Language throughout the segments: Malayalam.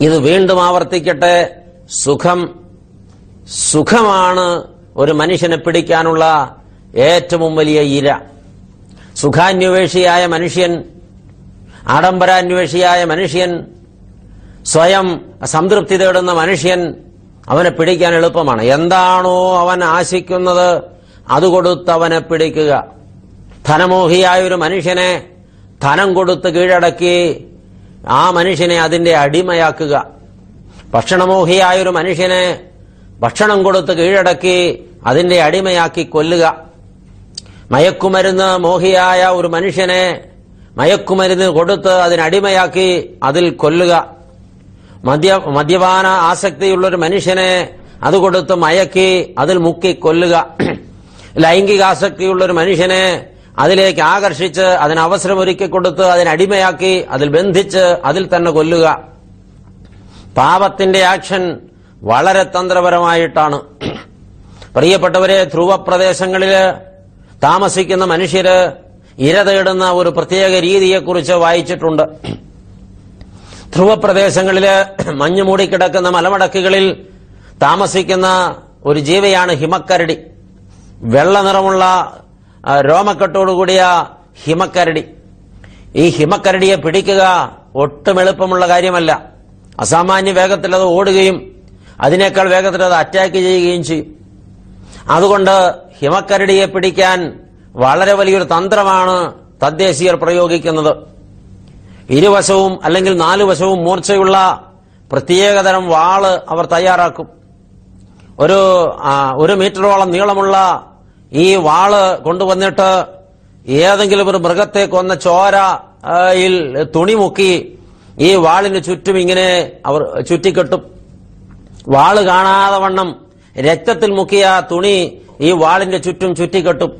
ഇത് വീണ്ടും ആവർത്തിക്കട്ടെ. സുഖം സുഖമാണ് ഒരു മനുഷ്യനെ പിടിക്കാനുള്ള ഏറ്റവും വലിയ ഇര. സുഖാന്വേഷിയായ മനുഷ്യൻ ആഡംബരാന്വേഷിയായ മനുഷ്യൻ സ്വയം സംതൃപ്തി തേടുന്ന മനുഷ്യൻ അവനെ പിടിക്കാൻ എളുപ്പമാണ്. എന്താണോ അവൻ ആശിക്കുന്നത് അത് കൊടുത്തവനെ പിടിക്കുക. ധനമോഹിയായ ഒരു മനുഷ്യനെ ധനം കൊടുത്ത് കീഴടക്കി ആ മനുഷ്യനെ അതിന്റെ അടിമയാക്കുക. ഭക്ഷണമോഹിയായ ഒരു മനുഷ്യനെ ഭക്ഷണം കൊടുത്ത് കീഴടക്കി അതിന്റെ അടിമയാക്കി കൊല്ലുക. മയക്കുമരുന്ന് മോഹിയായ ഒരു മനുഷ്യനെ മയക്കുമരുന്ന് കൊടുത്ത് അതിനടിമയാക്കി അതിൽ കൊല്ലുക. മദ്യ മദ്യപാന ആസക്തിയുള്ള ഒരു മനുഷ്യനെ അത് കൊടുത്ത് മയക്കി അതിൽ മുക്കി കൊല്ലുക. ലൈംഗികാസക്തിയുള്ള ഒരു മനുഷ്യനെ അതിലേക്ക് ആകർഷിച്ച് അതിന് അവസരമൊരുക്കി കൊടുത്ത് അതിനടിമയാക്കി അതിൽ ബന്ധിച്ച് അതിൽ തന്നെ കൊല്ലുക. പാപത്തിന്റെ ആക്ഷൻ വളരെ തന്ത്രപരമായിട്ടാണ്. പ്രിയപ്പെട്ടവരെ ധ്രുവപ്രദേശങ്ങളിൽ താമസിക്കുന്ന മനുഷ്യര് ഇര തേടുന്ന ഒരു പ്രത്യേക രീതിയെക്കുറിച്ച് വായിച്ചിട്ടുണ്ട്. ധ്രുവപ്രദേശങ്ങളിൽ മഞ്ഞു മൂടിക്കിടക്കുന്ന മലമടക്കുകളിൽ താമസിക്കുന്ന ഒരു ജീവിയാണ് ഹിമക്കരടി. വെള്ള നിറമുള്ള ആ, രോമക്കെട്ടോടുകൂടിയ ഹിമക്കരടി. ഈ ഹിമക്കരടിയെ പിടിക്കുക ഒട്ടും എളുപ്പമുള്ള കാര്യമല്ല. അസാമാന്യ വേഗത്തിൽ അത് ഓടുകയും അതിനേക്കാൾ വേഗത്തിൽ അത് അറ്റാക്ക് ചെയ്യുകയും ചെയ്യും. അതുകൊണ്ട് ഹിമക്കരടിയെ പിടിക്കാൻ വളരെ വലിയൊരു തന്ത്രമാണ് തദ്ദേശീയർ പ്രയോഗിക്കുന്നത്. ഇരുവശവും അല്ലെങ്കിൽ നാലു വശവും മൂർച്ചയുള്ള പ്രത്യേകതരം വാൾ അവർ തയ്യാറാക്കും. ഒരു ഒരു മീറ്ററോളം നീളമുള്ള ഈ വാൾ കൊണ്ടുവന്നിട്ട് ഏതെങ്കിലും ഒരു മൃഗത്തെ കൊന്ന ചോരയിൽ തുണി മുക്കി ഈ വാളിന് ചുറ്റും ഇങ്ങനെ അവർ ചുറ്റിക്കെട്ടും. വാൾ കാണാതെ വണ്ണം രക്തത്തിൽ മുക്കിയ തുണി ഈ വാളിന്റെ ചുറ്റും ചുറ്റിക്കെട്ടും.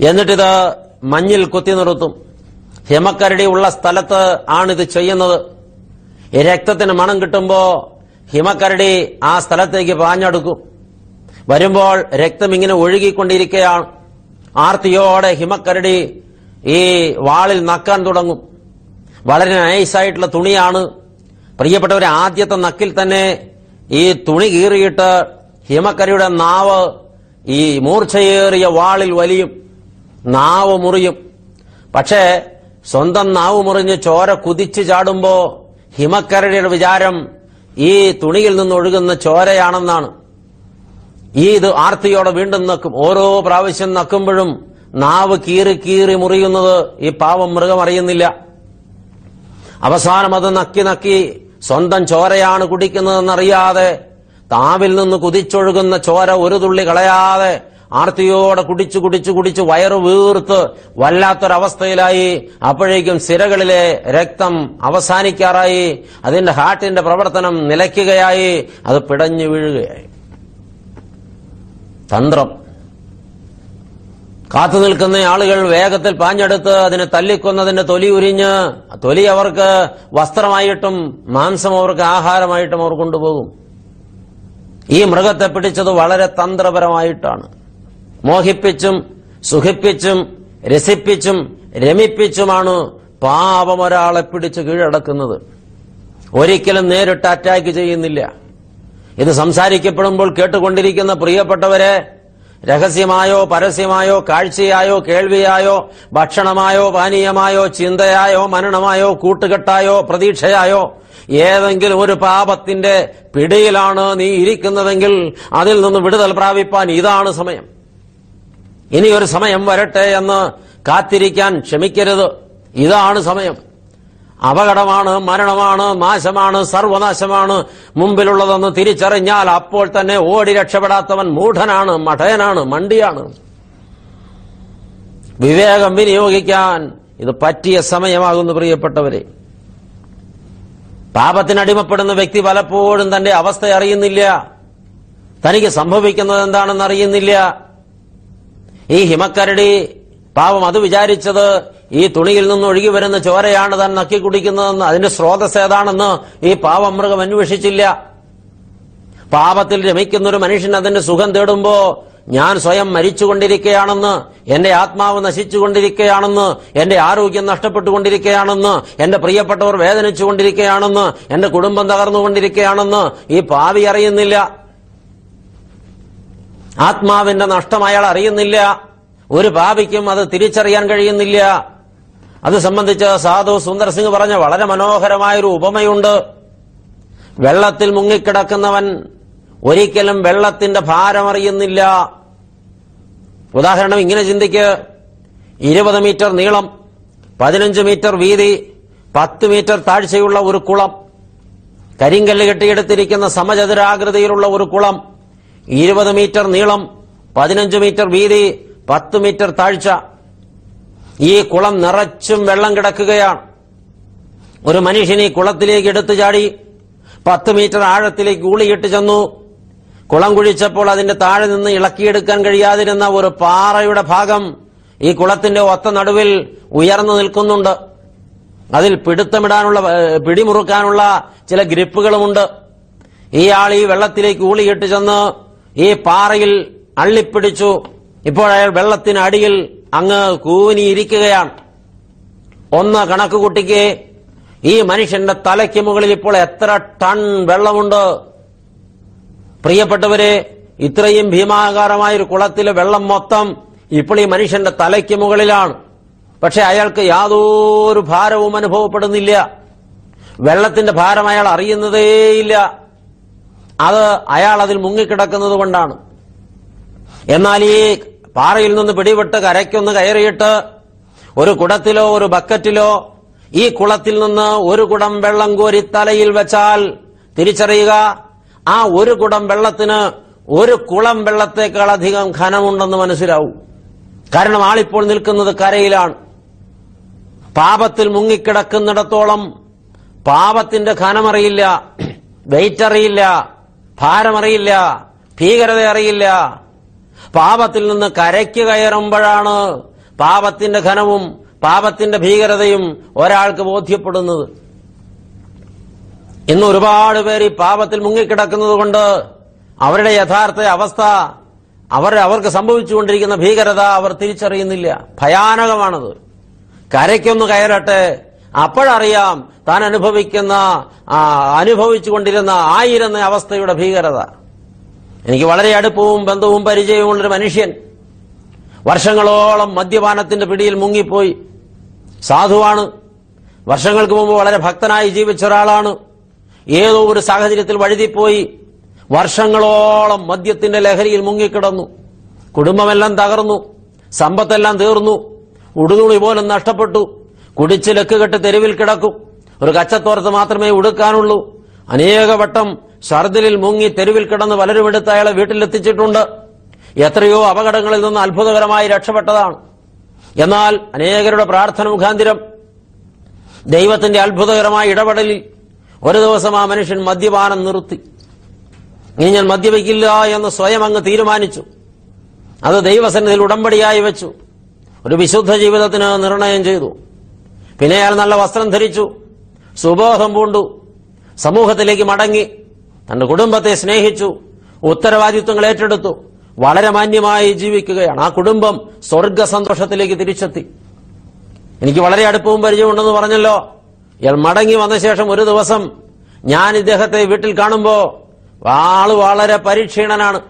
എന്നിട്ടിത് മഞ്ഞിൽ കുത്തി നിർത്തും. ഹിമക്കരടി ഉള്ള സ്ഥലത്ത് ആണിത് ചെയ്യുന്നത്. രക്തത്തിന് മണം കിട്ടുമ്പോ ഹിമക്കരടി ആ സ്ഥലത്തേക്ക് പാഞ്ഞെടുക്കും. വരുമ്പോൾ രക്തം ഇങ്ങനെ ഒഴുകിക്കൊണ്ടിരിക്കുകയാണ്. ആർത്തിയോടെ ഹിമക്കരടി ഈ വാളിൽ നക്കാൻ തുടങ്ങും. വളരെ നൈസായിട്ടുള്ള തുണിയാണ്. പ്രിയപ്പെട്ടവരെ ആദ്യത്തെ നക്കിൽ തന്നെ ഈ തുണി കീറിയിട്ട് ഹിമക്കരയുടെ നാവ് ഈ മൂർച്ചയേറിയ വാളിൽ വലിയും. നാവ് മുറിയും. പക്ഷേ സ്വന്തം നാവ് മുറിഞ്ഞ് ചോര കുതിച്ചു ചാടുമ്പോ ഹിമക്കരടിയുടെ വിചാരം ഈ തുണിയിൽ നിന്ന് ഒഴുകുന്ന ചോരയാണെന്നാണ്. ഈ ഇത് ആർത്തിയോടെ വീണ്ടും നക്കും. ഓരോ പ്രാവശ്യം നക്കുമ്പോഴും നാവ് കീറി കീറി മുറിയുന്നത് ഈ പാവം മൃഗം അറിയുന്നില്ല. അവസാനം അത് നക്കി നക്കി സ്വന്തം ചോരയാണ് കുടിക്കുന്നതെന്നറിയാതെ താവിൽ നിന്ന് കുതിച്ചൊഴുകുന്ന ചോര ഒരു തുള്ളി കളയാതെ ആർത്തിയോടെ കുടിച്ചു കുടിച്ചു കുടിച്ച് വയറു വീർത്ത് വല്ലാത്തൊരവസ്ഥയിലായി. അപ്പോഴേക്കും സിരകളിലെ രക്തം അവസാനിക്കാറായി. അതിന്റെ ഹാർട്ടിന്റെ പ്രവർത്തനം നിലയ്ക്കുകയായി. അത് പിടഞ്ഞു വീഴുകയായി. തന്ത്രം. കാത്തു നിൽക്കുന്ന ആളുകൾ വേഗത്തിൽ പാഞ്ഞെടുത്ത് അതിനെ തല്ലിക്കൊന്നതിന്റെ തൊലി ഉരിഞ്ഞ് തൊലി അവർക്ക് വസ്ത്രമായിട്ടും മാംസം അവർക്ക് ആഹാരമായിട്ടും അവർ കൊണ്ടുപോകും. ഈ മൃഗത്തെ പിടിച്ചത് വളരെ തന്ത്രപരമായിട്ടാണ്. മോഹിപ്പിച്ചും സുഖിപ്പിച്ചും രസിപ്പിച്ചും രമിപ്പിച്ചുമാണ് പാപം ഒരാളെ പിടിച്ച് കീഴടക്കുന്നത്. ഒരിക്കലും നേരിട്ട് അറ്റാക്ക് ചെയ്യുന്നില്ല. ഇത് സംസാരിക്കപ്പെടുമ്പോൾ കേട്ടുകൊണ്ടിരിക്കുന്ന പ്രിയപ്പെട്ടവരെ രഹസ്യമായോ പരസ്യമായോ കാഴ്ചയായോ കേൾവിയായോ ഭക്ഷണമായോ പാനീയമായോ ചിന്തയായോ മനനമായോ കൂട്ടുകെട്ടായോ പ്രതീക്ഷയായോ ഏതെങ്കിലും ഒരു പാപത്തിന്റെ പിടിയിലാണ് നീ ഇരിക്കുന്നതെങ്കിൽ അതിൽ നിന്ന് വിടുതൽ പ്രാപിപ്പാൻ ഇതാണ് സമയം. ഇനിയൊരു സമയം വരട്ടെ എന്ന് കാത്തിരിക്കാൻ ക്ഷമിക്കരുത്. ഇതാണ് സമയം. അപകടമാണ് മരണമാണ് നാശമാണ് സർവനാശമാണ് മുമ്പിലുള്ളതെന്ന് തിരിച്ചറിഞ്ഞാൽ അപ്പോൾ തന്നെ ഓടി രക്ഷപ്പെടാത്തവൻ മൂഢനാണ് മഠയനാണ് മണ്ടിയാണ്. വിവേകം വിനിയോഗിക്കാൻ ഇത് പറ്റിയ സമയമാകുന്നു പ്രിയപ്പെട്ടവരെ. പാപത്തിനടിമപ്പെടുന്ന വ്യക്തി പലപ്പോഴും തന്റെ അവസ്ഥ അറിയുന്നില്ല. തനിക്ക് സംഭവിക്കുന്നത് എന്താണെന്ന് അറിയുന്നില്ല. ഈ ഹിമക്കരടി പാവം അത് വിചാരിച്ചത് ഈ തുണിയിൽ നിന്ന് ഒഴുകി വരുന്ന ചോരയാണ് താൻ നക്കി കുടിക്കുന്നതെന്ന്. അതിന്റെ സ്രോതസ് ഏതാണെന്ന് ഈ പാവമൃഗം അന്വേഷിച്ചില്ല. പാപത്തിൽ രമിക്കുന്ന ഒരു മനുഷ്യൻ അതിന്റെ സുഖം തേടുമ്പോ ഞാൻ സ്വയം മരിച്ചുകൊണ്ടിരിക്കുകയാണെന്ന് എന്റെ ആത്മാവ് നശിച്ചുകൊണ്ടിരിക്കുകയാണെന്ന് എന്റെ ആരോഗ്യം നഷ്ടപ്പെട്ടുകൊണ്ടിരിക്കുകയാണെന്ന് എന്റെ പ്രിയപ്പെട്ടവർ വേദനിച്ചുകൊണ്ടിരിക്കുകയാണെന്ന് എന്റെ കുടുംബം തകർന്നുകൊണ്ടിരിക്കുകയാണെന്ന് ഈ പാവി അറിയുന്നില്ല. ആത്മാവിന്റെ നഷ്ടം അയാൾ അറിയുന്നില്ല. ഒരു പാപിക്കും അത് തിരിച്ചറിയാൻ കഴിയുന്നില്ല. അത് സംബന്ധിച്ച് സാധു സുന്ദർ സിംഗ് പറഞ്ഞ വളരെ മനോഹരമായൊരു ഉപമയുണ്ട്. വെള്ളത്തിൽ മുങ്ങിക്കിടക്കുന്നവൻ ഒരിക്കലും വെള്ളത്തിന്റെ ഭാരമറിയുന്നില്ല. ഉദാഹരണം ഇങ്ങനെ ചിന്തിക്ക്. ഇരുപത് മീറ്റർ നീളം പതിനഞ്ച് മീറ്റർ വീതി പത്ത് മീറ്റർ താഴ്ചയുള്ള ഒരു കുളം കരിങ്കല്ല് കെട്ടിയെടുത്തിരിക്കുന്ന സമചതുരാകൃതിയിലുള്ള ഒരു കുളം ഇരുപത് മീറ്റർ നീളം പതിനഞ്ച് മീറ്റർ വീതി പത്ത് മീറ്റർ താഴ്ച. ഈ കുളം നിറച്ചും വെള്ളം കിടക്കുകയാണ്. ഒരു മനുഷ്യൻ ഈ കുളത്തിലേക്ക് എടുത്തു ചാടി പത്ത് മീറ്റർ ആഴത്തിലേക്ക് ഊളിയിട്ട് ചെന്നു. കുളം കുഴിച്ചപ്പോൾ അതിന്റെ താഴെ നിന്ന് ഇളക്കിയെടുക്കാൻ കഴിയാതിരുന്ന ഒരു പാറയുടെ ഭാഗം ഈ കുളത്തിന്റെ ഒത്ത നടുവിൽ ഉയർന്നു നിൽക്കുന്നുണ്ട്. അതിൽ പിടുത്തമിടാനുള്ള പിടിമുറുക്കാനുള്ള ചില ഗ്രിപ്പുകളുമുണ്ട്. ആൾ ഈ വെള്ളത്തിലേക്ക് ഊളിയിട്ട് ചെന്ന് ഈ പാറയിൽ അള്ളിപ്പിടിച്ചു. ഇപ്പോൾ അയാൾ വെള്ളത്തിന് അടിയിൽ അങ്ങ് കൂനിയിരിക്കുകയാണ്. ഒന്ന് കണക്ക് കൂട്ടിക്ക് ഈ മനുഷ്യന്റെ തലയ്ക്ക് മുകളിൽ ഇപ്പോൾ എത്ര ടൺ വെള്ളമുണ്ട്? പ്രിയപ്പെട്ടവരെ ഇത്രയും ഭീമാകാരമായ ഒരു കുളത്തിലെ വെള്ളം മൊത്തം ഇപ്പോൾ ഈ മനുഷ്യന്റെ തലയ്ക്ക് മുകളിലാണ്. പക്ഷെ അയാൾക്ക് യാതൊരു ഭാരവും അനുഭവപ്പെടുന്നില്ല. വെള്ളത്തിന്റെ ഭാരം അയാൾ അറിയുന്നതേയില്ല അത് അയാൾ അതിൽ മുങ്ങിക്കിടക്കുന്നത് കൊണ്ടാണ്. എന്നാൽ ഈ പാറയിൽ നിന്ന് പിടിപെട്ട് കരയ്ക്കൊന്ന് കയറിയിട്ട് ഒരു കുടത്തിലോ ഒരു ബക്കറ്റിലോ ഈ കുളത്തിൽ നിന്ന് ഒരു കുടം വെള്ളം കോരി തലയിൽ വെച്ചാൽ തിരിച്ചറിയുക ആ ഒരു കുടം വെള്ളത്തിന് ഒരു കുളം വെള്ളത്തേക്കാൾ അധികം ഖനമുണ്ടെന്ന് മനസ്സിലാവും. കാരണം ആളിപ്പോൾ നിൽക്കുന്നത് കരയിലാണ്. പാപത്തിൽ മുങ്ങിക്കിടക്കുന്നിടത്തോളം പാപത്തിന്റെ ഖനമറിയില്ല വെയിറ്റ് അറിയില്ല ഭാരമറിയില്ല ഭീകരത അറിയില്ല പാപത്തിൽ നിന്ന് കരയ്ക്ക് കയറുമ്പോഴാണ് പാപത്തിന്റെ ഘനവും പാപത്തിന്റെ ഭീകരതയും ഒരാൾക്ക് ബോധ്യപ്പെടുന്നത്. ഇന്ന് ഒരുപാട് പേര് ഈ പാപത്തിൽ മുങ്ങിക്കിടക്കുന്നത് കൊണ്ട് അവരുടെ യഥാർത്ഥ അവസ്ഥ അവർ അവർക്ക് സംഭവിച്ചുകൊണ്ടിരിക്കുന്ന ഭീകരത അവർ തിരിച്ചറിയുന്നില്ല. ഭയാനകമാണത്. കരയ്ക്കൊന്ന് കയറട്ടെ. അപ്പോഴറിയാം താൻ അനുഭവിക്കുന്ന അനുഭവിച്ചുകൊണ്ടിരുന്ന ആയിരുന്ന അവസ്ഥയുടെ ഭീകരത. എനിക്ക് വളരെ അടുപ്പവും ബന്ധവും പരിചയവുമുള്ളൊരു മനുഷ്യൻ. വർഷങ്ങളോളം മദ്യപാനത്തിന്റെ പിടിയിൽ മുങ്ങിപ്പോയി. സാധുവാണ്. വർഷങ്ങൾക്ക് മുമ്പ് വളരെ ഭക്തനായി ജീവിച്ച ഒരാളാണ്. ഏതോ ഒരു സാഹചര്യത്തിൽ വഴുതിപ്പോയി. വർഷങ്ങളോളം മദ്യത്തിന്റെ ലഹരിയിൽ മുങ്ങിക്കിടന്നു. കുടുംബമെല്ലാം തകർന്നു. സമ്പത്തെല്ലാം തീർന്നു. ഉടുതുണി പോലും നഷ്ടപ്പെട്ടു. കുടിച്ച് ലക്കുകെട്ട് തെരുവിൽ കിടക്കും. ഒരു കച്ചത്തോർത്ത് മാത്രമേ ഉടുക്കാനുള്ളൂ. അനേക വട്ടം ഷർദിലിൽ മുങ്ങി തെരുവിൽ കിടന്ന് പലരും എടുത്ത് അയാളെ വീട്ടിലെത്തിച്ചിട്ടുണ്ട്. എത്രയോ അപകടങ്ങളിൽ നിന്ന് അത്ഭുതകരമായി രക്ഷപ്പെട്ടതാണ്. എന്നാൽ അനേകരുടെ പ്രാർത്ഥന മുഖാന്തിരം ദൈവത്തിന്റെ അത്ഭുതകരമായ ഇടപെടലിൽ ഒരു ദിവസം ആ മനുഷ്യൻ മദ്യപാനം നിർത്തി. ഇനി ഞാൻ മദ്യപിക്കില്ല എന്ന് സ്വയം അങ്ങ് തീരുമാനിച്ചു. അത് ദൈവസന്നിധിയിൽ ഉടമ്പടിയായി വെച്ചു. ഒരു വിശുദ്ധ ജീവിതത്തിന് നിർണയം ചെയ്തു. പിന്നെ അയാൾ നല്ല വസ്ത്രം ധരിച്ചു. സുബോധം പൂണ്ടു. സമൂഹത്തിലേക്ക് മടങ്ങി. തന്റെ കുടുംബത്തെ സ്നേഹിച്ചു ഉത്തരവാദിത്വങ്ങൾ ഏറ്റെടുത്തു വളരെ മാന്യമായി ജീവിക്കുകയാണ്. ആ കുടുംബം സ്വർഗ സന്തോഷത്തിലേക്ക് തിരിച്ചെത്തി. എനിക്ക് വളരെ അടുപ്പവും പരിചയമുണ്ടെന്ന് പറഞ്ഞല്ലോ. ഇയാൾ മടങ്ങി വന്ന ശേഷം ഒരു ദിവസം ഞാൻ ഇദ്ദേഹത്തെ വീട്ടിൽ കാണുമ്പോ ആൾ വളരെ പരിക്ഷീണനാണ്.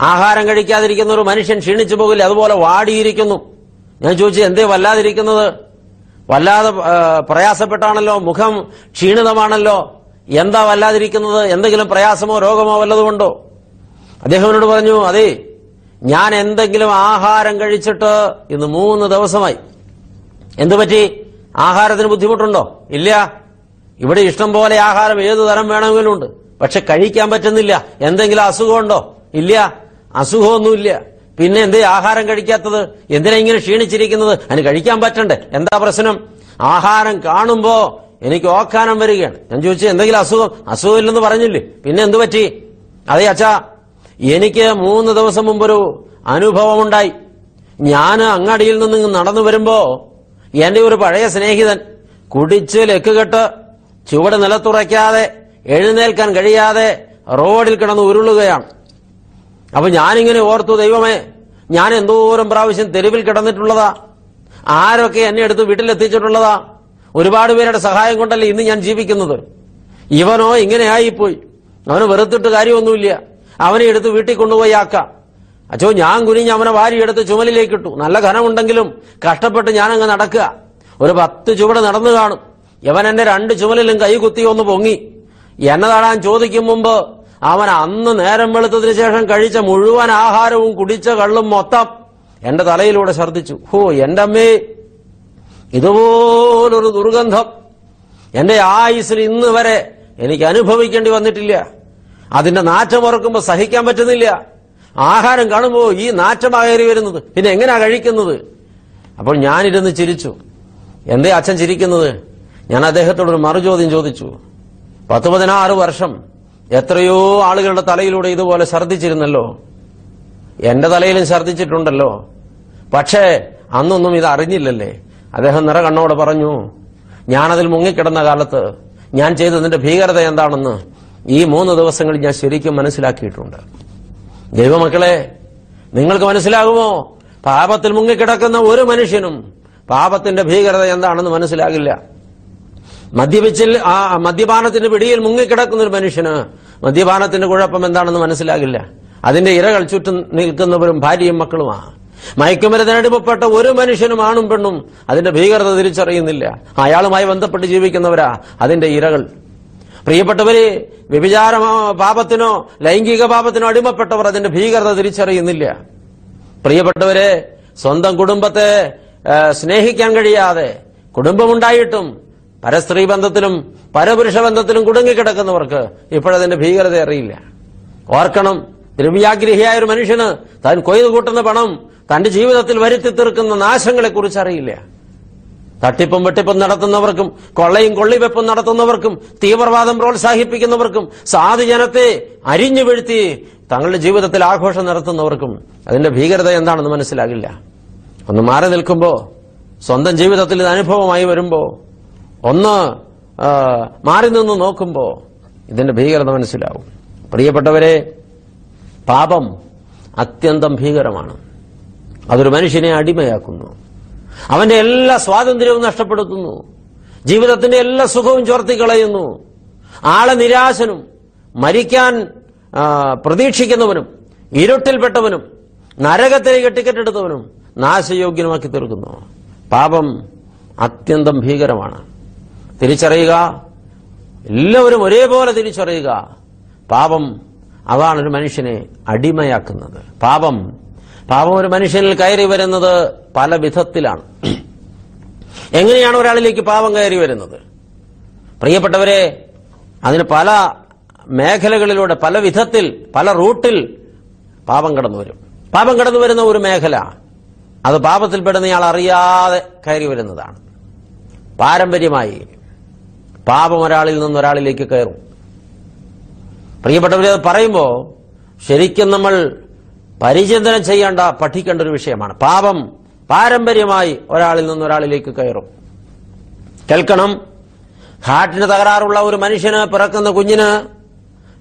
ആഹാരം കഴിക്കാതിരിക്കുന്ന ഒരു മനുഷ്യൻ ക്ഷീണിച്ചു പോകില്ല അതുപോലെ വാടിയിരിക്കുന്നു. ഞാൻ ചോദിച്ചു എന്തേ വല്ലാതിരിക്കുന്നത്? വല്ലാതെ പ്രയാസപ്പെട്ടാണല്ലോ മുഖം ക്ഷീണിതമാണല്ലോ. എന്താ വല്ലാതിരിക്കുന്നത്? എന്തെങ്കിലും പ്രയാസമോ രോഗമോ വല്ലതുകൊണ്ടോ അദ്ദേഹം എന്നോട് പറഞ്ഞു അതെ ഞാൻ എന്തെങ്കിലും ആഹാരം കഴിച്ചിട്ട് ഇന്ന് മൂന്ന് ദിവസമായി. എന്തുപറ്റി ആഹാരത്തിന് ബുദ്ധിമുട്ടുണ്ടോ? ഇല്ല. ഇവിടെ ഇഷ്ടം പോലെ ആഹാരം ഏതു തരം വേണമെങ്കിലും ഉണ്ട്. പക്ഷെ കഴിക്കാൻ പറ്റുന്നില്ല. എന്തെങ്കിലും അസുഖമുണ്ടോ? ഇല്ല. അസുഖമൊന്നുമില്ല. പിന്നെ എന്തേ ആഹാരം കഴിക്കാത്തത്? എന്തിനാ ഇങ്ങനെ ക്ഷീണിച്ചിരിക്കുന്നത്? അതിന് കഴിക്കാൻ പറ്റണ്ടേ? എന്താ പ്രശ്നം? ആഹാരം കാണുമ്പോ എനിക്ക് ഓക്കാനം വരികയാണ്. ഞാൻ ചോദിച്ചു എന്തെങ്കിലും അസുഖം? അസുഖമില്ലെന്ന് പറഞ്ഞില്ലേ? പിന്നെ എന്തു പറ്റി? അതെ അച്ഛാ എനിക്ക് മൂന്ന് ദിവസം മുമ്പൊരു അനുഭവമുണ്ടായി. ഞാൻ അങ്ങാടിയിൽ നിന്ന് നടന്നു വരുമ്പോ എന്റെ ഒരു പഴയ സ്നേഹിതൻ കുടിച്ച് ലെക്കുകെട്ട് ചുവട് നിലത്തുറയ്ക്കാതെ എഴുന്നേൽക്കാൻ കഴിയാതെ റോഡിൽ കിടന്ന് ഉരുളുകയാണ്. അപ്പൊ ഞാനിങ്ങനെ ഓർത്തു ദൈവമേ ഞാൻ എന്തോരം പ്രാവശ്യം തെരുവിൽ കിടന്നിട്ടുള്ളതാ. ആരൊക്കെ എന്നെ എടുത്ത് വീട്ടിലെത്തിച്ചിട്ടുള്ളതാ. ഒരുപാട് പേരുടെ സഹായം കൊണ്ടല്ലേ ഇന്ന് ഞാൻ ജീവിക്കുന്നത്? ഇവനോ ഇങ്ങനെ ആയിപ്പോയി അവന് വെറുത്തിട്ട് കാര്യമൊന്നുമില്ല. അവനെ എടുത്ത് വീട്ടിൽ കൊണ്ടുപോയി ആക്കാം. അച്ഛോ ഞാൻ കുനിഞ്ഞ് അവനെ വാരിയെടുത്ത് ചുമലിലേക്ക് ഇട്ടു. നല്ല ഘനമുണ്ടെങ്കിലും കഷ്ടപ്പെട്ട് ഞാനങ്ങ് നടക്കുക. ഒരു പത്ത് ചുവട് നടന്നു കാണും. ഇവൻ എന്നെ രണ്ട് ചുമലിലും കൈകുത്തി ഒന്ന് പൊങ്ങി. എന്നെ താടാൻ ചോദിക്കും മുമ്പ് അവൻ അന്ന് നേരം വെളുത്തതിന് ശേഷം കഴിച്ച മുഴുവൻ ആഹാരവും കുടിച്ച കള്ളും മൊത്തം എന്റെ തലയിലൂടെ ഛർദ്ദിച്ചു. ഹോ എന്റെ അമ്മേ. ഇതുപോലൊരു ദുർഗന്ധം എന്റെ ആയുസിൽ ഇന്ന് വരെ എനിക്ക് അനുഭവിക്കേണ്ടി വന്നിട്ടില്ല. അതിന്റെ നാറ്റം സഹിക്കാൻ പറ്റുന്നില്ല. ആഹാരം കാണുമ്പോൾ ഈ നാറ്റമാകേറി വരുന്നത്. പിന്നെ എങ്ങനെയാ കഴിക്കുന്നത്? അപ്പോൾ ഞാനിരുന്ന് ചിരിച്ചു. എന്തേ അച്ഛൻ ചിരിക്കുന്നത്? ഞാൻ അദ്ദേഹത്തോടൊരു മറുചോദ്യം ചോദിച്ചു. പത്ത് പതിനാറ് വർഷം എത്രയോ ആളുകളുടെ തലയിലൂടെ ഇതുപോലെ ഛർദ്ദിച്ചിരുന്നല്ലോ. എന്റെ തലയിലും ഛർദ്ദിച്ചിട്ടുണ്ടല്ലോ. പക്ഷേ അന്നൊന്നും ഇത് അറിഞ്ഞില്ലല്ലേ അദ്ദേഹം നിറകണ്ണോടെ പറഞ്ഞു ഞാനതിൽ മുങ്ങിക്കിടന്ന കാലത്ത് ഞാൻ ചെയ്തതിന്റെ ഭീകരത എന്താണെന്ന് ഈ മൂന്ന് ദിവസങ്ങളിൽ ഞാൻ ശരിക്കും മനസ്സിലാക്കിയിട്ടുണ്ട്. ദൈവമക്കളെ നിങ്ങൾക്ക് മനസ്സിലാകുമോ? പാപത്തിൽ മുങ്ങിക്കിടക്കുന്ന ഒരു മനുഷ്യനും പാപത്തിന്റെ ഭീകരത എന്താണെന്ന് മനസ്സിലാകില്ല. മദ്യപിച്ചിൽ ആ മദ്യപാനത്തിന്റെ പിടിയിൽ മുങ്ങിക്കിടക്കുന്ന ഒരു മനുഷ്യന് മദ്യപാനത്തിന്റെ കുഴപ്പം എന്താണെന്ന് മനസ്സിലാകില്ല. അതിന്റെ ഇരകൾ ചുറ്റും നിൽക്കുന്നവരും ഭാര്യയും മക്കളുമാണ്. മയക്കുമരുന്നിനടിമപ്പെട്ട ഒരു മനുഷ്യനും ആണും പെണ്ണും അതിന്റെ ഭീകരത തിരിച്ചറിയുന്നില്ല. അയാളുമായി ബന്ധപ്പെട്ട് ജീവിക്കുന്നവരാ അതിന്റെ ഇരകൾ. പ്രിയപ്പെട്ടവര് വ്യഭിചാര പാപത്തിനോ ലൈംഗിക പാപത്തിനോ അടിമപ്പെട്ടവർ അതിന്റെ ഭീകരത തിരിച്ചറിയുന്നില്ല. പ്രിയപ്പെട്ടവരെ സ്വന്തം കുടുംബത്തെ സ്നേഹിക്കാൻ കഴിയാതെ കുടുംബമുണ്ടായിട്ടും പരസ്ത്രീ ബന്ധത്തിലും പരപുരുഷ ബന്ധത്തിലും കുടുങ്ങിക്കിടക്കുന്നവർക്ക് ഇപ്പോഴതിന്റെ ഭീകരത അറിയില്ല. ഓർക്കണം ദ്രവ്യാഗ്രഹിയായ ഒരു മനുഷ്യന് താൻ കൊയ്തു കൂട്ടുന്ന പണം തന്റെ ജീവിതത്തിൽ വരുത്തി തീർക്കുന്ന നാശങ്ങളെ കുറിച്ച് അറിയില്ല. തട്ടിപ്പും വെട്ടിപ്പും നടത്തുന്നവർക്കും കൊള്ളയും കൊള്ളിവെപ്പും നടത്തുന്നവർക്കും തീവ്രവാദം പ്രോത്സാഹിപ്പിക്കുന്നവർക്കും സാധുജനത്തെ അരിഞ്ഞു വീഴ്ത്തി തങ്ങളുടെ ജീവിതത്തിൽ ആഘോഷം നടത്തുന്നവർക്കും അതിന്റെ ഭീകരത എന്താണെന്ന് മനസ്സിലാകില്ല. ഒന്ന് മാറി നിൽക്കുമ്പോ സ്വന്തം ജീവിതത്തിൽ ഇത് അനുഭവമായി വരുമ്പോ ഒന്ന് മാറി നിന്ന് നോക്കുമ്പോ ഇതിന്റെ ഭീകരത മനസ്സിലാവും. പ്രിയപ്പെട്ടവരെ പാപം അത്യന്തം ഭീകരമാണ്. അതൊരു മനുഷ്യനെ അടിമയാക്കുന്നു. അവന്റെ എല്ലാ സ്വാതന്ത്ര്യവും നഷ്ടപ്പെടുത്തുന്നു. ജീവിതത്തിന്റെ എല്ലാ സുഖവും ചോർത്തിക്കളയുന്നു. ആളെ നിരാശനും മരിക്കാൻ പ്രതീക്ഷിക്കുന്നവനും ഇരുട്ടിൽപ്പെട്ടവനും നരകത്തിലേക്ക് ടിക്കറ്റ് എടുത്തവനും നാശയോഗ്യനുമാക്കി തീർക്കുന്നു. പാപം അത്യന്തം ഭീകരമാണ്. തിരിച്ചറിയുക. എല്ലാവരും ഒരേപോലെ തിരിച്ചറിയുക. പാപം അതാണ് ഒരു മനുഷ്യനെ അടിമയാക്കുന്നത്. പാപം. പാപം ഒരു മനുഷ്യനിൽ കയറി വരുന്നത് പല വിധത്തിലാണ്. എങ്ങനെയാണ് ഒരാളിലേക്ക് പാപം കയറി വരുന്നത്? പ്രിയപ്പെട്ടവരെ അതിന് പല മേഖലകളിലൂടെ പല വിധത്തിൽ പല റൂട്ടിൽ പാപം കടന്നു വരും. പാപം കടന്നു വരുന്ന ഒരു മേഖല അത് പാപത്തിൽപ്പെടുന്നയാൾ അറിയാതെ കയറി വരുന്നതാണ്. പാരമ്പര്യമായി പാപം ഒരാളിൽ നിന്ന് ഒരാളിലേക്ക് കയറും. പ്രിയപ്പെട്ടവരെ അത് പറയുമ്പോൾ ശരിക്കും നമ്മൾ പരിചിന്തനം ചെയ്യേണ്ട പഠിക്കേണ്ട ഒരു വിഷയമാണ്. പാപം പാരമ്പര്യമായി ഒരാളിൽ നിന്ന് ഒരാളിലേക്ക് കയറും. കേൾക്കണം. ഹാർട്ടിന് തകരാറുള്ള ഒരു മനുഷ്യന് പിറക്കുന്ന കുഞ്ഞിന്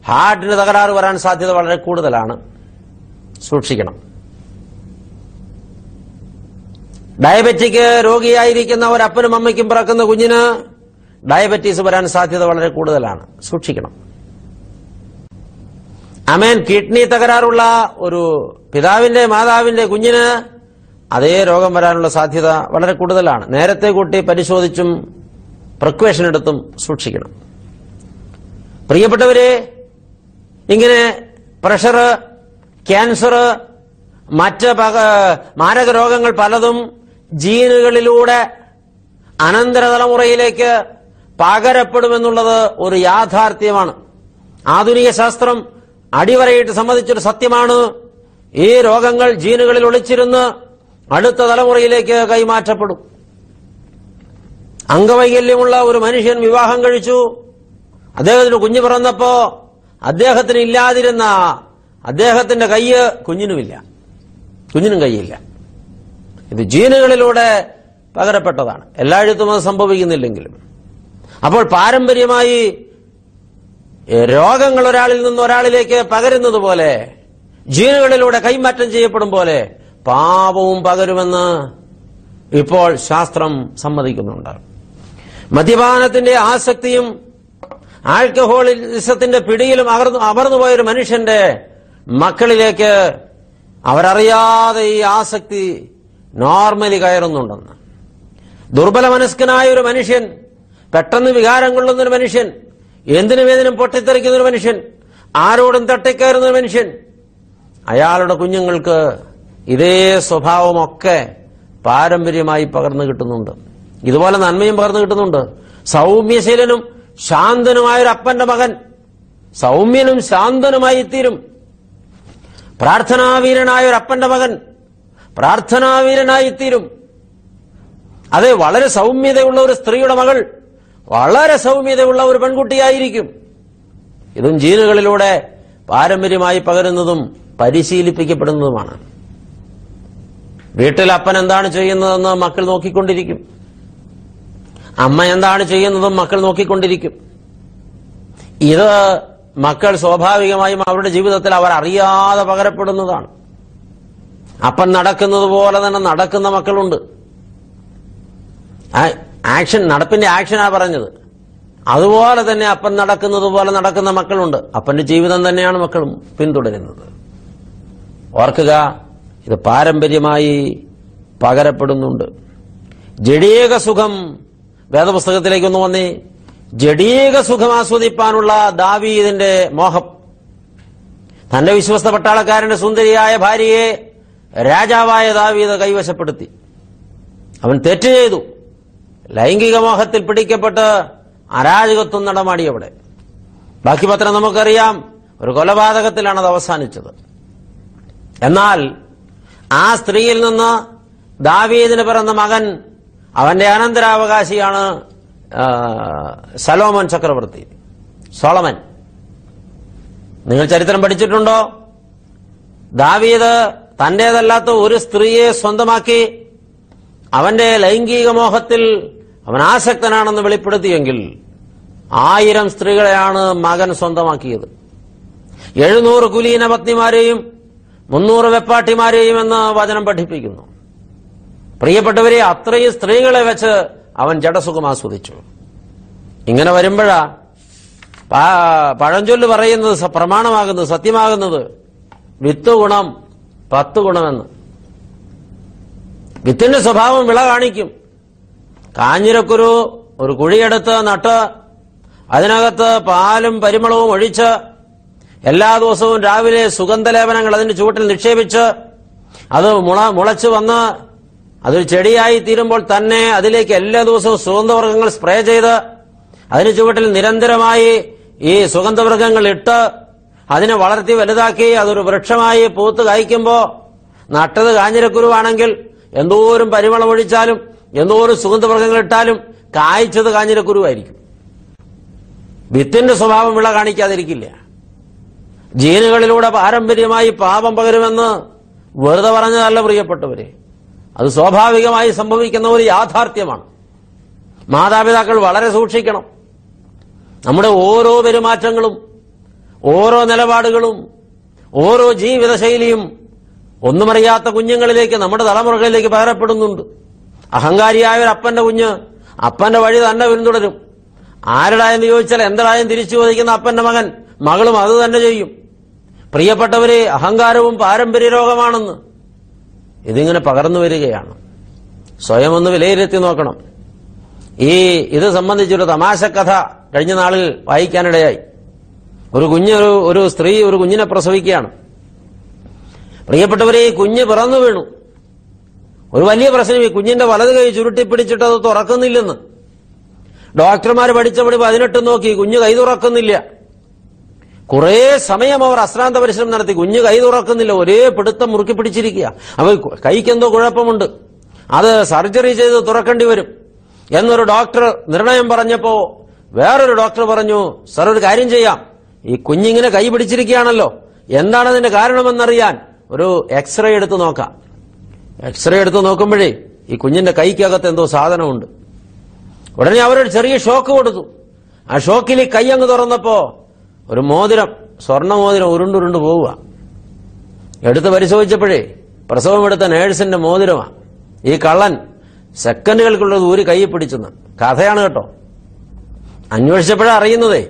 ഹാർട്ടിന് തകരാറ് വരാൻ സാധ്യത വളരെ കൂടുതലാണ്. സൂക്ഷിക്കണം. ഡയബറ്റിക് രോഗിയായിരിക്കുന്ന ഒരപ്പനും അമ്മയ്ക്കും പിറക്കുന്ന കുഞ്ഞിന് ഡയബറ്റീസ് വരാൻ സാധ്യത വളരെ കൂടുതലാണ്. സൂക്ഷിക്കണം. അമേൻ. കിഡ്നി തകരാറുള്ള ഒരു പിതാവിന്റെ മാതാവിന്റെ കുഞ്ഞിന് അതേ രോഗം വരാനുള്ള സാധ്യത വളരെ കൂടുതലാണ്. നേരത്തെ കൂട്ടി പരിശോധിച്ചും പ്രക്വേഷൻ എടുത്തും സൂക്ഷിക്കണം. പ്രിയപ്പെട്ടവരെ ഇങ്ങനെ പ്രഷർ ക്യാൻസർ മറ്റ് മാരക രോഗങ്ങൾ പലതും ജീനുകളിലൂടെ അനന്തര തലമുറയിലേക്ക് പകരപ്പെടുമെന്നുള്ളത് ഒരു യാഥാർത്ഥ്യമാണ്. ആധുനിക ശാസ്ത്രം അടിവരയിട്ട് സംബന്ധിച്ചൊരു സത്യമാണ്. ഈ രോഗങ്ങൾ ജീനുകളിൽ ഒളിച്ചിരുന്ന് അടുത്ത തലമുറയിലേക്ക് കൈമാറ്റപ്പെടും. അംഗവൈകല്യമുള്ള ഒരു മനുഷ്യൻ വിവാഹം കഴിച്ചു. അദ്ദേഹത്തിന് കുഞ്ഞ് പിറന്നപ്പോ അദ്ദേഹത്തിന് ഇല്ലാതിരുന്ന അദ്ദേഹത്തിന്റെ കയ്യ് കുഞ്ഞിനുമില്ല. കുഞ്ഞിനും കൈയില്ല ഇത് ജീനുകളിലൂടെ പകരപ്പെട്ടതാണ്. എല്ലായിടത്തും അത് സംഭവിക്കുന്നില്ലെങ്കിലും. അപ്പോൾ പാരമ്പര്യമായി രോഗങ്ങൾ ഒരാളിൽ നിന്ന് ഒരാളിലേക്ക് പകരുന്നത് പോലെ ജീനുകളിലൂടെ കൈമാറ്റം ചെയ്യപ്പെടും പോലെ പാപവും പകരുമെന്ന് ഇപ്പോൾ ശാസ്ത്രം സമ്മതിക്കുന്നുണ്ട്. മദ്യപാനത്തിന്റെ ആസക്തിയും ആൽക്കഹോളിസത്തിന്റെ പിടിയിലും അകർന്നു അമർന്നുപോയ ഒരു മനുഷ്യന്റെ മക്കളിലേക്ക് അവരറിയാതെ ഈ ആസക്തി നോർമലി കയറുന്നുണ്ടെന്ന്. ദുർബല മനസ്കനായ ഒരു മനുഷ്യൻ പെട്ടെന്ന് വികാരം കൊള്ളുന്ന ഒരു മനുഷ്യൻ എന്തിനും വേദനം പൊട്ടിത്തെറിക്കുന്ന ഒരു മനുഷ്യൻ? ആരോടും തട്ടിക്കയറുന്ന ഒരു മനുഷ്യൻ? അയാളുടെ കുഞ്ഞുങ്ങൾക്ക് ഇതേ സ്വഭാവമൊക്കെ പാരമ്പര്യമായി പകർന്നു കിട്ടുന്നുണ്ട്. ഇതുപോലെ നന്മയും പകർന്നു കിട്ടുന്നുണ്ട്. സൗമ്യശീലനും ശാന്തനുമായൊരു അപ്പന്റെ മകൻ സൗമ്യനും ശാന്തനുമായി തീരും പ്രാർത്ഥനാവീരനായ ഒരു അപ്പന്റെ മകൻ പ്രാർത്ഥനാവീരനായി തീരും അതെ വളരെ സൗമ്യതയുള്ള ഒരു സ്ത്രീയുടെ മകൾ വളരെ സൗമ്യതയുള്ള ഒരു പെൺകുട്ടിയായിരിക്കും. ഇതും ജീനുകളിലൂടെ പാരമ്പര്യമായി പകരുന്നതും പരിശീലിപ്പിക്കപ്പെടുന്നതുമാണ്. വീട്ടിൽ അപ്പൻ എന്താണ് ചെയ്യുന്നതെന്ന് മക്കൾ നോക്കിക്കൊണ്ടിരിക്കും. അമ്മ എന്താണ് ചെയ്യുന്നതും മക്കൾ നോക്കിക്കൊണ്ടിരിക്കും. ഇത് മക്കൾ സ്വാഭാവികമായും അവരുടെ ജീവിതത്തിൽ അവർ അറിയാതെ പകരപ്പെടുന്നതാണ്. അപ്പൻ നടക്കുന്നത് പോലെ തന്നെ നടക്കുന്ന മക്കളുണ്ട്. ആക്ഷൻ നടപ്പിന്റെ ആക്ഷനാ പറഞ്ഞത്. അതുപോലെ തന്നെ അപ്പൻ നടക്കുന്നത് പോലെ നടക്കുന്ന മക്കളുണ്ട്. അപ്പന്റെ ജീവിതം തന്നെയാണ് മക്കളും പിന്തുടരുന്നത്. ഓർക്കുക ഇത് പാരമ്പര്യമായി പകരപ്പെടുന്നുണ്ട്. ജഡീക സുഖം വേദപുസ്തകത്തിലേക്ക് ഒന്ന് വന്നേ. ജഡീക സുഖം ആസ്വദിപ്പാനുള്ള ദാവീദിന്റെ മോഹം. തന്റെ വിശ്വസ്ത പട്ടാളക്കാരന്റെ സുന്ദരിയായ ഭാര്യയെ രാജാവായ ദാവീദ് കൈവശപ്പെടുത്തി. അവൻ തെറ്റ് ചെയ്തു. ലൈംഗിക മോഹത്തിൽ പിടിക്കപ്പെട്ട് അരാജകത്വം നടമാടി അവിടെ. ബാക്കി പത്രം നമുക്കറിയാം ഒരു കൊലപാതകത്തിലാണ് അത് അവസാനിച്ചത്. എന്നാൽ ആ സ്ത്രീയിൽ നിന്ന് ദാവീദിന് പിറന്ന മകൻ അവന്റെ അനന്തരാവകാശിയാണ് സലോമൻ ചക്രവർത്തി സോളമൻ. നിങ്ങൾ ചരിത്രം പഠിച്ചിട്ടുണ്ടോ? ദാവീദ് തന്റേതല്ലാത്ത ഒരു സ്ത്രീയെ സ്വന്തമാക്കി അവന്റെ ലൈംഗിക മോഹത്തിൽ അവൻ ആസക്തനാണെന്ന് വെളിപ്പെടുത്തിയെങ്കിൽ ആയിരം സ്ത്രീകളെയാണ് മകൻ സ്വന്തമാക്കിയത്. എഴുന്നൂറ് കുലീന പത്നിമാരെയും മുന്നൂറ് വെപ്പാട്ടിമാരെയും എന്ന് വചനം പഠിപ്പിക്കുന്നു. പ്രിയപ്പെട്ടവരെ അത്രയും സ്ത്രീകളെ വെച്ച് അവൻ ജഡസുഖം ആസ്വദിച്ചു. ഇങ്ങനെ വരുമ്പോഴാ പഴഞ്ചൊല്ല് പറയുന്നത് പ്രമാണമാകുന്നത് സത്യമാകുന്നത് വിത്ത് ഗുണം പത്ത് ഗുണമെന്ന്. വിത്തിന്റെ സ്വഭാവം വിള കാണിക്കും. കാഞ്ഞിരക്കുരു ഒരു കുഴിയെടുത്ത് നട്ട് അതിനകത്ത് പാലും പരിമളവും ഒഴിച്ച് എല്ലാ ദിവസവും രാവിലെ സുഗന്ധലേപനങ്ങൾ അതിന്റെ ചുവട്ടിൽ നിക്ഷേപിച്ച് അത് മുള മുളച്ചു വന്ന് അതൊരു ചെടിയായി തീരുമ്പോൾ തന്നെ അതിലേക്ക് എല്ലാ ദിവസവും സുഗന്ധവർഗങ്ങൾ സ്പ്രേ ചെയ്ത് അതിന് ചുവട്ടിൽ നിരന്തരമായി ഈ സുഗന്ധവർഗങ്ങൾ ഇട്ട് അതിനെ വളർത്തി വലുതാക്കി അതൊരു വൃക്ഷമായി പൂത്ത് കായ്ക്കുമ്പോ നട്ടത് കാഞ്ഞിരക്കുരുവാണെങ്കിൽ എന്തോരം പരിമളം ഒഴിച്ചാലും എന്തോരം സുഗന്ധവർഗങ്ങൾ ഇട്ടാലും കായ്ച്ചത് കാഞ്ഞിരക്കുരുവായിരിക്കും വിത്തിന്റെ സ്വഭാവം വിള കാണിക്കാതിരിക്കില്ല. ജീനുകളിലൂടെ പാരമ്പര്യമായി പാപം പകരുമെന്ന് വെറുതെ പറഞ്ഞതല്ല പ്രിയപ്പെട്ടവരെ. അത് സ്വാഭാവികമായി സംഭവിക്കുന്ന ഒരു യാഥാർത്ഥ്യമാണ്. മാതാപിതാക്കൾ വളരെ സൂക്ഷിക്കണം. നമ്മുടെ ഓരോ പെരുമാറ്റങ്ങളും ഓരോ നിലപാടുകളും ഓരോ ജീവിതശൈലിയും ഒന്നുമറിയാത്ത കുഞ്ഞുങ്ങളിലേക്ക് നമ്മുടെ തലമുറകളിലേക്ക് പകരപ്പെടുന്നുണ്ട്. അഹങ്കാരിയായ ഒരു അപ്പന്റെ കുഞ്ഞ് അപ്പന്റെ വഴി തന്നെ പിന്തുടരും. ആരുടായെന്ന് ചോദിച്ചാൽ എന്തായാലും തിരിച്ചു ചോദിക്കുന്ന അപ്പന്റെ മകൻ മകളും അത് തന്നെ ചെയ്യും. പ്രിയപ്പെട്ടവരെ അഹങ്കാരവും പാരമ്പര്യ രോഗമാണെന്ന്. ഇതിങ്ങനെ പകർന്നു വരികയാണ്. സ്വയം ഒന്ന് വിലയിരുത്തി നോക്കണം. ഈ ഇത് സംബന്ധിച്ചൊരു തമാശ കഥ കഴിഞ്ഞ നാളിൽ വായിക്കാനിടയായി. ഒരു കുഞ്ഞ് ഒരു സ്ത്രീ ഒരു കുഞ്ഞിനെ പ്രസവിക്കുകയാണ്. പ്രിയപ്പെട്ടവരെ ഈ കുഞ്ഞ് പിറന്നു വീണു. ഒരു വലിയ പ്രശ്നം. ഈ കുഞ്ഞിന്റെ വലത് കൈ ചുരുട്ടിപ്പിടിച്ചിട്ട് അത് തുറക്കുന്നില്ലെന്ന്. ഡോക്ടർമാർ പഠിച്ചപടി പതിനെട്ട് നോക്കി കുഞ്ഞ് കൈ തുറക്കുന്നില്ല. കുറേ സമയം അവർ അശ്രാന്ത പരിശ്രമം നടത്തി. കുഞ്ഞ് കൈ തുറക്കുന്നില്ല. ഒരേ പിടുത്തം മുറുക്കി പിടിച്ചിരിക്കുക അവ കൈക്കെന്തോ കുഴപ്പമുണ്ട്. അത് സർജറി ചെയ്ത് തുറക്കേണ്ടി വരും. എന്നൊരു ഡോക്ടർ നിർണയം പറഞ്ഞപ്പോ വേറൊരു ഡോക്ടർ പറഞ്ഞു സർ ഒരു കാര്യം ചെയ്യാം. ഈ കുഞ്ഞിങ്ങനെ കൈ പിടിച്ചിരിക്കുകയാണല്ലോ. എന്താണ് അതിന്റെ കാരണമെന്നറിയാൻ ഒരു എക്സ്റേ എടുത്ത് നോക്കാം. എക്സ്റേ എടുത്ത് നോക്കുമ്പോഴേ ഈ കുഞ്ഞിന്റെ കൈക്കകത്ത് എന്തോ സാധനമുണ്ട്. ഉടനെ അവരൊരു ചെറിയ ഷോക്ക് കൊടുത്തു. ആ ഷോക്കിൽ ഈ കൈ അങ്ങ് തുറന്നപ്പോ ഒരു മോതിരം സ്വർണ മോതിരം ഉരുണ്ടുരുണ്ട് പോവുക. എടുത്ത് പരിശോധിച്ചപ്പോഴേ പ്രസവം എടുത്ത നേഴ്സിന്റെ മോതിരമാണ് ഈ കള്ളൻ സെക്കൻഡുകൾക്കുള്ളത് ഊരി കൈ പിടിച്ചെന്ന്. കഥയാണ് കേട്ടോ. അന്വേഷിച്ചപ്പോഴാണ് അറിയുന്നതേ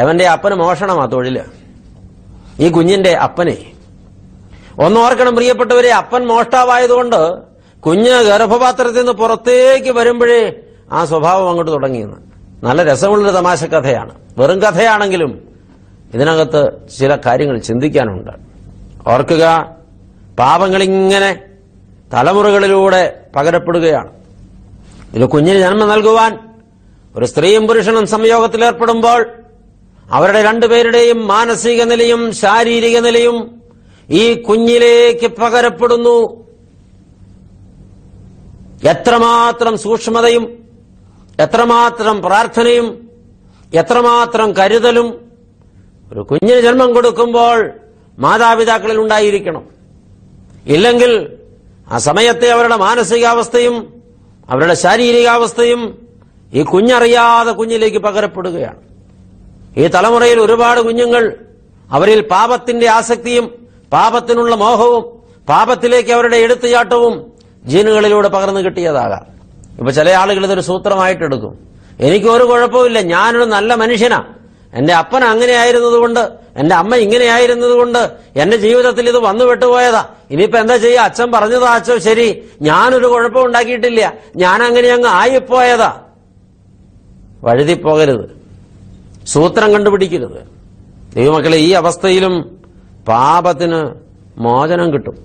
അവന്റെ അപ്പന് മോഷണമാ തൊഴിൽ. ഈ കുഞ്ഞിന്റെ അപ്പനെ ഒന്നോർക്കണം പ്രിയപ്പെട്ടവരെ അപ്പൻ മോഷ്ടാവായതുകൊണ്ട് കുഞ്ഞ് ഗർഭപാത്രത്തിൽ നിന്ന് പുറത്തേക്ക് വരുമ്പോഴേ ആ സ്വഭാവം അങ്ങോട്ട് തുടങ്ങിയെന്ന്. നല്ല രസമുള്ളൊരു തമാശ കഥയാണ് വെറും കഥയാണെങ്കിലും ഇതിനകത്ത് ചില കാര്യങ്ങൾ ചിന്തിക്കാനുണ്ട്. ഓർക്കുക പാപങ്ങളിങ്ങനെ തലമുറകളിലൂടെ പകരപ്പെടുകയാണ്. ഇത് കുഞ്ഞിന് ജന്മം നൽകുവാൻ ഒരു സ്ത്രീയും പുരുഷനും സംയോഗത്തിലേർപ്പെടുമ്പോൾ അവരുടെ രണ്ടുപേരുടെയും മാനസിക നിലയും ശാരീരിക നിലയും ഈ കുഞ്ഞിലേക്ക് പകരപ്പെടുന്നു. എത്രമാത്രം സൂക്ഷ്മതയും എത്രമാത്രം പ്രാർത്ഥനയും എത്രമാത്രം കരുതലും ഒരു കുഞ്ഞിന് ജന്മം കൊടുക്കുമ്പോൾ മാതാപിതാക്കളിൽ ഉണ്ടായിരിക്കണം. ഇല്ലെങ്കിൽ ആ സമയത്തെ അവരുടെ മാനസികാവസ്ഥയും അവരുടെ ശാരീരികാവസ്ഥയും ഈ കുഞ്ഞറിയാതെ കുഞ്ഞിലേക്ക് പകരപ്പെടുകയാണ്. ഈ തലമുറയിൽ ഒരുപാട് കുഞ്ഞുങ്ങൾ അവരിൽ പാപത്തിന്റെ ആസക്തിയും പാപത്തിനുള്ള മോഹവും പാപത്തിലേക്ക് അവരുടെ എടുത്തുചാട്ടവും ജീനുകളിലൂടെ പകർന്നു കിട്ടിയതാകാം. ഇപ്പൊ ചില ആളുകൾ ഇതൊരു സൂത്രമായിട്ട് എടുക്കും. എനിക്ക് ഒരു കുഴപ്പമില്ല ഞാനൊരു നല്ല മനുഷ്യനാ. എന്റെ അപ്പൻ അങ്ങനെയായിരുന്നതുകൊണ്ട് എന്റെ അമ്മ ഇങ്ങനെയായിരുന്നതുകൊണ്ട് എന്റെ ജീവിതത്തിൽ ഇത് വന്നു വിട്ടുപോയതാ ഇനിയിപ്പോ എന്താ ചെയ്യുക? അച്ഛൻ പറഞ്ഞതാ അച്ഛൻ ശരി. ഞാനൊരു കുഴപ്പം ഉണ്ടാക്കിയിട്ടില്ല. ഞാൻ അങ്ങനെ അങ്ങ് ആയിപ്പോയതാ. വഴുതിപ്പോകരുത്. സൂത്രം കണ്ടുപിടിക്കരുത്. ദൈവമക്കളെ ഈ അവസ്ഥയിലും പാപത്തിന് മോചനം കിട്ടും.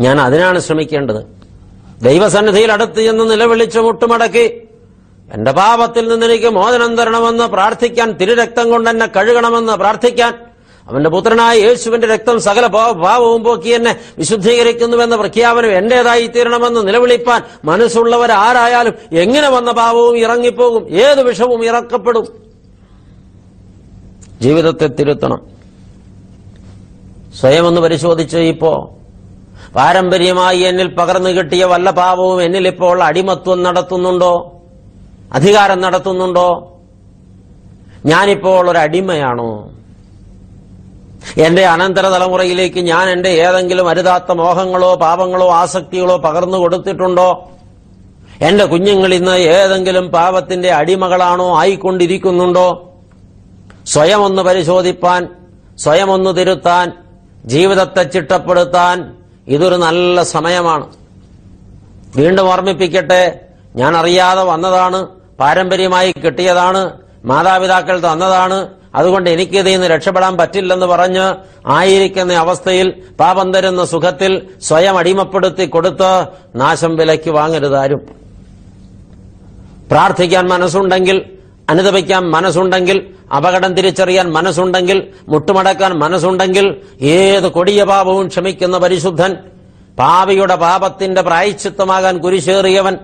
ഞാൻ അതിനാണ് ശ്രമിക്കേണ്ടത്. ദൈവസന്നിധിയിൽ അടുത്ത് ചെന്ന് നിലവിളിച്ച് മുട്ടുമടക്കി എന്റെ പാപത്തിൽ നിന്ന് എനിക്ക് മോചനം തരണമെന്ന് പ്രാർത്ഥിക്കാൻ തിരുരക്തം കൊണ്ട് എന്നെ കഴുകണമെന്ന് പ്രാർത്ഥിക്കാൻ അവന്റെ പുത്രനായ യേശുവിന്റെ രക്തം സകല ഭാവവും പോക്കി എന്നെ വിശുദ്ധീകരിക്കുന്നുവെന്ന പ്രഖ്യാപനം എന്റേതായി തീരണമെന്ന് നിലവിളിപ്പാൻ മനസ്സുള്ളവർ ആരായാലും എങ്ങനെ വന്ന പാപവും ഇറങ്ങിപ്പോകും? ഏത് വിഷവും ഇറക്കപ്പെടും? ജീവിതത്തെ തിരുത്തണം. സ്വയം ഒന്ന് പരിശോധിച്ച് ഇപ്പോ. പാരമ്പര്യമായി എന്നിൽ പകർന്നു കിട്ടിയ വല്ല പാപവും എന്നിൽ ഇപ്പോൾ അടിമത്വം നടത്തുന്നുണ്ടോ? അധികാരം നടത്തുന്നുണ്ടോ? ഞാനിപ്പോൾ ഒരു അടിമയാണോ എന്റെ അനന്തര തലമുറയിലേക്ക് ഞാൻ എന്റെ ഏതെങ്കിലും അരുതാത്ത മോഹങ്ങളോ പാപങ്ങളോ ആസക്തികളോ പകർന്നു കൊടുത്തിട്ടുണ്ടോ? എന്റെ കുഞ്ഞുങ്ങൾ ഇന്ന് ഏതെങ്കിലും പാപത്തിന്റെ അടിമകളാണോ ആയിക്കൊണ്ടിരിക്കുന്നുണ്ടോ? സ്വയം ഒന്ന് പരിശോധിപ്പാൻ സ്വയം ഒന്ന് തിരുത്താൻ ജീവിതത്തെ ചിട്ടപ്പെടുത്താൻ ഇതൊരു നല്ല സമയമാണ്. വീണ്ടും ഓർമ്മിപ്പിക്കട്ടെ ഞാൻ അറിയാതെ വന്നതാണ് പാരമ്പര്യമായി കിട്ടിയതാണ് മാതാപിതാക്കൾ തന്നതാണ് അതുകൊണ്ട് എനിക്കിതിൽ നിന്ന് രക്ഷപ്പെടാൻ പറ്റില്ലെന്ന് പറഞ്ഞ് ആയിരിക്കുന്ന അവസ്ഥയിൽ പാപം തരുന്ന സുഖത്തിൽ സ്വയം അടിമപ്പെടുത്തി കൊടുത്ത് നാശം വിലയ്ക്ക് വാങ്ങരുതാരും പ്രാർത്ഥിക്കാൻ മനസ്സുണ്ടെങ്കിൽ അനുദപിക്കാൻ മനസ്സുണ്ടെങ്കിൽ അപകടം തിരിച്ചറിയാൻ മനസ്സുണ്ടെങ്കിൽ മുട്ടുമടക്കാൻ മനസ്സുണ്ടെങ്കിൽ ഏത് കൊടിയ പാപവും ക്ഷമിക്കുന്ന പരിശുദ്ധൻ പാവിയുടെ പാപത്തിന്റെ പ്രായച്ചിത്തമാകാൻ കുരിശേറിയവൻ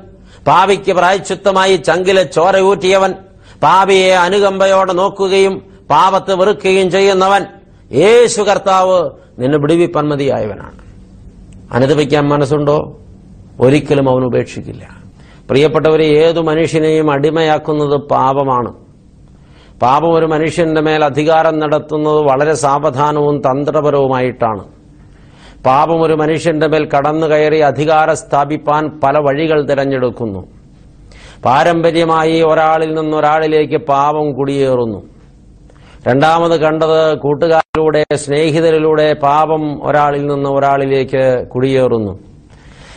പാവിക്ക് പ്രായച്ചിത്തമായി ചങ്കിലെ ചോരയൂറ്റിയവൻ പാവിയെ അനുകമ്പയോടെ നോക്കുകയും പാപത്തെ വെറുക്കുകയും ചെയ്യുന്നവൻ യേശു കർത്താവ് നിന്നെ വിടുവിപ്പാൻ മതിയായവനാണ് അനുദപിക്കാൻ മനസ്സുണ്ടോ? ഒരിക്കലും അവൻ ഉപേക്ഷിക്കില്ല. പ്രിയപ്പെട്ടവരെ ഏതു മനുഷ്യനെയും അടിമയാക്കുന്നത് പാപമാണ്. പാപം ഒരു മനുഷ്യന്റെ മേൽ അധികാരം നടത്തുന്നത് വളരെ സാവധാനവും തന്ത്രപരവുമായിട്ടാണ്. പാപം ഒരു മനുഷ്യന്റെ മേൽ കടന്നു കയറി അധികാരം സ്ഥാപിപ്പാൻ പല വഴികൾ തിരഞ്ഞെടുക്കുന്നു. പാരമ്പര്യമായി ഒരാളിൽ നിന്ന് ഒരാളിലേക്ക് പാപം കുടിയേറുന്നു. രണ്ടാമത് കണ്ടത് കൂട്ടുകാരിലൂടെ സ്നേഹിതരിലൂടെ പാപം ഒരാളിൽ നിന്ന് ഒരാളിലേക്ക് കുടിയേറുന്നു.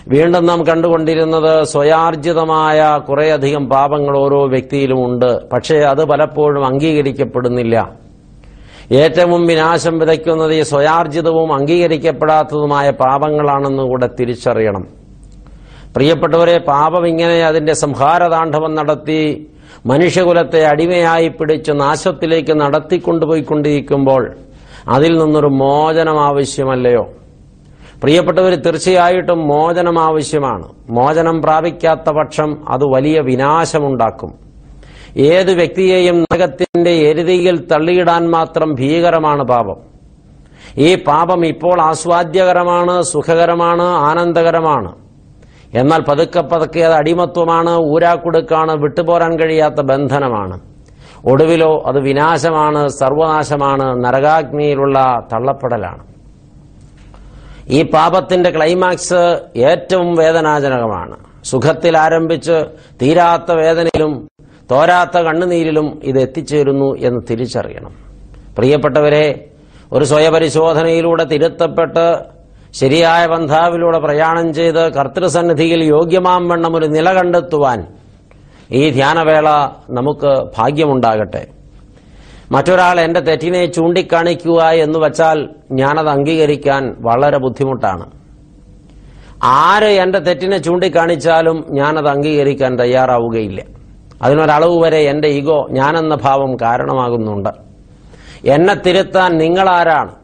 വീണ്ടും നാം കണ്ടുകൊണ്ടിരുന്നത് സ്വയാർജിതമായ കുറേയധികം പാപങ്ങൾ ഓരോ വ്യക്തിയിലും ഉണ്ട്. പക്ഷേ അത് പലപ്പോഴും അംഗീകരിക്കപ്പെടുന്നില്ല. ഏറ്റവും വിനാശം വിതയ്ക്കുന്നത് ഈ സ്വയാർജിതവും അംഗീകരിക്കപ്പെടാത്തതുമായ പാപങ്ങളാണെന്ന് കൂടെ തിരിച്ചറിയണം. പ്രിയപ്പെട്ടവരെ പാപം ഇങ്ങനെ അതിന്റെ സംഹാരതാണ്ഡവം നടത്തി മനുഷ്യകുലത്തെ അടിമയായി പിടിച്ച് നാശത്തിലേക്ക് നടത്തിക്കൊണ്ടുപോയിക്കൊണ്ടിരിക്കുമ്പോൾ അതിൽ നിന്നൊരു മോചനം ആവശ്യമല്ലയോ? പ്രിയപ്പെട്ടവർ തീർച്ചയായിട്ടും മോചനം ആവശ്യമാണ്. മോചനം പ്രാപിക്കാത്ത പക്ഷം അത് വലിയ വിനാശമുണ്ടാക്കും. ഏത് വ്യക്തിയെയും നരകത്തിന്റെ എരുതിയിൽ തള്ളിയിടാൻ മാത്രം ഭീകരമാണ് പാപം. ഈ പാപം ഇപ്പോൾ ആസ്വാദ്യകരമാണ് സുഖകരമാണ് ആനന്ദകരമാണ്. എന്നാൽ പതുക്കെ പതുക്കെ അത് അടിമത്വമാണ് ഊരാക്കുടുക്കാണ് വിട്ടുപോരാൻ കഴിയാത്ത ബന്ധനമാണ്. ഒടുവിലോ അത് വിനാശമാണ് സർവനാശമാണ് നരകാഗ്നിയിലുള്ള തള്ളപ്പെടലാണ്. ഈ പാപത്തിന്റെ ക്ലൈമാക്സ് ഏറ്റവും വേദനാജനകമാണ്. സുഖത്തിൽ ആരംഭിച്ച് തീരാത്ത വേദനയിലും തോരാത്ത കണ്ണുനീരിലും ഇത് എത്തിച്ചേരുന്നു എന്ന് തിരിച്ചറിയണം. പ്രിയപ്പെട്ടവരെ ഒരു സ്വയപരിശോധനയിലൂടെ തിരുത്തപ്പെട്ട് ശരിയായ ബന്ധാവിലൂടെ പ്രയാണം ചെയ്ത് കർത്തൃസന്നിധിയിൽ യോഗ്യമാം വണ്ണം ഒരു നില കണ്ടെത്തുവാൻ ഈ ധ്യാനവേള നമുക്ക് ഭാഗ്യമുണ്ടാകട്ടെ. മറ്റൊരാൾ എന്റെ തെറ്റിനെ ചൂണ്ടിക്കാണിക്കുക എന്ന് വച്ചാൽ ഞാനത് അംഗീകരിക്കാൻ വളരെ ബുദ്ധിമുട്ടാണ്. ആര് എന്റെ തെറ്റിനെ ചൂണ്ടിക്കാണിച്ചാലും ഞാനത് അംഗീകരിക്കാൻ തയ്യാറാവുകയില്ല. അതിനൊരളവ് വരെ എന്റെ ഈഗോ ഞാനെന്ന ഭാവം കാരണമാകുന്നുണ്ട്. എന്നെ തിരുത്താൻ നിങ്ങളാരാണ്?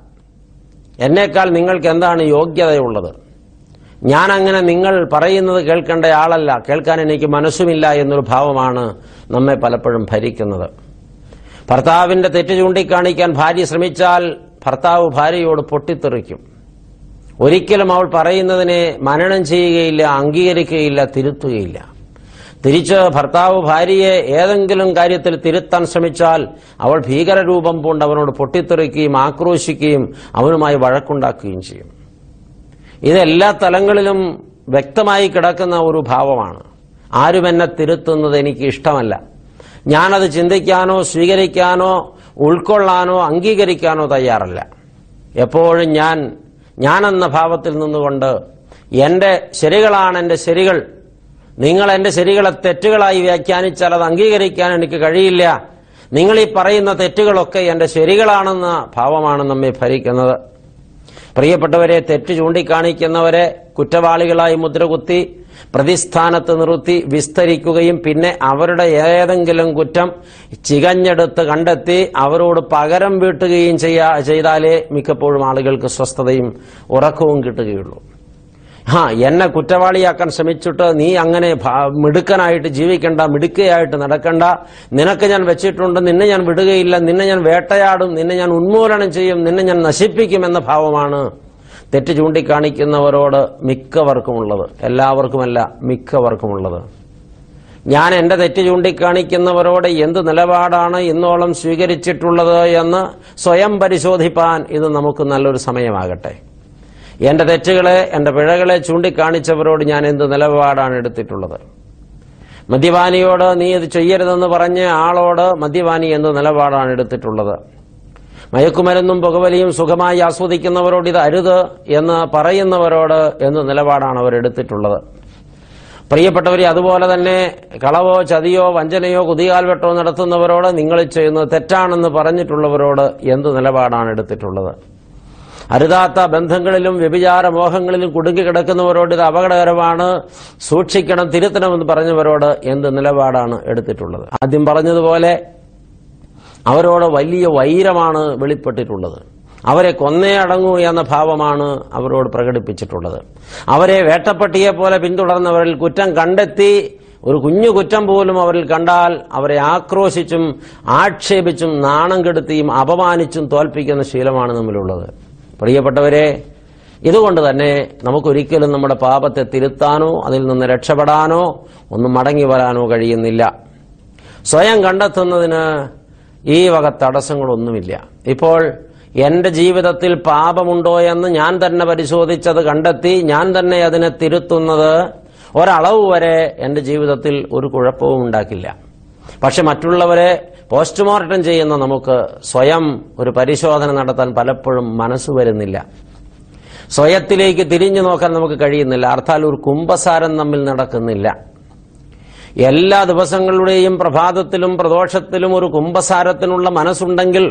എന്നേക്കാൾ നിങ്ങൾക്ക് എന്താണ് യോഗ്യതയുള്ളത്? ഞാൻ അങ്ങനെ നിങ്ങൾ പറയുന്നത് കേൾക്കേണ്ട ആളല്ല. കേൾക്കാൻ എനിക്ക് മനസ്സുമില്ല എന്നൊരു ഭാവമാണ് നമ്മെ പലപ്പോഴും ഭരിക്കുന്നത്. ഭർത്താവിന്റെ തെറ്റ് ചൂണ്ടിക്കാണിക്കാൻ ഭാര്യ ശ്രമിച്ചാൽ ഭർത്താവ് ഭാര്യയോട് പൊട്ടിത്തെറിക്കും. ഒരിക്കലും അവൾ പറയുന്നതിനെ മനനം ചെയ്യുകയില്ല അംഗീകരിക്കുകയില്ല തിരുത്തുകയില്ല. തിരിച്ച് ഭർത്താവ് ഭാര്യയെ ഏതെങ്കിലും കാര്യത്തിൽ തിരുത്താൻ ശ്രമിച്ചാൽ അവൾ ഭീകരരൂപം പൂണ്ട് അവനോട് പൊട്ടിത്തെറിക്കുകയും ആക്രോശിക്കുകയും അവനുമായി വഴക്കുണ്ടാക്കുകയും ചെയ്യും. ഇതെല്ലാ തലങ്ങളിലും വ്യക്തമായി കിടക്കുന്ന ഒരു ഭാവമാണ്. ആരും എന്നെ തിരുത്തുന്നത് എനിക്ക് ഇഷ്ടമല്ല. ഞാനത് ചിന്തിക്കാനോ സ്വീകരിക്കാനോ ഉൾക്കൊള്ളാനോ അംഗീകരിക്കാനോ തയ്യാറല്ല. എപ്പോഴും ഞാൻ ഞാനെന്ന ഭാവത്തിൽ നിന്നുകൊണ്ട് എന്റെ ശരികളാണ് എന്റെ ശരികൾ. നിങ്ങൾ എന്റെ ശരികളെ തെറ്റുകളായി വ്യാഖ്യാനിച്ചാൽ അത് അംഗീകരിക്കാൻ എനിക്ക് കഴിയില്ല. നിങ്ങൾ ഈ പറയുന്ന തെറ്റുകളൊക്കെ എന്റെ ശരികളാണെന്ന ഭാവമാണ് നമ്മെ ഭരിക്കുന്നത്. പ്രിയപ്പെട്ടവരെ തെറ്റ് ചൂണ്ടിക്കാണിക്കുന്നവരെ കുറ്റവാളികളായി മുദ്രകുത്തി പ്രതിസ്ഥാനത്ത് നിർത്തി വിസ്തരിക്കുകയും പിന്നെ അവരുടെ ഏതെങ്കിലും കുറ്റം ചികഞ്ഞെടുത്ത് കണ്ടെത്തി അവരോട് പകരം വീട്ടുകയും ചെയ്യാ ചെയ്താലേ മിക്കപ്പോഴും ആളുകൾക്ക് സ്വസ്ഥതയും ഉറക്കവും കിട്ടുകയുള്ളൂ. ആ എന്നെ കുറ്റവാളിയാക്കാൻ ശ്രമിച്ചിട്ട് നീ അങ്ങനെ മിടുക്കനായിട്ട് ജീവിക്കണ്ട മിടുക്കയായിട്ട് നടക്കണ്ട. നിനക്ക് ഞാൻ വെച്ചിട്ടുണ്ട് നിന്നെ ഞാൻ വിടുകയില്ല നിന്നെ ഞാൻ വേട്ടയാടും നിന്നെ ഞാൻ ഉന്മൂലനം ചെയ്യും നിന്നെ ഞാൻ നശിപ്പിക്കും എന്ന ഭാവമാണ് തെറ്റ് ചൂണ്ടിക്കാണിക്കുന്നവരോട് മിക്കവർക്കുമുള്ളത് എല്ലാവർക്കുമല്ല മിക്കവർക്കുമുള്ളത്. ഞാൻ എന്റെ തെറ്റ് ചൂണ്ടിക്കാണിക്കുന്നവരോട് എന്ത് നിലപാടാണ് ഇന്നോളം സ്വീകരിച്ചിട്ടുള്ളത് എന്ന് സ്വയം പരിശോധിപ്പാൻ ഇത് നമുക്ക് നല്ലൊരു സമയമാകട്ടെ. എന്റെ തെറ്റുകളെ എന്റെ പിഴകളെ ചൂണ്ടിക്കാണിച്ചവരോട് ഞാൻ എന്ത് നിലപാടാണ് എടുത്തിട്ടുള്ളത്? മദ്യപാനിയോട് നീ ഇത് ചെയ്യരുതെന്ന് പറഞ്ഞ ആളോട് മദ്യപാനി എന്ത് നിലപാടാണ് എടുത്തിട്ടുള്ളത്? മയക്കുമരുന്നും പുകവലിയും സുഖമായി ആസ്വദിക്കുന്നവരോട് ഇത് അരുത് എന്ന് പറയുന്നവരോട് എന്ന നിലപാടാണ് അവർ എടുത്തിട്ടുള്ളത്? പ്രിയപ്പെട്ടവരെ അതുപോലെ തന്നെ കളവോ ചതിയോ വഞ്ചനയോ കുതികാൽവെട്ടോ നടത്തുന്നവരോട് നിങ്ങൾ ചെയ്യുന്നത് തെറ്റാണെന്ന് പറഞ്ഞിട്ടുള്ളവരോട് എന്ത് നിലപാടാണ് എടുത്തിട്ടുള്ളത്? അരുതാത്ത ബന്ധങ്ങളിലും വ്യഭിചാര മോഹങ്ങളിലും കുടുങ്ങിക്കിടക്കുന്നവരോട് ഇത് അപകടകരമാണ്. സൂക്ഷിക്കണം തിരുത്തണമെന്ന് പറഞ്ഞവരോട് എന്ത് നിലപാടാണ് എടുത്തിട്ടുള്ളത്? ആദ്യം പറഞ്ഞതുപോലെ അവരോട് വലിയ വൈരമാണ് വെളിപ്പെട്ടിട്ടുള്ളത്. അവരെ കൊന്നേ അടങ്ങൂ എന്ന ഭാവമാണ് അവരോട് പ്രകടിപ്പിച്ചിട്ടുള്ളത്. അവരെ വേട്ടപ്പട്ടിയെ പോലെ പിന്തുടർന്നവരിൽ കുറ്റം കണ്ടെത്തി ഒരു കുഞ്ഞു കുറ്റം പോലും അവരിൽ കണ്ടാൽ അവരെ ആക്രോശിച്ചും ആക്ഷേപിച്ചും നാണം കെടുത്തിയും അപമാനിച്ചും തോൽപ്പിക്കുന്ന ശീലമാണ് നമ്മിലുള്ളത്. പ്രിയപ്പെട്ടവരെ ഇതുകൊണ്ട് തന്നെ നമുക്കൊരിക്കലും നമ്മുടെ പാപത്തെ തിരുത്താനോ അതിൽ നിന്ന് രക്ഷപ്പെടാനോ ഒന്നും മടങ്ങി വരാനോ കഴിയുന്നില്ല. സ്വയം കണ്ടെത്തുന്നതിന് ഈ വക തടസ്സങ്ങളൊന്നുമില്ല. ഇപ്പോൾ എന്റെ ജീവിതത്തിൽ പാപമുണ്ടോ എന്ന് ഞാൻ തന്നെ പരിശോധിച്ചത് കണ്ടെത്തി ഞാൻ തന്നെ അതിനെ തിരുത്തുന്നത് ഒരളവ് വരെ എന്റെ ജീവിതത്തിൽ ഒരു കുഴപ്പവും ഉണ്ടാക്കില്ല. പക്ഷെ മറ്റുള്ളവരെ പോസ്റ്റ്മോർട്ടം ചെയ്യുന്ന നമുക്ക് സ്വയം ഒരു പരിശോധന നടത്താൻ പലപ്പോഴും മനസ്സ് വരുന്നില്ല. സ്വയത്തിലേക്ക് തിരിഞ്ഞു നോക്കാൻ നമുക്ക് കഴിയുന്നില്ല. അർത്ഥാൽ ഒരു കുംഭസാരം തമ്മിൽ നടക്കുന്നില്ല. എല്ലാ ദിവസങ്ങളുടെയും പ്രഭാതത്തിലും പ്രദോഷത്തിലും ഒരു കുംഭസാരത്തിനുള്ള മനസ്സുണ്ടെങ്കിൽ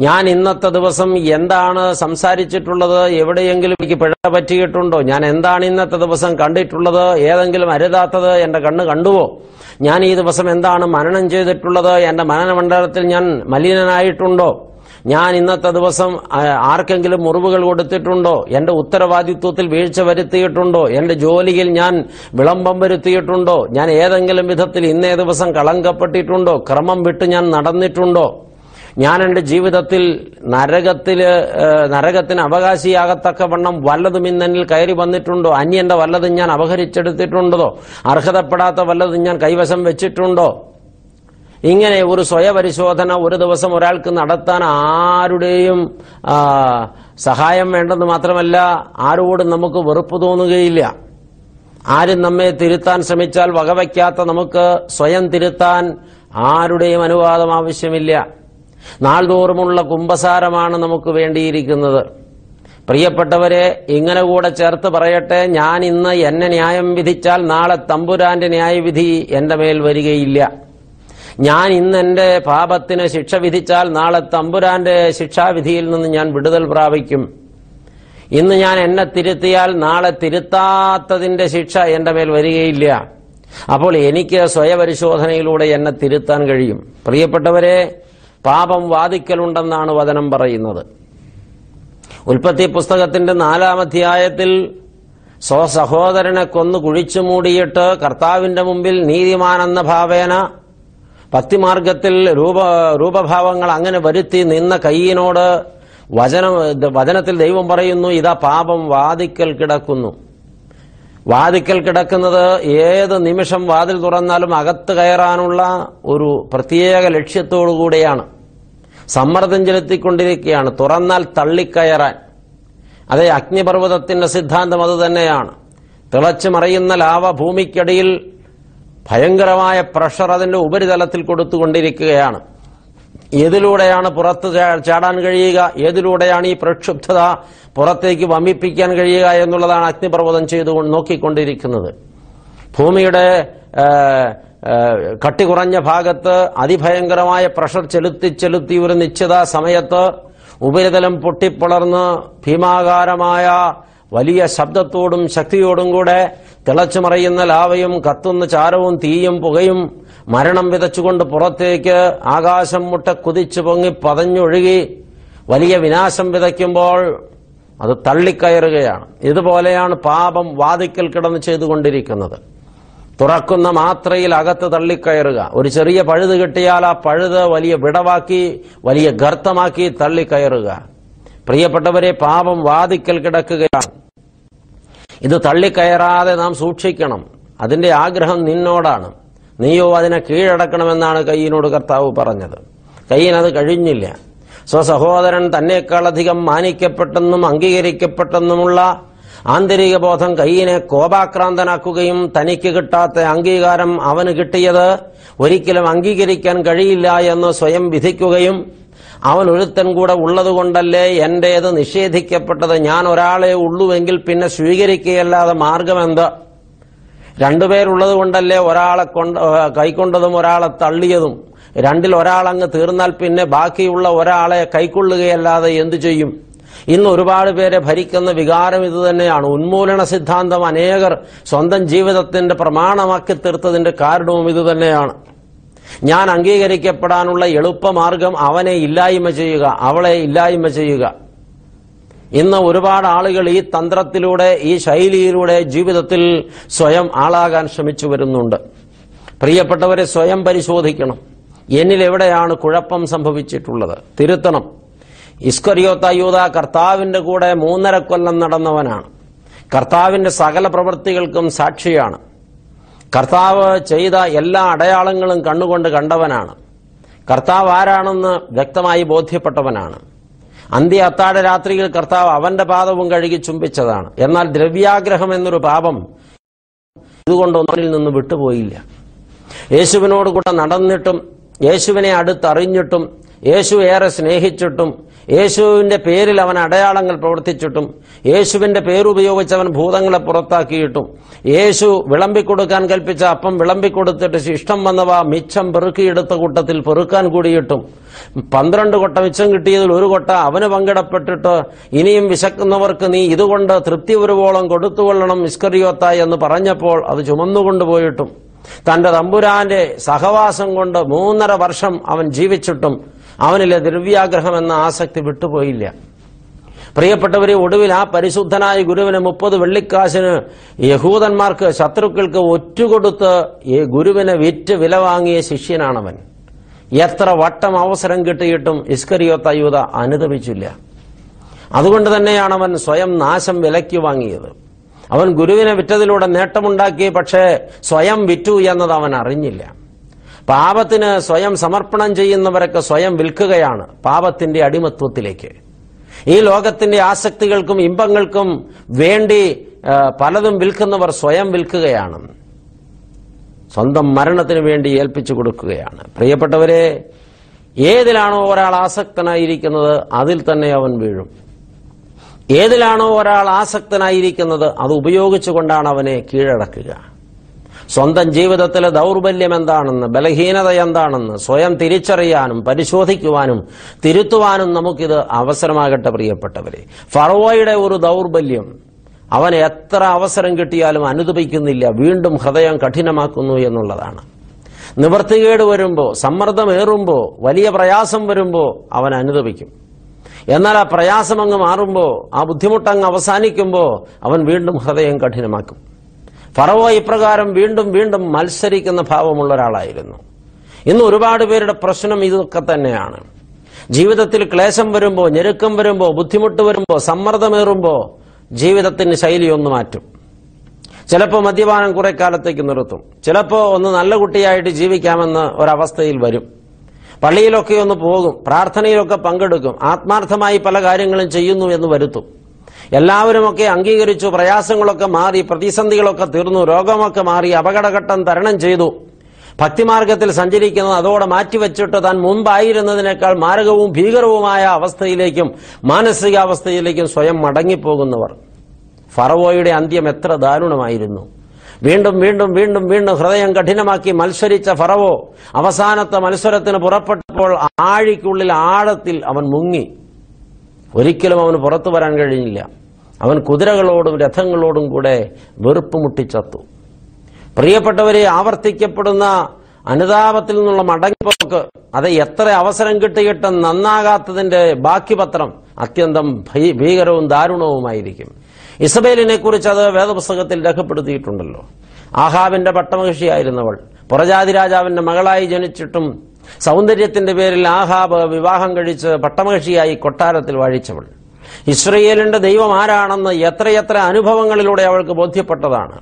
ഞാൻ ഇന്നത്തെ ദിവസം എന്താണ് സംസാരിച്ചിട്ടുള്ളത് എവിടെയെങ്കിലും എനിക്ക് പിഴ പറ്റിയിട്ടുണ്ടോ ഞാൻ എന്താണ് ഇന്നത്തെ ദിവസം കണ്ടിട്ടുള്ളത് ഏതെങ്കിലും അരുതാത്തത് എന്റെ കണ്ണ് കണ്ടുവോ? ഞാൻ ഈ ദിവസം എന്താണ് മനനം ചെയ്തിട്ടുള്ളത് എന്റെ മനനമണ്ഡലത്തിൽ ഞാൻ മലിനനായിട്ടുണ്ടോ? ഞാൻ ഇന്നത്തെ ദിവസം ആർക്കെങ്കിലും മുറിവുകൾ കൊടുത്തിട്ടുണ്ടോ? എന്റെ ഉത്തരവാദിത്വത്തിൽ വീഴ്ച വരുത്തിയിട്ടുണ്ടോ? എന്റെ ജോലിയിൽ ഞാൻ വിളംബം വരുത്തിയിട്ടുണ്ടോ? ഞാൻ ഏതെങ്കിലും വിധത്തിൽ ഇന്നേ ദിവസം കളങ്കപ്പെട്ടിട്ടുണ്ടോ? ക്രമം വിട്ട് ഞാൻ നടന്നിട്ടുണ്ടോ? ഞാൻ എന്റെ ജീവിതത്തിൽ നരകത്തിൽ നരകത്തിന് അവകാശിയാകത്തക്കവണ്ണം വല്ലതും ഇന്നെന്നിൽ കയറി വന്നിട്ടുണ്ടോ? അന്യന്റെ വല്ലതും ഞാൻ അപഹരിച്ചെടുത്തിട്ടുണ്ടോ? അർഹതപ്പെടാത്ത വല്ലതും ഞാൻ കൈവശം വെച്ചിട്ടുണ്ടോ? ഇങ്ങനെ ഒരു സ്വയപരിശോധന ഒരു ദിവസം ഒരാൾക്ക് നടത്താൻ ആരുടെയും സഹായം വേണ്ടെന്ന് മാത്രമല്ല ആരോടും നമുക്ക് വെറുപ്പ് തോന്നുകയില്ല. ആരും നമ്മെ തിരുത്താൻ ശ്രമിച്ചാൽ വകവയ്ക്കാത്ത നമുക്ക് സ്വയം തിരുത്താൻ ആരുടെയും അനുവാദം ആവശ്യമില്ല. നാൾതോറുമുള്ള കുംഭസാരമാണ് നമുക്ക് വേണ്ടിയിരിക്കുന്നത്. പ്രിയപ്പെട്ടവരെ ഇങ്ങനെ കൂടെ ചേർത്ത് പറയട്ടെ ഞാൻ ഇന്ന് എന്നെ ന്യായം വിധിച്ചാൽ നാളെ തമ്പുരാന്റെ ന്യായവിധി എന്റെ മേൽ വരികയില്ല. ഞാൻ ഇന്ന് എന്റെ പാപത്തിന് ശിക്ഷ വിധിച്ചാൽ നാളെ തമ്പുരാന്റെ ശിക്ഷാവിധിയിൽ നിന്ന് ഞാൻ വിടുതൽ പ്രാപിക്കും. ഇന്ന് ഞാൻ എന്നെ തിരുത്തിയാൽ നാളെ തിരുത്താത്തതിന്റെ ശിക്ഷ എന്റെ മേൽ വരികയില്ല. അപ്പോൾ എനിക്ക് സ്വയപരിശോധനയിലൂടെ എന്നെ തിരുത്താൻ കഴിയും. പ്രിയപ്പെട്ടവരെ പാപം വാദിക്കലുണ്ടെന്നാണ് വചനം പറയുന്നത്. ഉൽപ്പത്തി പുസ്തകത്തിന്റെ നാലാം അധ്യായത്തിൽ സ്വസഹോദരനെ കൊന്നു കുഴിച്ചു മൂടിയിട്ട് കർത്താവിന്റെ മുമ്പിൽ നീതിമാനെന്ന ഭാവേന ഭക്തിമാർഗത്തിൽ രൂപ രൂപഭാവങ്ങൾ അങ്ങനെ വരുത്തി നിന്ന കയ്യിനോട് വചന വചനത്തിൽ ദൈവം പറയുന്നു ഇതാ പാപം വാതിക്കൽ കിടക്കുന്നു. വാതിക്കൽ കിടക്കുന്നത് ഏത് നിമിഷം വാതിൽ തുറന്നാലും അകത്ത് കയറാനുള്ള ഒരു പ്രത്യേക ലക്ഷ്യത്തോടു കൂടെയാണ്. സമ്മർദ്ദം ചെലുത്തിക്കൊണ്ടിരിക്കുകയാണ്. തുറന്നാൽ തള്ളിക്കയറാൻ. അതേ അഗ്നിപർവതത്തിന്റെ സിദ്ധാന്തം അത് തന്നെയാണ് തിളച്ചു മറിയുന്ന ലാവ ഭൂമിക്കടിയിൽ ഭയങ്കരമായ പ്രഷർ അതിന്റെ ഉപരിതലത്തിൽ കൊടുത്തുകൊണ്ടിരിക്കുകയാണ്. ഏതിലൂടെയാണ് പുറത്ത് ചാടാൻ കഴിയുക? ഏതിലൂടെയാണ് ഈ പ്രക്ഷുബ്ധത പുറത്തേക്ക് വമിപ്പിക്കാൻ കഴിയുക എന്നുള്ളതാണ് അഗ്നിപർവതം ചെയ്തു നോക്കിക്കൊണ്ടിരിക്കുന്നത്. ഭൂമിയുടെ കട്ടി കുറഞ്ഞ ഭാഗത്ത് അതിഭയങ്കരമായ പ്രഷർ ചെലുത്തി ചെലുത്തി ഒരു നിശ്ചിത സമയത്ത് ഉപരിതലം പൊട്ടിപ്പിളർന്ന് ഭീമാകാരമായ വലിയ ശബ്ദത്തോടും ശക്തിയോടും കൂടെ തിളച്ചു മറയുന്ന ലാവയും കത്തുന്ന ചാരവും തീയും പുകയും മരണം വിതച്ചുകൊണ്ട് പുറത്തേക്ക് ആകാശം മുട്ട കുതിച്ചു പൊങ്ങി പതഞ്ഞൊഴുകി വലിയ വിനാശം വിതയ്ക്കുമ്പോൾ അത് തള്ളിക്കയറുകയാണ്. ഇതുപോലെയാണ് പാപം വാതിക്കൽ കിടന്ന് ചെയ്തുകൊണ്ടിരിക്കുന്നത്. തുറക്കുന്ന മാത്രയിൽ അകത്ത് തള്ളിക്കയറുക. ഒരു ചെറിയ പഴുത് കിട്ടിയാൽ ആ പഴുത് വലിയ വിടവാക്കി വലിയ ഗർത്തമാക്കി തള്ളിക്കയറുക. പ്രിയപ്പെട്ടവരെ പാപം വാതിക്കൽ കിടക്കുകയാണ്. ഇത് തള്ളിക്കയറാതെ നാം സൂക്ഷിക്കണം. അതിന്റെ ആഗ്രഹം നിന്നോടാണ്. നീയോ അതിനെ കീഴടക്കണമെന്നാണ് കയ്യനോട് കർത്താവ് പറഞ്ഞത്. കയ്യനത് കഴിഞ്ഞില്ല. സ്വസഹോദരൻ തന്നെക്കാളധികം മാനിക്കപ്പെട്ടെന്നും അംഗീകരിക്കപ്പെട്ടെന്നുമുള്ള ആന്തരിക ബോധം കയ്യനെ കോപാക്രാന്തനാക്കുകയും തനിക്ക് കിട്ടാത്ത അംഗീകാരം അവന് കിട്ടിയത് ഒരിക്കലും അംഗീകരിക്കാൻ കഴിയില്ല എന്ന് സ്വയം വിധിക്കുകയും അവൻ ഒരുത്തൻ കൂടെ ഉള്ളതുകൊണ്ടല്ലേ എന്റേത് നിഷേധിക്കപ്പെട്ടത്? ഞാൻ ഒരാളെ ഉള്ളുവെങ്കിൽ പിന്നെ സ്വീകരിക്കുകയല്ലാതെ മാർഗമെന്ത്? രണ്ടുപേരുള്ളത് കൊണ്ടല്ലേ ഒരാളെ കൊണ്ട് കൈക്കൊണ്ടതും ഒരാളെ തള്ളിയതും? രണ്ടിൽ ഒരാളങ്ങ് തീർന്നാൽ പിന്നെ ബാക്കിയുള്ള ഒരാളെ കൈക്കൊള്ളുകയല്ലാതെ എന്തു ചെയ്യും? ഇന്ന് ഒരുപാട് പേരെ ഭരിക്കുന്ന വികാരം ഇത് തന്നെയാണ്. ഉന്മൂലന സിദ്ധാന്തം അനേകർ സ്വന്തം ജീവിതത്തിന്റെ പ്രമാണമാക്കി തീർത്തതിന്റെ കാരണവും ഇത് തന്നെയാണ്. ഞാൻ അംഗീകരിക്കപ്പെടാനുള്ള എളുപ്പമാർഗം അവനെ ഇല്ലായ്മ ചെയ്യുക അവളെ ഇല്ലായ്മ ചെയ്യുക. ഇന്ന് ഒരുപാട് ആളുകൾ ഈ തന്ത്രത്തിലൂടെ ഈ ശൈലിയിലൂടെ ജീവിതത്തിൽ സ്വയം ആളാകാൻ ശ്രമിച്ചു വരുന്നുണ്ട്. പ്രിയപ്പെട്ടവരെ സ്വയം പരിശോധിക്കണം. എന്നിൽ എവിടെയാണ് കുഴപ്പം സംഭവിച്ചിട്ടുള്ളത്? തിരുത്തണം. ഇസ്കറിയോത്ത യൂത കർത്താവിന്റെ കൂടെ മൂന്നര കൊല്ലം നടന്നവനാണ്. കർത്താവിന്റെ സകല പ്രവൃത്തികൾക്കും സാക്ഷിയാണ്. കർത്താവ് ചെയ്ത എല്ലാ അടയാളങ്ങളും കണ്ണുകൊണ്ട് കണ്ടവനാണ്. കർത്താവ് ആരാണെന്ന് വ്യക്തമായി ബോധ്യപ്പെട്ടവനാണ്. അന്ത്യ അത്താഴ രാത്രിയിൽ കർത്താവ് അവന്റെ പാദവും കഴുകി ചുംബിച്ചതാണ്. എന്നാൽ ദ്രവ്യാഗ്രഹം എന്നൊരു പാപം ഇതുകൊണ്ടൊന്നിൽ നിന്ന് വിട്ടുപോയില്ല. യേശുവിനോട് കൂടെ നടന്നിട്ടും യേശുവിനെ അടുത്തറിഞ്ഞിട്ടും യേശു ഏറെ സ്നേഹിച്ചിട്ടും യേശുവിന്റെ പേരിൽ അവൻ അടയാളങ്ങൾ പ്രവർത്തിച്ചിട്ടും യേശുവിന്റെ പേരുപയോഗിച്ച് അവൻ ഭൂതങ്ങളെ പുറത്താക്കിയിട്ടും യേശു വിളമ്പിക്കൊടുക്കാൻ കൽപ്പിച്ച അപ്പം വിളമ്പിക്കൊടുത്തിട്ട് ഇഷ്ടം വന്നവ മിച്ചം പെറുക്കിയെടുത്ത കൂട്ടത്തിൽ പെറുക്കാൻ കൂടിയിട്ടും പന്ത്രണ്ട് കൊട്ട മിച്ചം കിട്ടിയതിൽ ഒരു കൊട്ട അവന് പങ്കിടപ്പെട്ടിട്ട് ഇനിയും വിശക്കുന്നവർക്ക് നീ ഇതുകൊണ്ട് തൃപ്തി ഒരുവോളം കൊടുത്തുകൊള്ളണം ഇസ്കറിയോത്ത എന്ന് പറഞ്ഞപ്പോൾ അത് ചുമന്നുകൊണ്ടുപോയിട്ടും തന്റെ തമ്പുരാന്റെ സഹവാസം കൊണ്ട് മൂന്നര വർഷം അവൻ ജീവിച്ചിട്ടും അവനിലെ ദ്രവ്യാഗ്രഹം എന്ന ആസക്തി വിട്ടുപോയില്ല. പ്രിയപ്പെട്ടവരെ ഒടുവിൽ ആ പരിശുദ്ധനായ ഗുരുവിന് മുപ്പത് വെള്ളിക്കാശിന് യഹൂദന്മാർക്ക് ശത്രുക്കൾക്ക് ഒറ്റുകൊടുത്ത് ഈ ഗുരുവിനെ വിറ്റ് വില വാങ്ങിയ ശിഷ്യനാണവൻ. എത്ര വട്ടം അവസരം കിട്ടിയിട്ടും ഇസ്കരിയോത്ത യൂത അനുദപിച്ചില്ല. അതുകൊണ്ട് തന്നെയാണ് അവൻ സ്വയം നാശം വിലയ്ക്ക് വാങ്ങിയത്. അവൻ ഗുരുവിനെ വിറ്റതിലൂടെ നേട്ടമുണ്ടാക്കി പക്ഷേ സ്വയം വിറ്റു എന്നത് അവൻ അറിഞ്ഞില്ല. പാപത്തിന് സ്വയം സമർപ്പണം ചെയ്യുന്നവരൊക്കെ സ്വയം വിൽക്കുകയാണ് പാപത്തിന്റെ അടിമത്വത്തിലേക്ക്. ഈ ലോകത്തിന്റെ ആസക്തികൾക്കും ഇമ്പങ്ങൾക്കും വേണ്ടി പലതും വിൽക്കുന്നവർ സ്വയം വിൽക്കുകയാണ്. സ്വന്തം മരണത്തിന് വേണ്ടി ഏൽപ്പിച്ചു കൊടുക്കുകയാണ്. പ്രിയപ്പെട്ടവരെ ഏതിലാണോ ഒരാൾ ആസക്തനായിരിക്കുന്നത് അതിൽ തന്നെ അവൻ വീഴും. ഏതിലാണോ ഒരാൾ ആസക്തനായിരിക്കുന്നത് അത് ഉപയോഗിച്ചുകൊണ്ടാണ് അവനെ കീഴടക്കുക. സ്വന്തം ജീവിതത്തിലെ ദൗർബല്യം എന്താണെന്ന് ബലഹീനത എന്താണെന്ന് സ്വയം തിരിച്ചറിയാനും പരിശോധിക്കുവാനും തിരുത്തുവാനും നമുക്കിത് അവസരമാകട്ടെ പ്രിയപ്പെട്ടവരെ. ഫറോയുടെ ഒരു ദൗർബല്യം അവൻ എത്ര അവസരം കിട്ടിയാലും അനുദപിക്കുന്നില്ല വീണ്ടും ഹൃദയം കഠിനമാക്കുന്നു എന്നുള്ളതാണ്. നിവർത്തികേട് വരുമ്പോൾ സമ്മർദ്ദമേറുമ്പോൾ വലിയ പ്രയാസം വരുമ്പോൾ അവൻ അനുദപിക്കും. എന്നാൽ ആ പ്രയാസം അങ്ങ് മാറുമ്പോൾ ആ ബുദ്ധിമുട്ടങ്ങ് അവസാനിക്കുമ്പോൾ അവൻ വീണ്ടും ഹൃദയം കഠിനമാക്കും. ഫറവോ ഇപ്രകാരം വീണ്ടും വീണ്ടും മത്സരിക്കുന്ന ഭാവമുള്ള ഒരാളായിരുന്നു. ഇന്ന് ഒരുപാട് പേരുടെ പ്രശ്നം ഇതൊക്കെ തന്നെയാണ്. ജീവിതത്തിൽ ക്ലേശം വരുമ്പോൾ ഞെരുക്കം വരുമ്പോൾ ബുദ്ധിമുട്ട് വരുമ്പോൾ സമ്മർദ്ദമേറുമ്പോൾ ജീവിതത്തിന് ശൈലി ഒന്ന് മാറ്റും. ചിലപ്പോൾ മദ്യപാനം കുറെ കാലത്തേക്ക് നിർത്തും. ചിലപ്പോൾ ഒന്ന് നല്ല കുട്ടിയായിട്ട് ജീവിക്കാമെന്ന് ഒരവസ്ഥയിൽ വരും. പള്ളിയിലൊക്കെ ഒന്ന് പോകും പ്രാർത്ഥനയിലൊക്കെ പങ്കെടുക്കും ആത്മാർത്ഥമായി പല കാര്യങ്ങളും ചെയ്യുന്നു എന്ന് വരുത്തും. എല്ലാവരുമൊക്കെ അംഗീകരിച്ചു പ്രയാസങ്ങളൊക്കെ മാറി പ്രതിസന്ധികളൊക്കെ തീർന്നു രോഗമൊക്കെ മാറി അപകടഘട്ടം തരണം ചെയ്തു. ഭക്തിമാർഗത്തിൽ സഞ്ചരിക്കുന്നത് അതോടെ മാറ്റിവെച്ചിട്ട് താൻ മുമ്പായിരുന്നതിനേക്കാൾ മാരകവും ഭീകരവുമായ അവസ്ഥയിലേക്കും മാനസികാവസ്ഥയിലേക്കും സ്വയം മടങ്ങിപ്പോകുന്നവർ. ഫറവോയുടെ അന്ത്യം എത്ര ദാരുണമായിരുന്നു. വീണ്ടും വീണ്ടും വീണ്ടും വീണ്ടും ഹൃദയം കഠിനമാക്കി മത്സരിച്ച ഫറവോ അവസാനത്തെ മത്സരത്തിന് പുറപ്പെട്ടപ്പോൾ ആഴിക്കുള്ളിൽ ആഴത്തിൽ അവൻ മുങ്ങി. ഒരിക്കലും അവന് പുറത്തു വരാൻ കഴിഞ്ഞില്ല അവൻ കുതിരകളോടും രഥങ്ങളോടും കൂടെ വെറുപ്പ് മുട്ടിച്ചത്തു. പ്രിയപ്പെട്ടവരെ ആവർത്തിക്കപ്പെടുന്ന അനുതാപത്തിൽ നിന്നുള്ള മടങ്ങിപ്പോക്ക് അത് എത്ര അവസരം കിട്ടിയിട്ട് നന്നാകാത്തതിന്റെ ബാക്കി പത്രം അത്യന്തം ഭീകരവും ദാരുണവുമായിരിക്കും. ഇസബേലിനെ കുറിച്ച് അത് വേദപുസ്തകത്തിൽ രേഖപ്പെടുത്തിയിട്ടുണ്ടല്ലോ. ആഹാബിന്റെ പട്ടമഹിഷിയായിരുന്നവൾ. പുറജാതി രാജാവിന്റെ മകളായി ജനിച്ചിട്ടും സൗന്ദര്യത്തിന്റെ പേരിൽ ആഹാബ് വിവാഹം കഴിച്ച് പട്ടമഹിഷിയായി കൊട്ടാരത്തിൽ വാഴിച്ചവൾ. ഇസ്രയേലിന്റെ ദൈവം ആരാണെന്ന് എത്രയെത്ര അനുഭവങ്ങളിലൂടെ അവൾക്ക് ബോധ്യപ്പെട്ടതാണ്.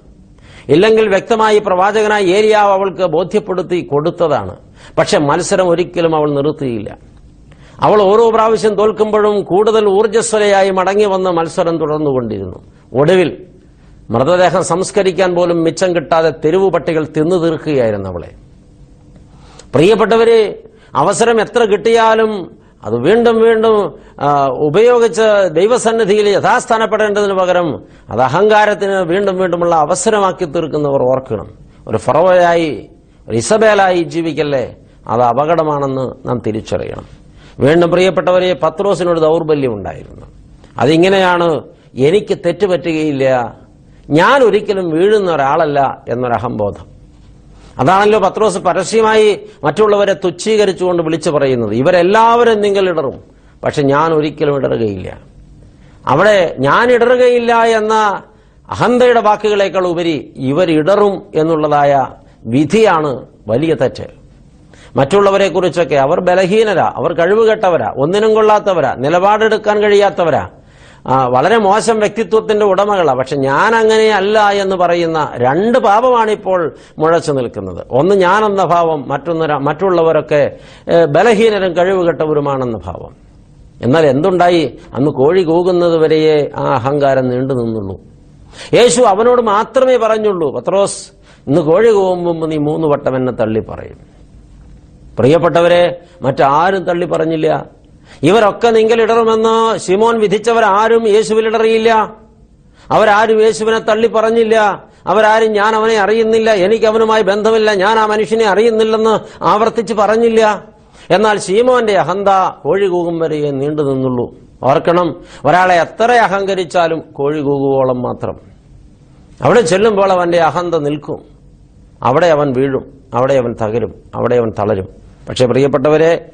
ഇല്ലെങ്കിൽ വ്യക്തമായി പ്രവാചകനായ ഏരിയാവ് അവൾക്ക് ബോധ്യപ്പെടുത്തി കൊടുത്തതാണ്. പക്ഷെ മത്സരം ഒരിക്കലും അവൾ നിർത്തിയില്ല. അവൾ ഓരോ പ്രാവശ്യം തോൽക്കുമ്പോഴും കൂടുതൽ ഊർജസ്വലയായി മടങ്ങി വന്ന് മത്സരം തുടർന്നുകൊണ്ടിരുന്നു. ഒടുവിൽ മൃതദേഹം സംസ്കരിക്കാൻ പോലും മിച്ചം കിട്ടാതെ തെരുവു പട്ടികൾ തിന്നു തീർക്കുകയായിരുന്നു അവളെ. പ്രിയപ്പെട്ടവരെ അവസരം എത്ര കിട്ടിയാലും അത് വീണ്ടും വീണ്ടും ഉപയോഗിച്ച് ദൈവസന്നിധിയിൽ യഥാസ്ഥാനപ്പെടേണ്ടതിന് പകരം അത് അഹങ്കാരത്തിന് വീണ്ടും വീണ്ടുമുള്ള അവസരമാക്കി തീർക്കുന്നവർ ഓർക്കണം. ഒരു ഫറവയായി ഒരു ഇസബേലായി ജീവിക്കല്ലേ? അത് അപകടമാണെന്ന് നാം തിരിച്ചറിയണം. വീണ്ടും പ്രിയപ്പെട്ടവരെ പത്രോസിനൊരു ദൗർബല്യം ഉണ്ടായിരുന്നു അതിങ്ങനെയാണ് എനിക്ക് തെറ്റുപറ്റുകയില്ല ഞാൻ ഒരിക്കലും വീഴുന്ന ഒരാളല്ല എന്നൊരു അഹംബോധം അതാണല്ലോ പത്രോസ് പരസ്യമായി മറ്റുള്ളവരെ തുച്ഛീകരിച്ചുകൊണ്ട് വിളിച്ചു പറയുന്നത്. ഇവരെല്ലാവരും നിങ്ങൾ ഇടറും. പക്ഷെ ഞാൻ ഒരിക്കലും ഇടറുകയില്ല. അവിടെ ഞാൻ ഇടറുകയില്ല എന്ന അഹന്തയുടെ വാക്കുകളേക്കാൾ ഉപരി ഇവരിടറും എന്നുള്ളതായ വിധിയാണ് വലിയ തെറ്റ്. മറ്റുള്ളവരെ കുറിച്ചൊക്കെ അവർ ബലഹീനരാ അവർ കഴിവുകെട്ടവരാ ഒന്നിനും കൊള്ളാത്തവരാ നിലപാടെടുക്കാൻ കഴിയാത്തവരാ. വളരെ മോശം വ്യക്തിത്വത്തിന്റെ ഉടമകളാണ് പക്ഷെ ഞാൻ അങ്ങനെ അല്ല എന്ന് പറയുന്ന രണ്ട് പാപമാണ് ഇപ്പോൾ മുഴച്ചു നിൽക്കുന്നത്. ഒന്ന് ഞാനെന്ന ഭാവം മറ്റൊന്ന് മറ്റുള്ളവരൊക്കെ ബലഹീനരും കഴിവുകെട്ടവരുമാണെന്ന ഭാവം. എന്നാൽ എന്തുണ്ടായി? അന്ന് കോഴി കൂകുന്നത് വരെയേ ആ അഹങ്കാരം നീണ്ടു നിന്നുള്ളൂ. യേശു അവനോട് മാത്രമേ പറഞ്ഞുള്ളൂ പത്രോസ് ഇന്ന് കോഴി കൂകുമ്പോൾ നീ മൂന്ന് വട്ടം എന്നെ തള്ളി പറയും പ്രിയപ്പെട്ടവരെ മറ്റാരും തള്ളി പറഞ്ഞില്ല ഇവരൊക്കെ നിങ്ങൾ ഇടറുമെന്ന് ശിമോൻ വിധിച്ചവരാരും യേശുവിൽ ഇടറിയില്ല. അവരാരും യേശുവിനെ തള്ളി പറഞ്ഞില്ല. അവരാരും ഞാൻ അവനെ അറിയുന്നില്ല. എനിക്ക് അവനുമായി ബന്ധമില്ല. ഞാൻ ആ മനുഷ്യനെ അറിയുന്നില്ലെന്ന് ആവർത്തിച്ച് പറഞ്ഞില്ല. എന്നാൽ ശീമോന്റെ അഹന്ത കോഴി കൂകും വരെയേ നീണ്ടു നിന്നുള്ളൂ. ഓർക്കണം ഒരാളെ എത്ര അഹങ്കരിച്ചാലും കോഴി കൂകുവോളം മാത്രം. അവിടെ ചെല്ലുമ്പോൾ അവന്റെ അഹന്ത നിൽക്കും. അവിടെ അവൻ വീഴും. അവിടെ അവൻ തകരും. അവിടെ അവൻ തളരും. പക്ഷെ പ്രിയപ്പെട്ടവരെ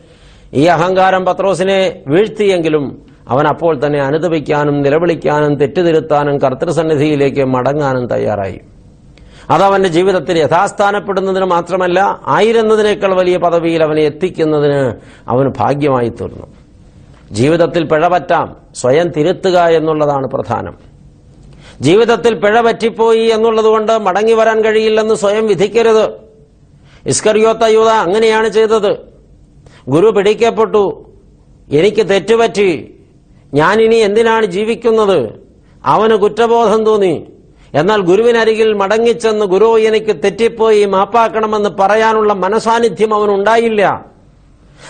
ഈ അഹങ്കാരം പത്രോസിനെ വീഴ്ത്തിയെങ്കിലും അവൻ അപ്പോൾ തന്നെ അനുദപിക്കാനും നിലവിളിക്കാനും തെറ്റുതിരുത്താനും കർത്തൃസന്നിധിയിലേക്ക് മടങ്ങാനും തയ്യാറായി. അതവന്റെ ജീവിതത്തിൽ യഥാസ്ഥാനപ്പെടുന്നതിന് മാത്രമല്ല ആയിരുന്നതിനേക്കാൾ വലിയ പദവിയിൽ അവനെ എത്തിക്കുന്നതിന് അവന് ഭാഗ്യമായി തീർന്നു. ജീവിതത്തിൽ പിഴപറ്റാം സ്വയം തിരുത്തുക എന്നുള്ളതാണ് പ്രധാനം. ജീവിതത്തിൽ പിഴ പറ്റിപ്പോയി എന്നുള്ളതുകൊണ്ട് മടങ്ങി വരാൻ കഴിയില്ലെന്ന് സ്വയം വിധിക്കരുത്. ഇസ്കറിയോത്ത യൂത അങ്ങനെയാണ് ചെയ്തത്. ഗുരു പിടിക്കപ്പെട്ടു. എനിക്ക് തെറ്റുപറ്റി. ഞാനിനി എന്തിനാണ് ജീവിക്കുന്നത്? അവന് കുറ്റബോധം തോന്നി. എന്നാൽ ഗുരുവിനരികിൽ മടങ്ങിച്ചെന്ന് ഗുരു എനിക്ക് തെറ്റിപ്പോയി മാപ്പാക്കണമെന്ന് പറയാനുള്ള മനസാന്നിധ്യം അവനുണ്ടായില്ല.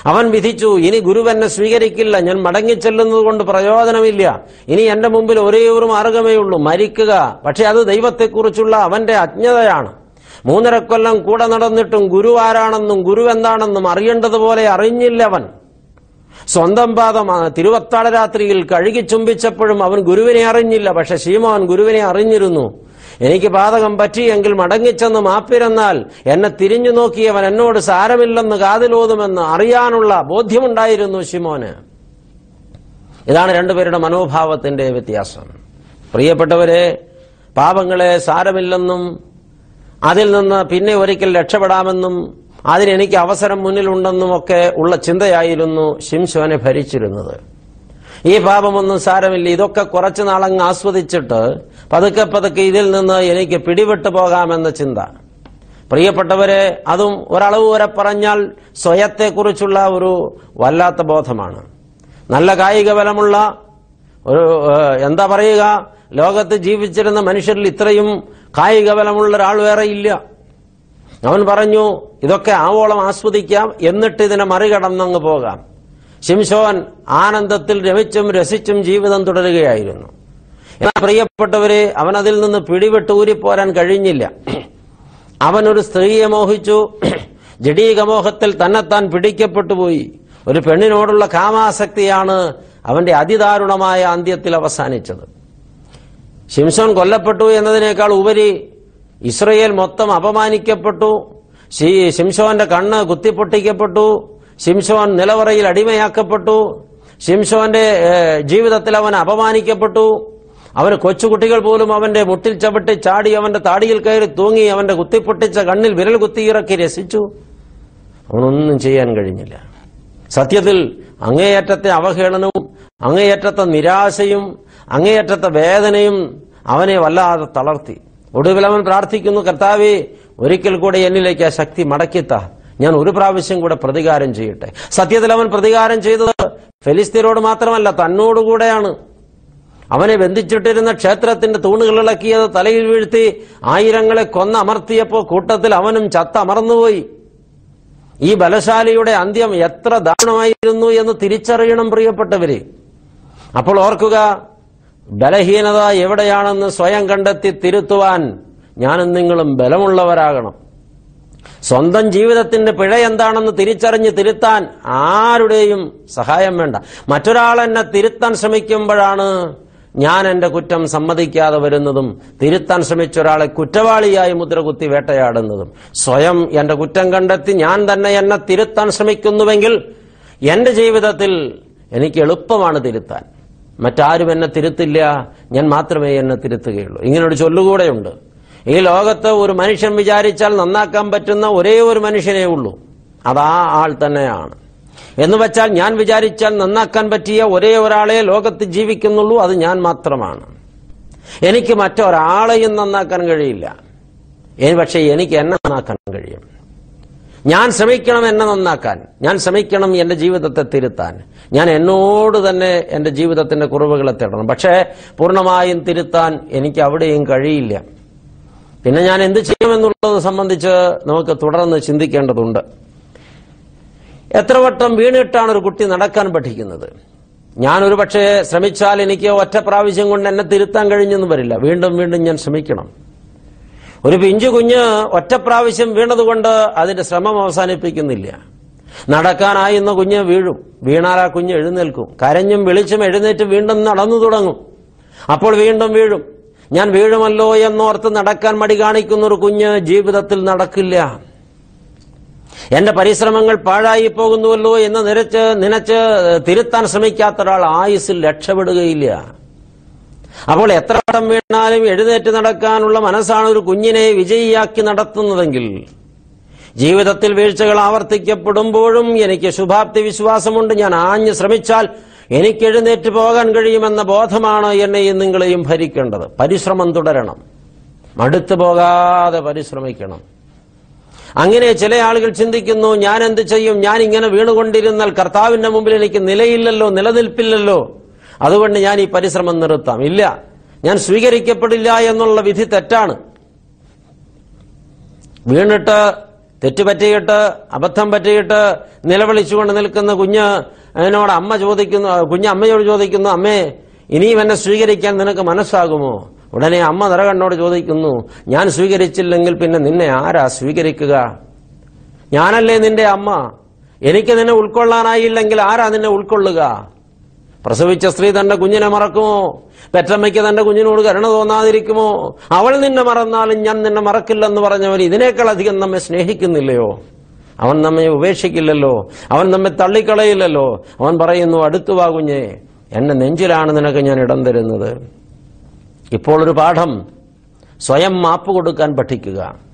അവൻ വിധിച്ചു ഇനി ഗുരു എന്നെ സ്വീകരിക്കില്ല. ഞാൻ മടങ്ങിച്ചെല്ലുന്നത് കൊണ്ട് പ്രയോജനമില്ല. ഇനി എന്റെ മുമ്പിൽ ഒരേ ഒരു മാർഗമേ ഉള്ളൂ. മരിക്കുക. പക്ഷെ അത് ദൈവത്തെക്കുറിച്ചുള്ള അവന്റെ അജ്ഞതയാണ്. മൂന്നര കൊല്ലം കൂടെ നടന്നിട്ടും ഗുരു ആരാണെന്നും ഗുരു എന്താണെന്നും അറിയേണ്ടതുപോലെ അറിഞ്ഞില്ലവൻ സ്വന്തം പാദം തിരുവത്താള രാത്രിയിൽ കഴുകി ചുംബിച്ചപ്പോഴും അവൻ ഗുരുവിനെ അറിഞ്ഞില്ല. പക്ഷെ ശീമോൻ ഗുരുവിനെ അറിഞ്ഞിരുന്നു. എനിക്ക് പാതകം പറ്റിയെങ്കിൽ മടങ്ങിച്ചെന്ന് മാപ്പിരന്നാൽ എന്നെ തിരിഞ്ഞു നോക്കിയവൻ എന്നോട് സാരമില്ലെന്ന് കാതിലോതുമെന്ന് അറിയാനുള്ള ബോധ്യമുണ്ടായിരുന്നു ശിമോന്. ഇതാണ് രണ്ടുപേരുടെ മനോഭാവത്തിന്റെ വ്യത്യാസം. പ്രിയപ്പെട്ടവരെ പാപങ്ങളെ സാരമില്ലെന്നും അതിൽ നിന്ന് പിന്നെ ഒരിക്കൽ രക്ഷപ്പെടാമെന്നും അതിനെനിക്ക് അവസരം മുന്നിലുണ്ടെന്നും ഒക്കെ ഉള്ള ചിന്തയായിരുന്നു ശിംശോനെ ഭരിച്ചിരുന്നത്. ഈ പാപമൊന്നും സാരമില്ല. ഇതൊക്കെ കുറച്ചു നാളങ്ങ് ആസ്വദിച്ചിട്ട് പതുക്കെ പതുക്കെ ഇതിൽ നിന്ന് എനിക്ക് പിടിവിട്ടു പോകാമെന്ന ചിന്ത. പ്രിയപ്പെട്ടവരെ അതും ഒരളവ് വരെ പറഞ്ഞാൽ സ്വയത്തെക്കുറിച്ചുള്ള ഒരു വല്ലാത്ത ബോധമാണ്. നല്ല കായിക ബലമുള്ള ഒരു എന്താ പറയുക? ലോകത്ത് ജീവിച്ചിരുന്ന മനുഷ്യരിൽ ഇത്രയും കായിക ബലമുള്ള ഒരാൾ വേറെ ഇല്ല. അവൻ പറഞ്ഞു ഇതൊക്കെ ആവോളം ആസ്വദിക്കാം എന്നിട്ട് ഇതിനെ മറികടന്നങ്ങ് പോകാം. ശിംഷോൻ ആനന്ദത്തിൽ രമിച്ചും രസിച്ചും ജീവിതം തുടരുകയായിരുന്നു. എന്നാൽ പ്രിയപ്പെട്ടവരെ അവനതിൽ നിന്ന് പിടിവിട്ട് ഊരിപ്പോരാൻ കഴിഞ്ഞില്ല. അവനൊരു സ്ത്രീയെ മോഹിച്ചു. ജഡീകമോഹത്തിൽ തന്നെത്താൻ പിടിക്കപ്പെട്ടു പോയി. ഒരു പെണ്ണിനോടുള്ള കാമാസക്തിയാണ് അവന്റെ അതിദാരുണമായ അന്ത്യത്തിൽ അവസാനിച്ചത്. ശിംസോൻ കൊല്ലപ്പെട്ടു എന്നതിനേക്കാൾ ഉപരി ഇസ്രയേൽ മൊത്തം അപമാനിക്കപ്പെട്ടു. ശി- ശിംശോന്റെ കണ്ണ് കുത്തിപ്പൊട്ടിക്കപ്പെട്ടു. ശിംശോൻ നിലവറയിൽ അടിമയാക്കപ്പെട്ടു. ശിംശോന്റെ ജീവിതത്തിൽ അവൻ അപമാനിക്കപ്പെട്ടു. അവന് കൊച്ചുകുട്ടികൾ പോലും അവന്റെ മുട്ടിൽ ചവിട്ടി ചാടി അവന്റെ താടിയിൽ കയറി തൂങ്ങി അവന്റെ കുത്തിപ്പൊട്ടിച്ച കണ്ണിൽ വിരൽ കുത്തിയിറക്കി രസിച്ചു. അവനൊന്നും ചെയ്യാൻ കഴിഞ്ഞില്ല. സത്യത്തിൽ അങ്ങേയറ്റത്തെ അവഹേളനവും അങ്ങേയറ്റത്തെ നിരാശയും അങ്ങേയറ്റത്തെ വേദനയും അവനെ വല്ലാതെ തളർത്തി. ഒടുവിൽ അവൻ പ്രാർത്ഥിക്കുന്നു കർത്താവേ ഒരിക്കൽ കൂടെ എന്നിലേക്ക് ആ ശക്തി മടക്കിത്ത. ഞാൻ ഒരു പ്രാവശ്യം കൂടെ പ്രതികാരം ചെയ്യട്ടെ. സത്യത്തിൽ അവൻ പ്രതികാരം ചെയ്തത് ഫെലിസ്തീനോട് മാത്രമല്ല തന്നോടുകൂടെയാണ്. അവനെ ബന്ധിച്ചിട്ടിരുന്ന ക്ഷേത്രത്തിന്റെ തൂണുകൾ ഇളക്കിയത് തലയിൽ വീഴ്ത്തി ആയിരങ്ങളെ കൊന്നമർത്തിയപ്പോ കൂട്ടത്തിൽ അവനും ചത്തമർന്നുപോയി ഈ ബലശാലിയുടെ അന്ത്യം എത്ര ദാരുണമായിരുന്നു എന്ന് തിരിച്ചറിയണം പ്രിയപ്പെട്ടവരെ. അപ്പോൾ ഓർക്കുക ബലഹീനത എവിടെയാണെന്ന് സ്വയം കണ്ടെത്തി തിരുത്തുവാൻ ഞാനും നിങ്ങളും ബലമുള്ളവരാകണം. സ്വന്തം ജീവിതത്തിന്റെ പിഴ എന്താണെന്ന് തിരിച്ചറിഞ്ഞ് തിരുത്താൻ ആരുടെയും സഹായം വേണ്ട. മറ്റൊരാൾ എന്നെ തിരുത്താൻ ശ്രമിക്കുമ്പോഴാണ് ഞാൻ എന്റെ കുറ്റം സമ്മതിക്കാതെ വരുന്നതും തിരുത്താൻ ശ്രമിച്ച ഒരാളെ കുറ്റവാളിയായി മുദ്രകുത്തി വേട്ടയാടുന്നതും. സ്വയം എന്റെ കുറ്റം കണ്ടെത്തി ഞാൻ തന്നെ എന്നെ തിരുത്താൻ ശ്രമിക്കുന്നുവെങ്കിൽ എന്റെ ജീവിതത്തിൽ എനിക്ക് എളുപ്പമാണ് തിരുത്താൻ. മറ്റാരും എന്നെ തിരുത്തില്ല. ഞാൻ മാത്രമേ എന്നെ തിരുത്തുകയുള്ളൂ. ഇങ്ങനൊരു ചൊല്ലുകൂടെയുണ്ട്. ഈ ലോകത്ത് ഒരു മനുഷ്യൻ വിചാരിച്ചാൽ നന്നാക്കാൻ പറ്റുന്ന ഒരേ ഒരു മനുഷ്യനേ ഉള്ളൂ. അതാ ആൾ തന്നെയാണ്. എന്ന് വെച്ചാൽ ഞാൻ വിചാരിച്ചാൽ നന്നാക്കാൻ പറ്റിയ ഒരേ ഒരാളെ ലോകത്ത് ജീവിക്കുന്നുള്ളൂ. അത് ഞാൻ മാത്രമാണ്. എനിക്ക് മറ്റൊരാളെയും നന്നാക്കാൻ കഴിയില്ല. പക്ഷേ എനിക്ക് എന്നെ നന്നാക്കാൻ കഴിയും. ഞാൻ ശ്രമിക്കണം എന്നെ നന്നാക്കാൻ. ഞാൻ ശ്രമിക്കണം എന്റെ ജീവിതത്തെ തിരുത്താൻ. ഞാൻ എന്നോട് തന്നെ എന്റെ ജീവിതത്തിന്റെ കുറവുകളെ തേടണം. പക്ഷേ പൂർണമായും തിരുത്താൻ എനിക്ക് അവിടെയും കഴിയില്ല. പിന്നെ ഞാൻ എന്ത് ചെയ്യുമെന്നുള്ളത് സംബന്ധിച്ച് നമുക്ക് തുടർന്ന് ചിന്തിക്കേണ്ടതുണ്ട്. എത്ര വട്ടം വീണിട്ടാണ് ഒരു കുട്ടി നടക്കാൻ പഠിക്കുന്നത്? ഞാൻ ഒരു പക്ഷേ ശ്രമിച്ചാൽ എനിക്ക് ഒറ്റ പ്രാവശ്യം കൊണ്ട് എന്നെ തിരുത്താൻ കഴിഞ്ഞെന്ന് വരില്ല. വീണ്ടും വീണ്ടും ഞാൻ ശ്രമിക്കണം. ഒരു പിഞ്ചു കുഞ്ഞ് ഒറ്റപ്രാവശ്യം വീണതുകൊണ്ട് അതിന്റെ ശ്രമം അവസാനിപ്പിക്കുന്നില്ല. നടക്കാനായിരുന്ന കുഞ്ഞ് വീഴും. വീണാൽ ആ കുഞ്ഞ് എഴുന്നേൽക്കും. കരഞ്ഞും വിളിച്ചും എഴുന്നേറ്റ് വീണ്ടും നടന്നു തുടങ്ങും. അപ്പോൾ വീണ്ടും വീഴും. ഞാൻ വീഴുമല്ലോ എന്നോർത്ത് നടക്കാൻ മടി കാണിക്കുന്ന ഒരു കുഞ്ഞ് ജീവിതത്തിൽ നടക്കില്ല. എന്റെ പരിശ്രമങ്ങൾ പാഴായി പോകുന്നുവല്ലോ എന്ന് നിരച്ച് നിനച്ച് തിരുത്താൻ ശ്രമിക്കാത്ത ഒരാൾ ആയുസ്സിൽ രക്ഷപ്പെടുകയില്ല. അപ്പോൾ എത്ര വട്ടം വീണാലും എഴുന്നേറ്റ് നടക്കാനുള്ള മനസ്സാണ് ഒരു കുഞ്ഞിനെ വിജയിയാക്കി നടത്തുന്നതെങ്കിൽ ജീവിതത്തിൽ വീഴ്ചകൾ ആവർത്തിക്കപ്പെടുമ്പോഴും എനിക്ക് ശുഭാപ്തി വിശ്വാസമുണ്ട്. ഞാൻ ആഞ്ഞു ശ്രമിച്ചാൽ എനിക്ക് എഴുന്നേറ്റ് പോകാൻ കഴിയുമെന്ന ബോധമാണ് എന്നെയും നിങ്ങളെയും ഭരിക്കേണ്ടത്. പരിശ്രമം തുടരണം. മടുത്തു പോകാതെ പരിശ്രമിക്കണം. അങ്ങനെ ചില ആളുകൾ ചിന്തിക്കുന്നു ഞാൻ എന്ത് ചെയ്യും? ഞാൻ ഇങ്ങനെ വീണുകൊണ്ടിരുന്നാൽ കർത്താവിന്റെ മുമ്പിൽ എനിക്ക് നിലയില്ലല്ലോ നിലനിൽപ്പില്ലല്ലോ. അതുകൊണ്ട് ഞാൻ ഈ പരിശ്രമം നിർത്താം. ഇല്ല. ഞാൻ സ്വീകരിക്കപ്പെടില്ല എന്നുള്ള വിധി തെറ്റാണ്. വീണിട്ട് തെറ്റുപറ്റിയിട്ട് അബദ്ധം പറ്റിയിട്ട് നിലവിളിച്ചുകൊണ്ട് നിൽക്കുന്ന കുഞ്ഞ് അതിനോട് അമ്മ ചോദിക്കുന്നു കുഞ്ഞ് അമ്മയോട് ചോദിക്കുന്നു അമ്മേ ഇനിയും എന്നെ സ്വീകരിക്കാൻ നിനക്ക് മനസ്സാകുമോ? ഉടനെ അമ്മ നിറകണ്ണോട് ചോദിക്കുന്നു ഞാൻ സ്വീകരിച്ചില്ലെങ്കിൽ പിന്നെ നിന്നെ ആരാ സ്വീകരിക്കുക? ഞാനല്ലേ നിന്റെ അമ്മ. എനിക്ക് നിന്നെ ഉൾക്കൊള്ളാനായില്ലെങ്കിൽ ആരാ നിന്നെ ഉൾക്കൊള്ളുക? പ്രസവിച്ച സ്ത്രീ തന്റെ കുഞ്ഞിനെ മറക്കുമോ? പെറ്റമ്മയ്ക്ക് തന്റെ കുഞ്ഞിനോട് കരുണ തോന്നാതിരിക്കുമോ? അവൾ നിന്നെ മറന്നാലും ഞാൻ നിന്നെ മറക്കില്ലെന്ന് പറഞ്ഞവൻ ഇതിനേക്കാൾ അധികം നമ്മെ സ്നേഹിക്കുന്നില്ലയോ? അവൻ നമ്മെ ഉപേക്ഷിക്കില്ലല്ലോ? അവൻ നമ്മെ തള്ളിക്കളയില്ലല്ലോ? അവൻ പറയുന്നു അടുത്തു വാ കുഞ്ഞേ എന്റെ നെഞ്ചിലാണ് നിനക്ക് ഞാൻ ഇടം തരുന്നത്. ഇപ്പോൾ ഒരു പാഠം സ്വയം മാപ്പ് കൊടുക്കാൻ പഠിക്കുക.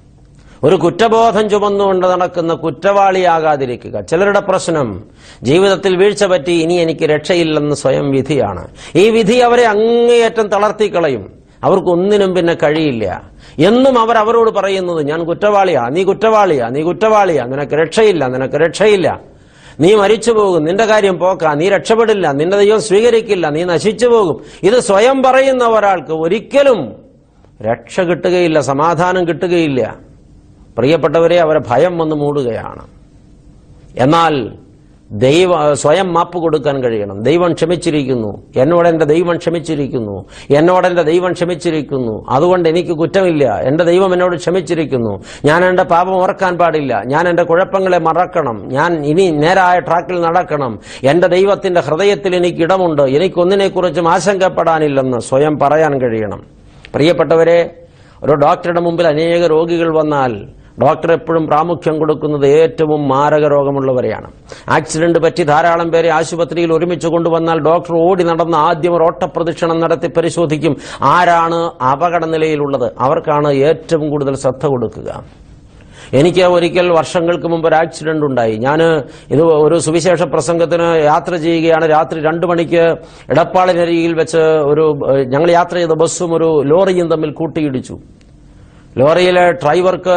ഒരു കുറ്റബോധം ചുമന്നുകൊണ്ട് നടക്കുന്ന കുറ്റവാളിയാകാതിരിക്കുക. ചിലരുടെ പ്രശ്നം ജീവിതത്തിൽ വീഴ്ച പറ്റി ഇനി എനിക്ക് രക്ഷയില്ലെന്ന് സ്വയം വിധിയാണ്. ഈ വിധി അവരെ അങ്ങേയറ്റം തളർത്തിക്കളയും. അവർക്കൊന്നിനും പിന്നെ കഴിയില്ല. എന്നും അവർ അവരോട് പറയുന്നത് ഞാൻ കുറ്റവാളിയാ നീ കുറ്റവാളിയാ നീ കുറ്റവാളിയാ നിനക്ക് രക്ഷയില്ല നിനക്ക് രക്ഷയില്ല. നീ മരിച്ചു പോകും നിന്റെ കാര്യം പോക്ക നീ രക്ഷപ്പെടില്ല നിന്റെ ദൈവം സ്വീകരിക്കില്ല നീ നശിച്ചു പോകും. ഇത് സ്വയം പറയുന്ന ഒരാൾക്ക് ഒരിക്കലും രക്ഷ കിട്ടുകയില്ല സമാധാനം കിട്ടുകയില്ല. പ്രിയപ്പെട്ടവരെ അവരെ ഭയം വന്ന് മൂടുകയാണ്. എന്നാൽ ദൈവ സ്വയം മാപ്പ് കൊടുക്കാൻ കഴിയണം. ദൈവം ക്ഷമിച്ചിരിക്കുന്നു. എന്നോട് എന്റെ ദൈവം ക്ഷമിച്ചിരിക്കുന്നു. എന്നോട് എന്റെ ദൈവം ക്ഷമിച്ചിരിക്കുന്നു. അതുകൊണ്ട് എനിക്ക് കുറ്റമില്ല. എന്റെ ദൈവം എന്നോട് ക്ഷമിച്ചിരിക്കുന്നു. ഞാൻ എന്റെ പാപം ഓർക്കാൻ പാടില്ല. ഞാൻ എന്റെ കുഴപ്പങ്ങളെ മറക്കണം. ഞാൻ ഇനി നേരായ ട്രാക്കിൽ നടക്കണം. എന്റെ ദൈവത്തിന്റെ ഹൃദയത്തിൽ എനിക്ക് ഇടമുണ്ട്. എനിക്കൊന്നിനെക്കുറിച്ചും ആശങ്കപ്പെടാനില്ലെന്ന് സ്വയം പറയാൻ കഴിയണം. പ്രിയപ്പെട്ടവരെ ഒരു ഡോക്ടറുടെ മുമ്പിൽ അനേക രോഗികൾ വന്നാൽ ഡോക്ടർ എപ്പോഴും പ്രാമുഖ്യം കൊടുക്കുന്നത് ഏറ്റവും മാരക രോഗമുള്ളവരെയാണ് ആക്സിഡന്റ് പറ്റി ധാരാളം പേരെ ആശുപത്രിയിൽ ഒരുമിച്ച് കൊണ്ടുവന്നാൽ ഡോക്ടർ ഓടി നടന്ന് ആദ്യം ഓട്ടപ്രദക്ഷിണം നടത്തി പരിശോധിക്കും ആരാണ് അപകട നിലയിലുള്ളത് അവർക്കാണ് ഏറ്റവും കൂടുതൽ ശ്രദ്ധ കൊടുക്കുക. എനിക്ക് ഒരിക്കൽ വർഷങ്ങൾക്ക് മുമ്പ് ഒരു ആക്സിഡന്റ് ഉണ്ടായി. ഞാൻ ഇത് ഒരു സുവിശേഷ പ്രസംഗത്തിന് യാത്ര ചെയ്യുകയാണ്. രാത്രി രണ്ടു മണിക്ക് ഇടപ്പാളിനരിയിൽ വെച്ച് ഒരു ഞങ്ങൾ യാത്ര ചെയ്ത ബസ്സും ഒരു ലോറിയും തമ്മിൽ കൂട്ടിയിടിച്ചു. ലോറിയിലെ ഡ്രൈവർക്ക്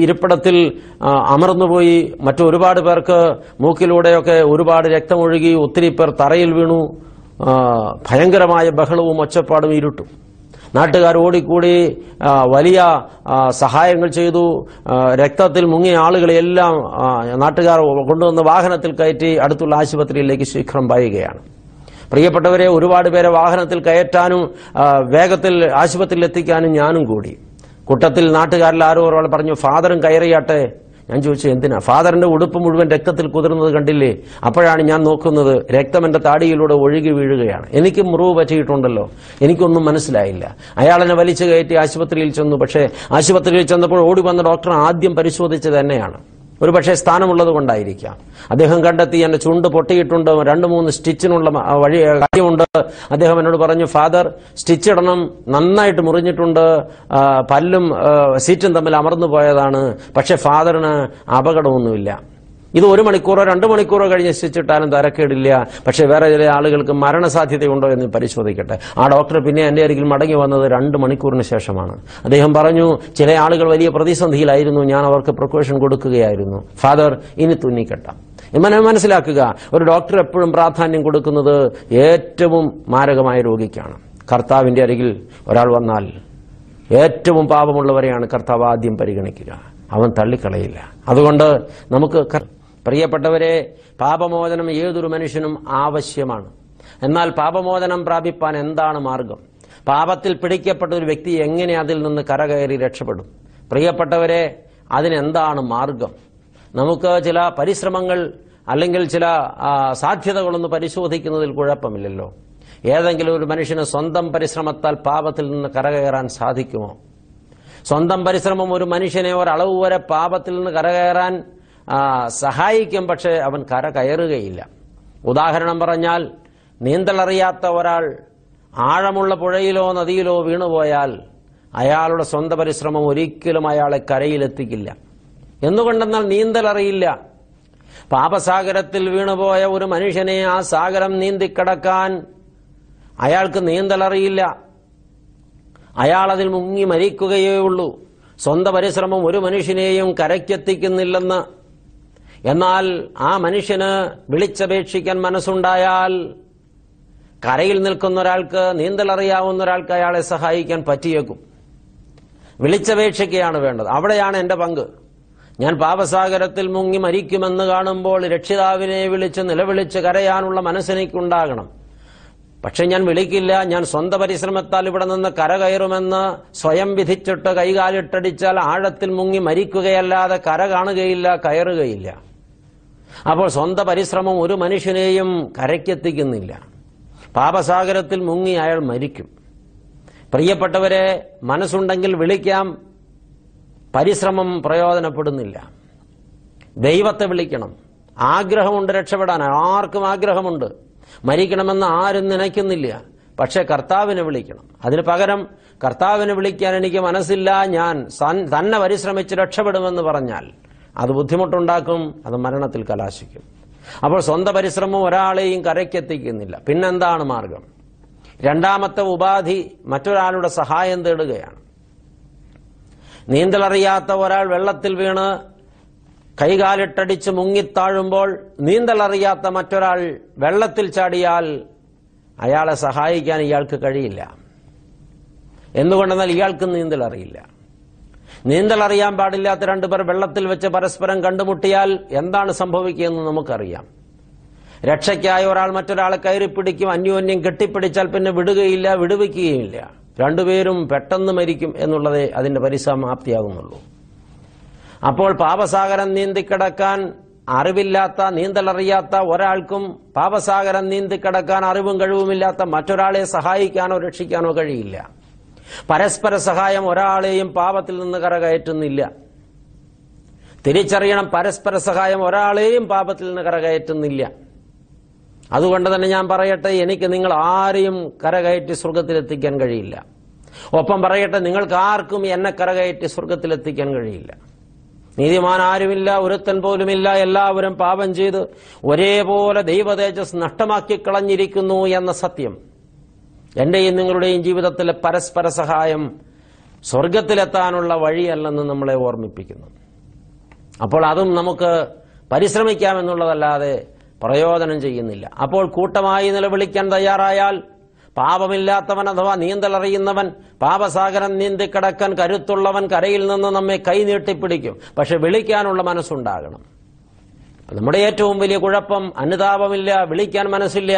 ഇരിപ്പിടത്തിൽ അമർന്നുപോയി മറ്റൊരുപാട് പേർക്ക് മൂക്കിലൂടെയൊക്കെ ഒരുപാട് രക്തമൊഴുകി ഒത്തിരി പേർ തറയിൽ വീണു. ഭയങ്കരമായ ബഹളവും ഒച്ചപ്പാടും ഇരുട്ടും. നാട്ടുകാർ ഓടിക്കൂടി വലിയ സഹായങ്ങൾ ചെയ്തു. രക്തത്തിൽ മുങ്ങിയ ആളുകളെയെല്ലാം ആ, നാട്ടുകാർ കൊണ്ടുവന്ന് വാഹനത്തിൽ കയറ്റി അടുത്തുള്ള ആശുപത്രിയിലേക്ക് ശീഘ്രം പായുകയാണ്. പ്രിയപ്പെട്ടവരെ ഒരുപാട് പേരെ വാഹനത്തിൽ കയറ്റാനും വേഗത്തിൽ ആശുപത്രിയിൽ എത്തിക്കാനും ഞാനും കൂടി. കൂട്ടത്തിൽ നാട്ടുകാരിൽ ആരോ ഒരാൾ പറഞ്ഞു ഫാദറും കയറിയാട്ടെ. ഞാൻ ചോദിച്ചു എന്തിനാ? ഫാദറിന്റെ ഉടുപ്പ് മുഴുവൻ രക്തത്തിൽ കുതിർന്നത് കണ്ടില്ലേ? അപ്പോഴാണ് ഞാൻ നോക്കുന്നത് രക്തം എന്റെ താടിയിലൂടെ ഒഴുകി വീഴുകയാണ്. എനിക്ക് മുറിവ് പറ്റിയിട്ടുണ്ടല്ലോ. എനിക്കൊന്നും മനസ്സിലായില്ല. അയാൾ വലിച്ചു കയറ്റി ആശുപത്രിയിൽ ചെന്നു. പക്ഷേ ആശുപത്രിയിൽ ചെന്നപ്പോൾ ഓടി വന്ന ഡോക്ടർ ആദ്യം പരിശോധിച്ചത് തന്നെയാണ് ഒരു പക്ഷേ സ്ഥാനമുള്ളത് കൊണ്ടായിരിക്കാം. അദ്ദേഹം കണ്ടെത്തി എന്നെ ചുണ്ട് പൊട്ടിയിട്ടുണ്ട് രണ്ട് മൂന്ന് സ്റ്റിച്ചിനുള്ള വഴി കാര്യമുണ്ട്. അദ്ദേഹം എന്നോട് പറഞ്ഞു ഫാദർ സ്റ്റിച്ച് ഇടണം നന്നായിട്ട് മുറിഞ്ഞിട്ടുണ്ട് പല്ലും സീറ്റും തമ്മിൽ അമർന്നു പോയതാണ് പക്ഷെ ഫാദറിന് അപകടമൊന്നുമില്ല. ഇത് ഒരു മണിക്കൂറോ രണ്ട് മണിക്കൂറോ കഴിഞ്ഞ് ശിച്ചിട്ടാലും തരക്കേടില്ല. പക്ഷെ വേറെ ചില ആളുകൾക്ക് മരണസാധ്യതയുണ്ടോ എന്ന് പരിശോധിക്കട്ടെ. ആ ഡോക്ടർ പിന്നെ എന്റെ അരികിൽ മടങ്ങി വന്നത് രണ്ട് മണിക്കൂറിന് ശേഷമാണ്. അദ്ദേഹം പറഞ്ഞു ചില ആളുകൾ വലിയ പ്രതിസന്ധിയിലായിരുന്നു. ഞാൻ അവർക്ക് പ്രിക്കോഷൻ കൊടുക്കുകയായിരുന്നു. ഫാദർ ഇനി തുന്നിക്കെട്ടാം. മനസ്സിലാക്കുക ഒരു ഡോക്ടർ എപ്പോഴും പ്രാധാന്യം കൊടുക്കുന്നത് ഏറ്റവും മാരകമായ രോഗിക്കാണ്. കർത്താവിന്റെ അരികിൽ ഒരാൾ വന്നാൽ ഏറ്റവും പാപമുള്ളവരെയാണ് കർത്താവ് ആദ്യം പരിഗണിക്കുക. അവൻ തള്ളിക്കളയില്ല. അതുകൊണ്ട് നമുക്ക് പ്രിയപ്പെട്ടവരെ പാപമോചനം ഏതൊരു മനുഷ്യനും ആവശ്യമാണ്. എന്നാൽ പാപമോചനം പ്രാപിപ്പാൻ എന്താണ് മാർഗം? പാപത്തിൽ പിടിക്കപ്പെട്ട ഒരു വ്യക്തി എങ്ങനെ അതിൽ നിന്ന് കരകയറി രക്ഷപ്പെടും? പ്രിയപ്പെട്ടവരെ അതിനെന്താണ് മാർഗം? നമുക്ക് ചില പരിശ്രമങ്ങൾ അല്ലെങ്കിൽ ചില സാധ്യതകളൊന്ന് പരിശോധിക്കുന്നതിൽ കുഴപ്പമില്ലല്ലോ. ഏതെങ്കിലും ഒരു മനുഷ്യന് സ്വന്തം പരിശ്രമത്താൽ പാപത്തിൽ നിന്ന് കരകയറാൻ സാധിക്കുമോ? സ്വന്തം പരിശ്രമം ഒരു മനുഷ്യനെ ഒരളവ് വരെ പാപത്തിൽ നിന്ന് കരകയറാൻ സഹായിക്കും പക്ഷെ അവൻ കര കയറുകയില്ല. ഉദാഹരണം പറഞ്ഞാൽ നീന്തലറിയാത്ത ഒരാൾ ആഴമുള്ള പുഴയിലോ നദിയിലോ വീണുപോയാൽ അയാളുടെ സ്വന്തം പരിശ്രമം ഒരിക്കലും അയാളെ കരയിലെത്തിക്കില്ല. എന്തുകൊണ്ടെന്നാൽ നീന്തലറിയില്ല. പാപസാഗരത്തിൽ വീണുപോയ ഒരു മനുഷ്യനെ ആ സാഗരം നീന്തിക്കടക്കാൻ അയാൾക്ക് നീന്തലറിയില്ല. അയാൾ അതിൽ മുങ്ങി മരിക്കുകയേ ഉള്ളൂ. സ്വന്തം പരിശ്രമം ഒരു മനുഷ്യനെയും കരയ്ക്കെത്തിക്കുന്നില്ലെന്ന് എന്നാൽ ആ മനുഷ്യന് വിളിച്ചപേക്ഷിക്കാൻ മനസ്സുണ്ടായാൽ കരയിൽ നിൽക്കുന്ന ഒരാൾക്ക് നീന്തലറിയാവുന്ന ഒരാൾക്ക് അയാളെ സഹായിക്കാൻ പറ്റിയേക്കും. വിളിച്ചപേക്ഷിക്കുകയാണ് വേണ്ടത്. അവിടെയാണ് എന്റെ പങ്ക്. ഞാൻ പാപസാഗരത്തിൽ മുങ്ങി മരിക്കുമെന്ന് കാണുമ്പോൾ രക്ഷിതാവിനെ വിളിച്ച് നിലവിളിച്ച് കരയാനുള്ള മനസ്സെനിക്കുണ്ടാകണം. പക്ഷെ ഞാൻ വിളിക്കില്ല. ഞാൻ സ്വന്തം പരിശ്രമത്താൽ ഇവിടെ നിന്ന് കരകയറുമെന്ന് സ്വയം വിധിച്ചിട്ട് കൈകാലിട്ടടിച്ചാൽ ആഴത്തിൽ മുങ്ങി മരിക്കുകയല്ലാതെ കര കാണുകയില്ല കയറുകയില്ല. അപ്പോൾ സ്വന്തം പരിശ്രമം ഒരു മനുഷ്യനെയും കരയ്ക്കെത്തിക്കുന്നില്ല. പാപസാഗരത്തിൽ മുങ്ങി അയാൾ മരിക്കും. പ്രിയപ്പെട്ടവരെ മനസ്സുണ്ടെങ്കിൽ വിളിക്കാം. പരിശ്രമം പ്രയോജനപ്പെടുന്നില്ല. ദൈവത്തെ വിളിക്കണം. ആഗ്രഹമുണ്ട് രക്ഷപ്പെടാൻ. ആർക്കും ആഗ്രഹമുണ്ട്. മരിക്കണമെന്ന് ആരും നനയ്ക്കുന്നില്ല. പക്ഷെ കർത്താവിനെ വിളിക്കണം. അതിന് പകരം കർത്താവിനെ വിളിക്കാൻ എനിക്ക് മനസ്സില്ല. ഞാൻ തന്നെ പരിശ്രമിച്ച് രക്ഷപ്പെടുമെന്ന് പറഞ്ഞാൽ അത് ബുദ്ധിമുട്ടുണ്ടാക്കും അത് മരണത്തിൽ കലാശിക്കും. അപ്പോൾ സ്വന്തം പരിശ്രമം ഒരാളെയും കരയ്ക്കെത്തിക്കുന്നില്ല. പിന്നെന്താണ് മാർഗം? രണ്ടാമത്തെ ഉപാധി മറ്റൊരാളുടെ സഹായം തേടുകയാണ്. നീന്തലറിയാത്ത ഒരാൾ വെള്ളത്തിൽ വീണ് കൈകാലിട്ടടിച്ച് മുങ്ങിത്താഴുമ്പോൾ നീന്തലറിയാത്ത മറ്റൊരാൾ വെള്ളത്തിൽ ചാടിയാൽ അയാളെ സഹായിക്കാൻ ഇയാൾക്ക് കഴിയില്ല. എന്തുകൊണ്ടെന്നാൽ ഇയാൾക്ക് നീന്തൽ അറിയില്ല നീന്തൽ അറിയാൻ പാടില്ലാത്ത രണ്ടുപേർ വെള്ളത്തിൽ വെച്ച് പരസ്പരം കണ്ടുമുട്ടിയാൽ എന്താണ് സംഭവിക്കുകയെന്ന് നമുക്കറിയാം. രക്ഷയ്ക്കായ ഒരാൾ മറ്റൊരാളെ കയറിപ്പിടിക്കും അന്യോന്യം കെട്ടിപ്പിടിച്ചാൽ പിന്നെ വിടുകയില്ല വിടുവിക്കുകയില്ല. രണ്ടുപേരും പെട്ടെന്ന് മരിക്കും എന്നുള്ളതേ അതിന്റെ പരിസമാപ്തിയാകുന്നുള്ളൂ അപ്പോൾ പാപസാഗരം നീന്തിക്കിടക്കാൻ അറിവില്ലാത്ത നീന്തലറിയാത്ത ഒരാൾക്കും പാപസാഗരം നീന്തിക്കിടക്കാൻ അറിവും കഴിവുമില്ലാത്ത മറ്റൊരാളെ സഹായിക്കാനോ രക്ഷിക്കാനോ കഴിയില്ല. പരസ്പര സഹായം ഒരാളെയും പാപത്തിൽ നിന്ന് കരകയറ്റുന്നില്ല. തിരിച്ചറിയണം പരസ്പര സഹായം ഒരാളെയും പാപത്തിൽ നിന്ന് കരകയറ്റുന്നില്ല. അതുകൊണ്ട് തന്നെ ഞാൻ പറയട്ടെ എനിക്ക് നിങ്ങൾ ആരെയും കരകയറ്റി സ്വർഗത്തിലെത്തിക്കാൻ കഴിയില്ല. ഒപ്പം പറയട്ടെ നിങ്ങൾക്ക് ആർക്കും എന്നെ കരകയറ്റി സ്വർഗത്തിലെത്തിക്കാൻ കഴിയില്ല. നീതിമാൻ ആരുമില്ല ഒരുത്തൻ പോലുമില്ല എല്ലാവരും പാപം ചെയ്ത് ഒരേപോലെ ദൈവതേജസ് നഷ്ടമാക്കി കളഞ്ഞിരിക്കുന്നു എന്ന സത്യം. എന്റെയും നിങ്ങളുടെയും ജീവിതത്തിലെ പരസ്പര സഹായം സ്വർഗത്തിലെത്താനുള്ള വഴിയല്ലെന്ന് നമ്മളെ ഓർമ്മിപ്പിക്കുന്നു. അപ്പോൾ അതും നമുക്ക് പരിശ്രമിക്കാമെന്നുള്ളതല്ലാതെ പ്രയോജനം ചെയ്യുന്നില്ല. അപ്പോൾ കൂട്ടമായി നിലവിളിക്കാൻ തയ്യാറായാൽ പാപമില്ലാത്തവൻ അഥവാ നീന്തലറിയുന്നവൻ പാപസാഗരം നീന്തിക്കിടക്കാൻ കരുത്തുള്ളവൻ കരയിൽ നിന്ന് നമ്മെ കൈനീട്ടിപ്പിടിക്കും പക്ഷെ വിളിക്കാനുള്ള മനസ്സുണ്ടാകണം. നമ്മുടെ ഏറ്റവും വലിയ കുഴപ്പം അനുതാപമില്ല വിളിക്കാൻ മനസ്സില്ല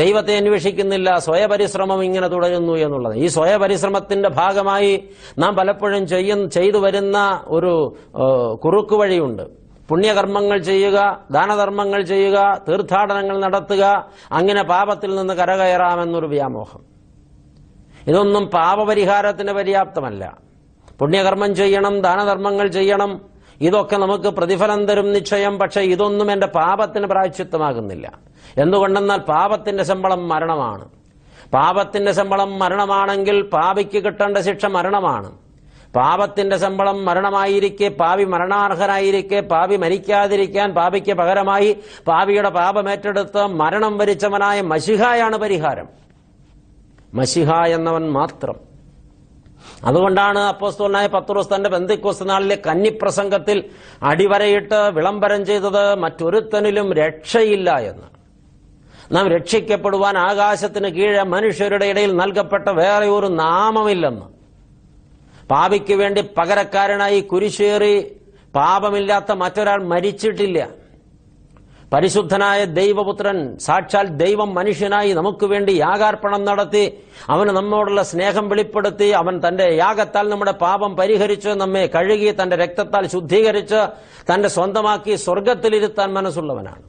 ദൈവത്തെ അന്വേഷിക്കുന്നില്ല സ്വയപരിശ്രമം ഇങ്ങനെ തുടരുന്നു എന്നുള്ളത്. ഈ സ്വയപരിശ്രമത്തിന്റെ ഭാഗമായി നാം പലപ്പോഴും ചെയ്യുന്ന ചെയ്തു വരുന്ന ഒരു കുറുക്കു വഴിയുണ്ട്. പുണ്യകർമ്മങ്ങൾ ചെയ്യുക ദാനധർമ്മങ്ങൾ ചെയ്യുക തീർത്ഥാടനങ്ങൾ നടത്തുക അങ്ങനെ പാപത്തിൽ നിന്ന് കരകയറാമെന്നൊരു വ്യാമോഹം. ഇതൊന്നും പാപപരിഹാരത്തിന് പര്യാപ്തമല്ല. പുണ്യകർമ്മം ചെയ്യണം ദാനധർമ്മങ്ങൾ ചെയ്യണം ഇതൊക്കെ നമുക്ക് പ്രതിഫലം തരും നിശ്ചയം പക്ഷെ ഇതൊന്നും എന്റെ പാപത്തിന് പ്രായച്ചിത്തമാകുന്നില്ല. എന്തുകൊണ്ടെന്നാൽ പാപത്തിന്റെ ശമ്പളം മരണമാണ്. പാപത്തിന്റെ ശമ്പളം മരണമാണെങ്കിൽ പാപിക്ക് കിട്ടേണ്ട ശിക്ഷ മരണമാണ്. പാപത്തിന്റെ ശമ്പളം മരണമായിരിക്കെ പാവി മരണാർഹനായിരിക്കെ പാവി മരിക്കാതിരിക്കാൻ പാപിക്ക് പകരമായി പാവിയുടെ പാപമേറ്റെടുത്ത് മരണം വരിച്ചവനായ മഷിഹായാണ് പരിഹാരം. മഷിഹ എന്നവൻ മാത്രം. അതുകൊണ്ടാണ് അപ്പോസ്തോലനായ പത്രോസ് തന്റെ ബന്ധിക്കോസ് നാളിലെ കന്നിപ്രസംഗത്തിൽ അടിവരയിട്ട് വിളംബരം ചെയ്തത് മറ്റൊരുത്തനിലും രക്ഷയില്ല എന്ന്. നാം രക്ഷിക്കപ്പെടുവാൻ ആകാശത്തിന് കീഴെ മനുഷ്യരുടെ ഇടയിൽ നൽകപ്പെട്ട വേറെ ഒരു നാമമില്ലെന്ന്. പാപിക്ക് വേണ്ടി പകരക്കാരനായി കുരിശേറി പാപമില്ലാത്ത മറ്റൊരാൾ മരിച്ചിട്ടില്ല. പരിശുദ്ധനായ ദൈവപുത്രൻ സാക്ഷാൽ ദൈവം മനുഷ്യനായി നമുക്ക് വേണ്ടി യാഗാർപ്പണം നടത്തി അവന് നമ്മോടുള്ള സ്നേഹം വെളിപ്പെടുത്തി അവൻ തന്റെ യാഗത്താൽ നമ്മുടെ പാപം പരിഹരിച്ച് നമ്മെ കഴുകി തന്റെ രക്തത്താൽ ശുദ്ധീകരിച്ച് തന്റെ സ്വന്തമാക്കി സ്വർഗത്തിലിരുത്താൻ മനസ്സുള്ളവനാണ്.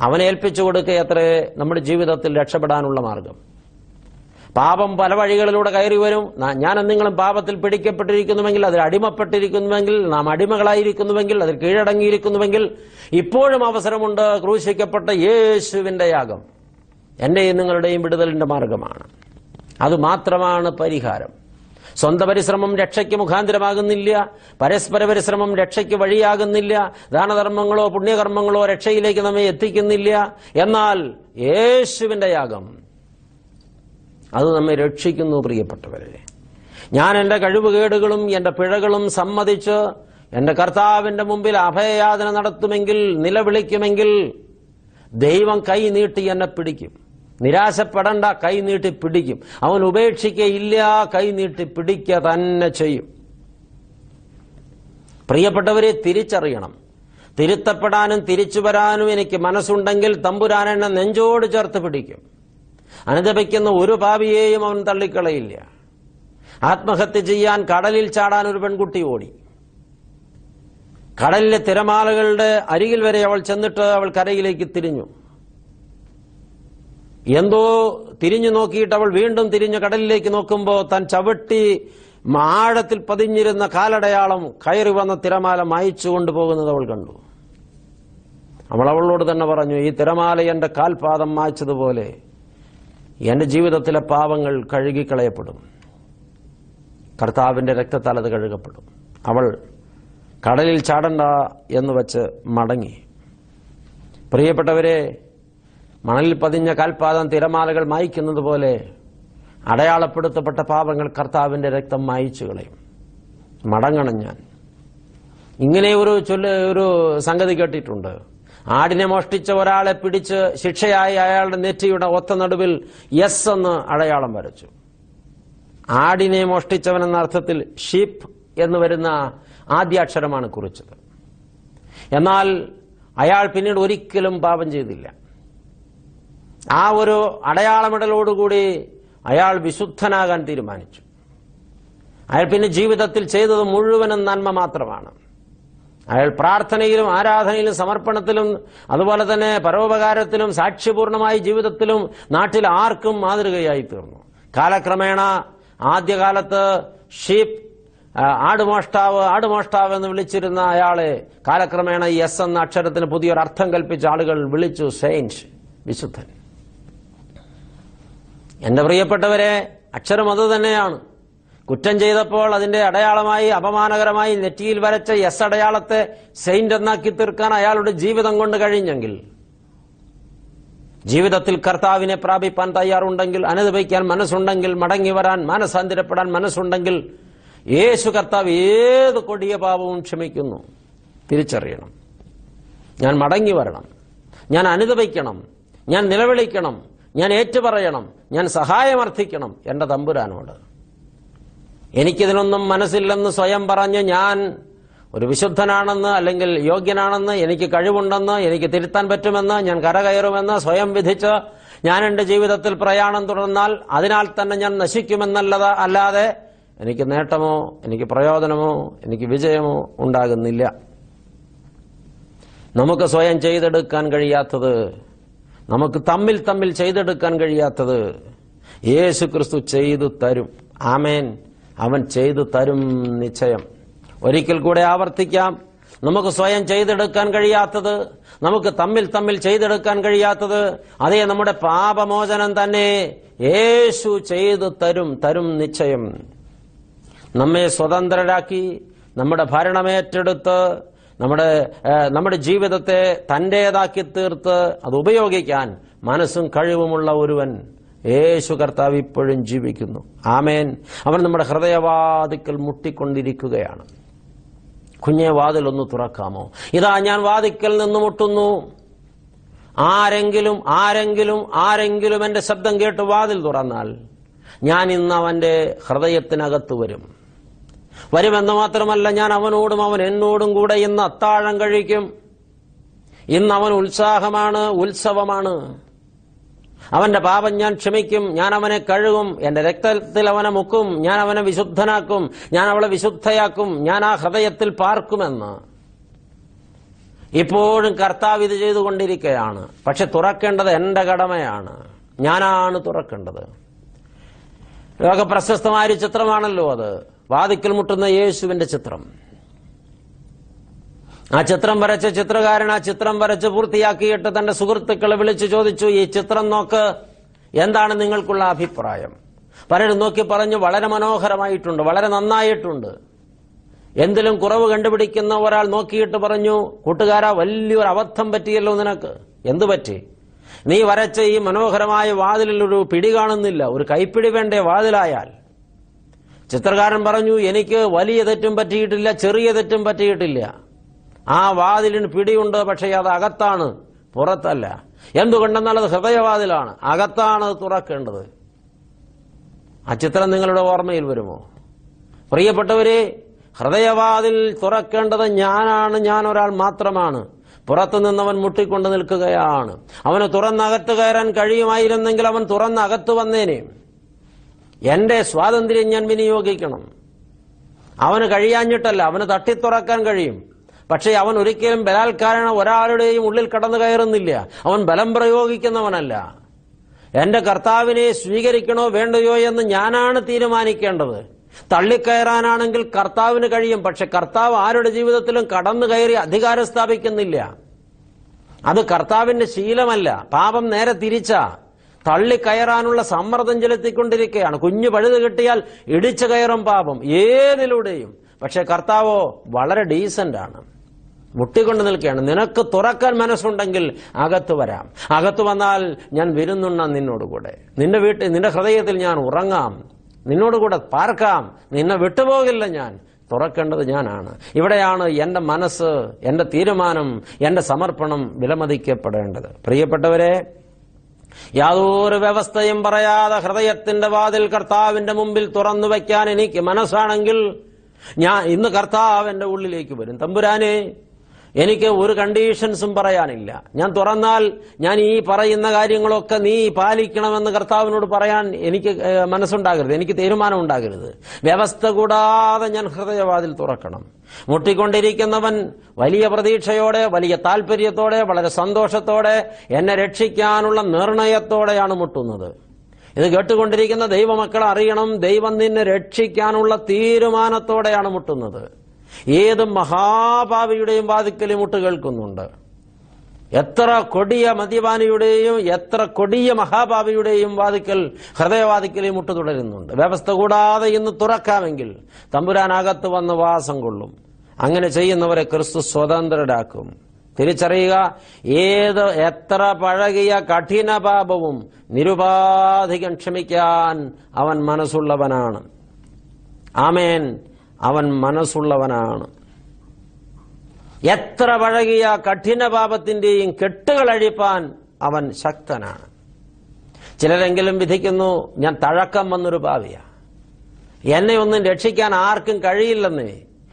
അവനെ ഏൽപ്പിച്ചു കൊടുക്കുകയത്രേ നമ്മുടെ ജീവിതത്തിൽ രക്ഷപ്പെടാനുള്ള മാർഗം. പാപം പല വഴികളിലൂടെ കയറി വരും. ഞാൻ നിങ്ങളും പാപത്തിൽ പിടിക്കപ്പെട്ടിരിക്കുന്നുവെങ്കിൽ അതിൽ അടിമപ്പെട്ടിരിക്കുന്നുവെങ്കിൽ നാം അടിമകളായിരിക്കുന്നുവെങ്കിൽ അതിൽ കീഴടങ്ങിയിരിക്കുന്നുവെങ്കിൽ ഇപ്പോഴും അവസരമുണ്ട് ക്രൂശിക്കപ്പെട്ട യേശുവിന്റെ യാഗം. എന്റെയും നിങ്ങളുടെയും വിടുതലിന്റെ മാർഗമാണ്. അത് മാത്രമാണ് പരിഹാരം. സ്വന്തം പരിശ്രമം രക്ഷയ്ക്ക് മുഖാന്തരമാകുന്നില്ല. പരസ്പര പരിശ്രമം രക്ഷയ്ക്ക് വഴിയാകുന്നില്ല. ദാനധർമ്മങ്ങളോ പുണ്യകർമ്മങ്ങളോ രക്ഷയിലേക്ക് നമ്മെ എത്തിക്കുന്നില്ല. എന്നാൽ യേശുവിന്റെ യാഗം അത് നമ്മെ രക്ഷിക്കുന്നു പ്രിയപ്പെട്ടവരെ. ഞാൻ എന്റെ കഴിവുകേടുകളും എന്റെ പിഴകളും സമ്മതിച്ച് എന്റെ കർത്താവിന്റെ മുമ്പിൽ അഭയയാതന നടത്തുമെങ്കിൽ നിലവിളിക്കുമെങ്കിൽ ദൈവം കൈ നീട്ടി എന്നെ പിടിക്കും. നിരാശപ്പെടണ്ട കൈ നീട്ടി പിടിക്കും. അവൻ ഉപേക്ഷിക്കയില്ല കൈ നീട്ടി പിടിക്കുക തന്നെ ചെയ്യും. പ്രിയപ്പെട്ടവരെ തിരിച്ചറിയണം. തിരുത്തപ്പെടാനും തിരിച്ചു വരാനും എനിക്ക് മനസ്സുണ്ടെങ്കിൽ തമ്പുരാനെന്നെ നെഞ്ചോട് ചേർത്ത് പിടിക്കും. അനുദപിക്കുന്ന ഒരു പാപിയെയും അവൻ തള്ളിക്കളയില്ല. ആത്മഹത്യ ചെയ്യാൻ കടലിൽ ചാടാൻ ഒരു പെൺകുട്ടി ഓടി. കടലിലെ തിരമാലകളുടെ അരികിൽ വരെ അവൾ ചെന്നിട്ട് അവൾ കരയിലേക്ക് തിരിഞ്ഞു. എന്തോ തിരിഞ്ഞു നോക്കിയിട്ട് അവൾ വീണ്ടും തിരിഞ്ഞ് കടലിലേക്ക് നോക്കുമ്പോൾ താൻ ചവിട്ടി ആഴത്തിൽ പതിഞ്ഞിരുന്ന കാലടയാളം കയറി വന്ന തിരമാല മായിച്ചു കൊണ്ടുപോകുന്നത് അവൾ കണ്ടു. അവൾ അവളോട് തന്നെ പറഞ്ഞു ഈ തിരമാല എന്റെ കാൽപാദം മായ്ച്ചതുപോലെ എന്റെ ജീവിതത്തിലെ പാവങ്ങൾ കഴുകിക്കളയപ്പെടും. കർത്താവിന്റെ രക്തത്താൽ അത് കഴുകപ്പെടും. അവൾ കടലിൽ ചാടണ്ട എന്ന് വച്ച് മടങ്ങി. പ്രിയപ്പെട്ടവരെ മണലിൽ പതിഞ്ഞ കാൽപാദം തിരമാലകൾ മായ്ക്കുന്നത് പോലെ അടയാളപ്പെടുത്തപ്പെട്ട പാപങ്ങൾ കർത്താവിന്റെ രക്തം മായിച്ചു കളയും. മടങ്ങണം ഞാൻ. ഇങ്ങനെ ഒരു ചൊല്ല ഒരു സംഗതി കേട്ടിട്ടുണ്ട്. ആടിനെ മോഷ്ടിച്ച ഒരാളെ പിടിച്ച് ശിക്ഷയായി അയാളുടെ നെറ്റിയുടെ ഒത്ത നടുവിൽ യെസ് എന്ന് അടയാളം വരച്ചു. ആടിനെ മോഷ്ടിച്ചവൻ എന്ന അർത്ഥത്തിൽ ഷീപ്പ് എന്ന് വരുന്ന ആദ്യാക്ഷരമാണ് കുറിച്ചത്. എന്നാൽ അയാൾ പിന്നീട് ഒരിക്കലും പാപം ചെയ്തില്ല. ആ ഒരു അടയാളമിടലോടുകൂടി അയാൾ വിശുദ്ധനാകാൻ തീരുമാനിച്ചു. അയാൾ പിന്നെ ജീവിതത്തിൽ ചെയ്തത് മുഴുവനും നന്മ മാത്രമാണ്. അയാൾ പ്രാർത്ഥനയിലും ആരാധനയിലും സമർപ്പണത്തിലും അതുപോലെ തന്നെ പരോപകാരത്തിലും സാക്ഷ്യപൂർണമായ ജീവിതത്തിലും നാട്ടിൽ ആർക്കും മാതൃകയായി തീർന്നു. കാലക്രമേണ ആദ്യകാലത്ത് ഷീപ്പ് ആടുമോഷ്ടാവ് ആടുമോഷ്ടാവ് എന്ന് വിളിച്ചിരുന്ന അയാളെ കാലക്രമേണ ഈ എസ് എന്ന അക്ഷരത്തിന് പുതിയൊരു അർത്ഥം കൽപ്പിച്ച ആളുകൾ വിളിച്ചു സെയിൻസ് വിശുദ്ധൻ. എന്റെ പ്രിയപ്പെട്ടവരെ അക്ഷരം അത് തന്നെയാണ്. കുറ്റം ചെയ്തപ്പോൾ അതിന്റെ അടയാളമായി അപമാനകരമായി നെറ്റിയിൽ വരച്ച എസ് അടയാളത്തെ സെയിന്റ് എന്നാക്കി തീർക്കാൻ അയാളുടെ ജീവിതം കൊണ്ട് കഴിഞ്ഞെങ്കിൽ ജീവിതത്തിൽ കർത്താവിനെ പ്രാപിപ്പാൻ തയ്യാറുണ്ടെങ്കിൽ അനുദപിക്കാൻ മനസ്സുണ്ടെങ്കിൽ മടങ്ങി വരാൻ മാനസാന്തരപ്പെടാൻ മനസ്സുണ്ടെങ്കിൽ യേശു കർത്താവ് ഏത് കൊടിയ പാപവും ക്ഷമിക്കുന്നു. തിരിച്ചറിയണം. ഞാൻ മടങ്ങി വരണം. ഞാൻ അനുദപിക്കണം ഞാൻ നിലവിളിക്കണം. ഞാൻ ഏറ്റുപറയണം. ഞാൻ സഹായമർത്ഥിക്കണം എന്റെ തമ്പുരാനോട്. എനിക്കിതിനൊന്നും മനസ്സില്ലെന്ന് സ്വയം പറഞ്ഞ് ഞാൻ ഒരു വിശുദ്ധനാണെന്ന് അല്ലെങ്കിൽ യോഗ്യനാണെന്ന് എനിക്ക് കഴിവുണ്ടെന്ന് എനിക്ക് തിരുത്താൻ പറ്റുമെന്ന് ഞാൻ കരകയറുമെന്ന് സ്വയം വിധിച്ച് ഞാൻ എന്റെ ജീവിതത്തിൽ പ്രയാണം തുടർന്നാൽ അതിനാൽ തന്നെ ഞാൻ നശിക്കുമെന്നല്ലത് അല്ലാതെ എനിക്ക് നേട്ടമോ എനിക്ക് പ്രയോജനമോ എനിക്ക് വിജയമോ ഉണ്ടാകുന്നില്ല. നമുക്ക് സ്വയം ചെയ്തെടുക്കാൻ കഴിയാത്തത് നമുക്ക് തമ്മിൽ തമ്മിൽ ചെയ്തെടുക്കാൻ കഴിയാത്തത് യേശു ക്രിസ്തു ചെയ്തു തരും. ആമേൻ. അവൻ ചെയ്തു തരും നിശ്ചയം. ഒരിക്കൽ കൂടെ ആവർത്തിക്കാം. നമുക്ക് സ്വയം ചെയ്തെടുക്കാൻ കഴിയാത്തത് നമുക്ക് തമ്മിൽ തമ്മിൽ ചെയ്തെടുക്കാൻ കഴിയാത്തത് അതേ നമ്മുടെ പാപമോചനം തന്നെ യേശു ചെയ്തു തരും തരും നിശ്ചയം. നമ്മെ സ്വതന്ത്രരാക്കി നമ്മുടെ ഭരണമേറ്റെടുത്ത് നമ്മുടെ നമ്മുടെ ജീവിതത്തെ തന്റേതാക്കി തീർത്ത് അത് ഉപയോഗിക്കാൻ മനസ്സും കഴിവുമുള്ള ഒരുവൻ യേശു കർത്താവ് ഇപ്പോഴും ജീവിക്കുന്നു. ആമേൻ. അവൻ നമ്മുടെ ഹൃദയവാതിക്കൽ മുട്ടിക്കൊണ്ടിരിക്കുകയാണ്. കുഞ്ഞെ വാതിലൊന്ന് തുറക്കാമോ? ഇതാ ഞാൻ വാതിക്കൽ നിന്ന് മുട്ടുന്നു. ആരെങ്കിലും ആരെങ്കിലും ആരെങ്കിലും എന്റെ ശബ്ദം കേട്ട് വാതിൽ തുറന്നാൽ ഞാൻ ഇന്ന് അവന്റെ ഹൃദയത്തിനകത്ത് വരും. വരുമെന്ന് മാത്രമല്ല ഞാൻ അവനോടും അവൻ എന്നോടും കൂടെ ഇന്ന് അത്താഴം കഴിക്കും. ഇന്ന് അവൻ ഉത്സാഹമാണ് ഉത്സവമാണ്. അവന്റെ പാപം ഞാൻ ക്ഷമിക്കും ഞാൻ അവനെ കഴുകും എന്റെ രക്തത്തിൽ അവനെ മുക്കും ഞാൻ അവനെ വിശുദ്ധനാക്കും ഞാൻ അവളെ വിശുദ്ധയാക്കും ഞാൻ ആ ഹൃദയത്തിൽ പാർക്കുമെന്ന്. ഇപ്പോഴും കർത്താവ് ഇത് ചെയ്തുകൊണ്ടിരിക്കുകയാണ്. പക്ഷെ തുറക്കേണ്ടത് എന്റെ കടമയാണ്. ഞാനാണ് തുറക്കേണ്ടത്. ലോകപ്രശസ്തമായ ഒരു ചിത്രമാണല്ലോ അത്. വാതിക്കൽ മുട്ടുന്ന യേശുവിന്റെ ചിത്രം. ആ ചിത്രം വരച്ച ചിത്രകാരൻ ആ ചിത്രം വരച്ച് പൂർത്തിയാക്കിയിട്ട് തന്റെ സുഹൃത്തുക്കളെ വിളിച്ചു ചോദിച്ചു ഈ ചിത്രം നോക്ക്. എന്താണ് നിങ്ങൾക്കുള്ള അഭിപ്രായം? പലരും നോക്കി പറഞ്ഞു വളരെ മനോഹരമായിട്ടുണ്ട് വളരെ നന്നായിട്ടുണ്ട്. എന്തിലും കുറവ് കണ്ടുപിടിക്കുന്ന ഒരാൾ നോക്കിയിട്ട് പറഞ്ഞു കൂട്ടുകാരാ വലിയൊരു അബദ്ധം പറ്റിയല്ലോ നിനക്ക്. എന്തു പറ്റി? നീ വരച്ച ഈ മനോഹരമായ വാതിലിൽ ഒരു പിടി കാണുന്നില്ല ഒരു കൈപ്പിടി വേണ്ടേ വാതിലായാൽ? ചിത്രകാരൻ പറഞ്ഞു എനിക്ക് വലിയ തെറ്റും പറ്റിയിട്ടില്ല ചെറിയ തെറ്റും പറ്റിയിട്ടില്ല. ആ വാതിലിന് പിടിയുണ്ട് പക്ഷേ അത് അകത്താണ് പുറത്തല്ല. എന്തുകൊണ്ടെന്നാൽ അത് ഹൃദയവാതിലാണ്. അകത്താണ് അത് തുറക്കേണ്ടത്. ആ ചിത്രം നിങ്ങളുടെ ഓർമ്മയിൽ വരുമോ? പ്രിയപ്പെട്ടവരെ ഹൃദയവാതിൽ തുറക്കേണ്ടത് ഞാനാണ് ഞാൻ ഒരാൾ മാത്രമാണ്. പുറത്തു നിന്നവൻ മുട്ടിക്കൊണ്ട് നിൽക്കുകയാണ്. അവന് തുറന്നകത്ത് കയറാൻ കഴിയുമായിരുന്നെങ്കിൽ അവൻ തുറന്നകത്ത് വന്നേനെ. എന്റെ സ്വാതന്ത്ര്യം ഞാൻ വിനിയോഗിക്കണം. അവന് കഴിയാഞ്ഞിട്ടല്ല അവന് തട്ടിത്തുറക്കാൻ കഴിയും. പക്ഷേ അവൻ ഒരിക്കലും ബലാത്കാരണ ഒരാളുടെയും ഉള്ളിൽ കടന്നു കയറുന്നില്ല. അവൻ ബലം പ്രയോഗിക്കുന്നവനല്ല. എന്റെ കർത്താവിനെ സ്വീകരിക്കണോ വേണ്ടയോ എന്ന് ഞാനാണ് തീരുമാനിക്കേണ്ടത്. തള്ളിക്കയറാനാണെങ്കിൽ കർത്താവിന് കഴിയും പക്ഷെ കർത്താവ് ആരുടെ ജീവിതത്തിലും കടന്നു കയറി അധികാരം സ്ഥാപിക്കുന്നില്ല. അത് കർത്താവിന്റെ ശീലമല്ല. പാപം നേരെ തിരിച്ച. തള്ളിക്കയറാനുള്ള സമ്മർദ്ദം ചെലുത്തിക്കൊണ്ടിരിക്കുകയാണ് കുഞ്ഞു പഴുത് കിട്ടിയാൽ ഇടിച്ചു കയറും പാപം ഏതിലൂടെയും. പക്ഷെ കർത്താവോ വളരെ ഡീസന്റ് ആണ് മുട്ടിക്കൊണ്ട് നിൽക്കുകയാണ്. നിനക്ക് തുറക്കാൻ മനസ്സുണ്ടെങ്കിൽ അകത്ത് വരാം. അകത്ത് വന്നാൽ ഞാൻ വരുന്നുണ്ണാം നിന്നോടുകൂടെ നിന്റെ വീട്ടിൽ നിന്റെ ഹൃദയത്തിൽ ഞാൻ ഉറങ്ങാം. നിന്നോടുകൂടെ പാർക്കാം. നിന്നെ വിട്ടുപോകില്ല ഞാൻ. തുറക്കേണ്ടത് ഞാനാണ്. ഇവിടെയാണ് എന്റെ മനസ്സ് എന്റെ തീരുമാനം എന്റെ സമർപ്പണം വിലമതിക്കപ്പെടേണ്ടത്. പ്രിയപ്പെട്ടവരെ യാതൊരു വ്യവസ്ഥയും പറയാതെ ഹൃദയത്തിന്റെ വാതിൽ കർത്താവിന്റെ മുമ്പിൽ തുറന്നു വയ്ക്കാൻ എനിക്ക് മനസ്സാണെങ്കിൽ ഞാൻ ഇന്ന് കർത്താവ് എന്റെ ഉള്ളിലേക്ക് വരും. തമ്പുരാനെ എനിക്ക് ഒരു കണ്ടീഷൻസും പറയാനില്ല. ഞാൻ തുറന്നാൽ ഞാൻ ഈ പറയുന്ന കാര്യങ്ങളൊക്കെ നീ പാലിക്കണമെന്ന് കർത്താവിനോട് പറയാൻ എനിക്ക് മനസ്സുണ്ടാകരുത്. എനിക്ക് തീരുമാനം ഉണ്ടാകരുത് വ്യവസ്ഥ കൂടാതെ ഞാൻ ഹൃദയവാതിൽ തുറക്കണം. മുട്ടിക്കൊണ്ടിരിക്കുന്നവൻ വലിയ പ്രതീക്ഷയോടെ വലിയ താല്പര്യത്തോടെ വളരെ സന്തോഷത്തോടെ എന്നെ രക്ഷിക്കാനുള്ള നിർണയത്തോടെയാണ് മുട്ടുന്നത്. ഇത് കേട്ടുകൊണ്ടിരിക്കുന്ന ദൈവമക്കളെ അറിയണം. ദൈവം നിന്നെ രക്ഷിക്കാനുള്ള തീരുമാനത്തോടെയാണ് മുട്ടുന്നത്. ഏത് മഹാഭാവിയുടെയും വാതിക്കൽ മുട്ട് കേൾക്കുന്നുണ്ട്. എത്ര കൊടിയ മദ്യപാനിയുടെയും എത്ര കൊടിയ മഹാഭാവിയുടെയും വാതിക്കൽ ഹൃദയവാതിക്കൽ മുട്ട് തുടരുന്നുണ്ട്. വ്യവസ്ഥ കൂടാതെ ഇന്ന് തുറക്കാമെങ്കിൽ തമ്പുരാനകത്ത് വന്ന് വാസം കൊള്ളും. അങ്ങനെ ചെയ്യുന്നവരെ ക്രിസ്തു സ്വതന്ത്രരാക്കും. തിരിച്ചറിയുക ഏത് എത്ര പഴകിയ കഠിന പാപവും നിരുപാധികം ക്ഷമിക്കാൻ അവൻ മനസ്സുള്ളവനാണ്. ആമേൻ. അവൻ മനസ്സുള്ളവനാണ്. എത്ര പഴകിയ കഠിന പാപത്തിന്റെയും കെട്ടുകൾ അഴിപ്പാൻ അവൻ ശക്തനാണ്. ചിലരെങ്കിലും വിധിക്കുന്നു ഞാൻ തഴക്കം വന്നൊരു ഭാവിയ എന്നെ ഒന്നും രക്ഷിക്കാൻ ആർക്കും കഴിയില്ലെന്ന്.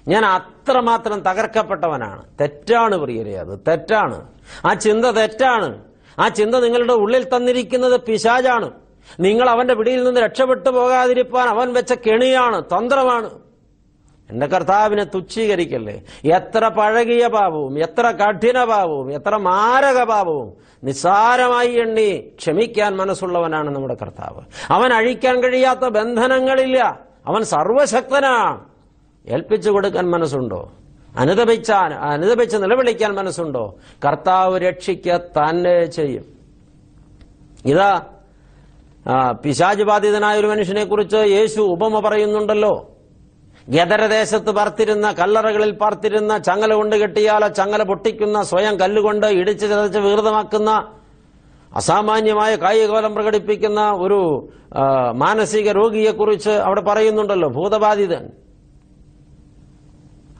ഞാൻ അത്രമാത്രം തകർക്കപ്പെട്ടവനാണ്. തെറ്റാണ് പ്രിയരെ അത്. തെറ്റാണ്. ആ ചിന്ത തെറ്റാണ്. ആ ചിന്ത നിങ്ങളുടെ ഉള്ളിൽ തന്നിരിക്കുന്നത് പിശാജാണ് നിങ്ങൾ അവന്റെ പിടിയിൽ നിന്ന് രക്ഷപ്പെട്ടു പോകാതിരിപ്പാൻ അവൻ വെച്ച കെണിയാണ് തന്ത്രമാണ്. എന്റെ കർത്താവിനെ തുച്ഛീകരിക്കല്ലേ? എത്ര പഴകിയ പാപവും എത്ര കഠിന പാപവും എത്ര മാരക പാപവും നിസ്സാരമായി എണ്ണി ക്ഷമിക്കാൻ മനസ്സുള്ളവനാണ് നമ്മുടെ കർത്താവ്. അവൻ അഴിക്കാൻ കഴിയാത്ത ബന്ധനങ്ങളില്ല. അവൻ സർവശക്തനാണ്. ഏൽപ്പിച്ചു കൊടുക്കാൻ മനസ്സുണ്ടോ? അനുദപിച്ചാൻ അനുദപിച്ച് നിലവിളിക്കാൻ മനസ്സുണ്ടോ? കർത്താവ് രക്ഷിക്ക തന്നെ ചെയ്യും. ഇതാ പിശാജ് ബാധിതനായ ഒരു മനുഷ്യനെ കുറിച്ച് യേശു ഉപമ പറയുന്നുണ്ടല്ലോ. ഗദരദേശത്ത് പാർത്തിരുന്ന കല്ലറകളിൽ പാർത്തിരുന്ന ചങ്ങല കൊണ്ട് കെട്ടിയാൽ ചങ്ങല പൊട്ടിക്കുന്ന സ്വയം കല്ലുകൊണ്ട് ഇടിച്ച് ചതച്ച് വികൃതമാക്കുന്ന അസാമാന്യമായ കായികോലം പ്രകടിപ്പിക്കുന്ന ഒരു മാനസിക രോഗിയെക്കുറിച്ച് അവിടെ പറയുന്നുണ്ടല്ലോ ഭൂതബാധിതൻ.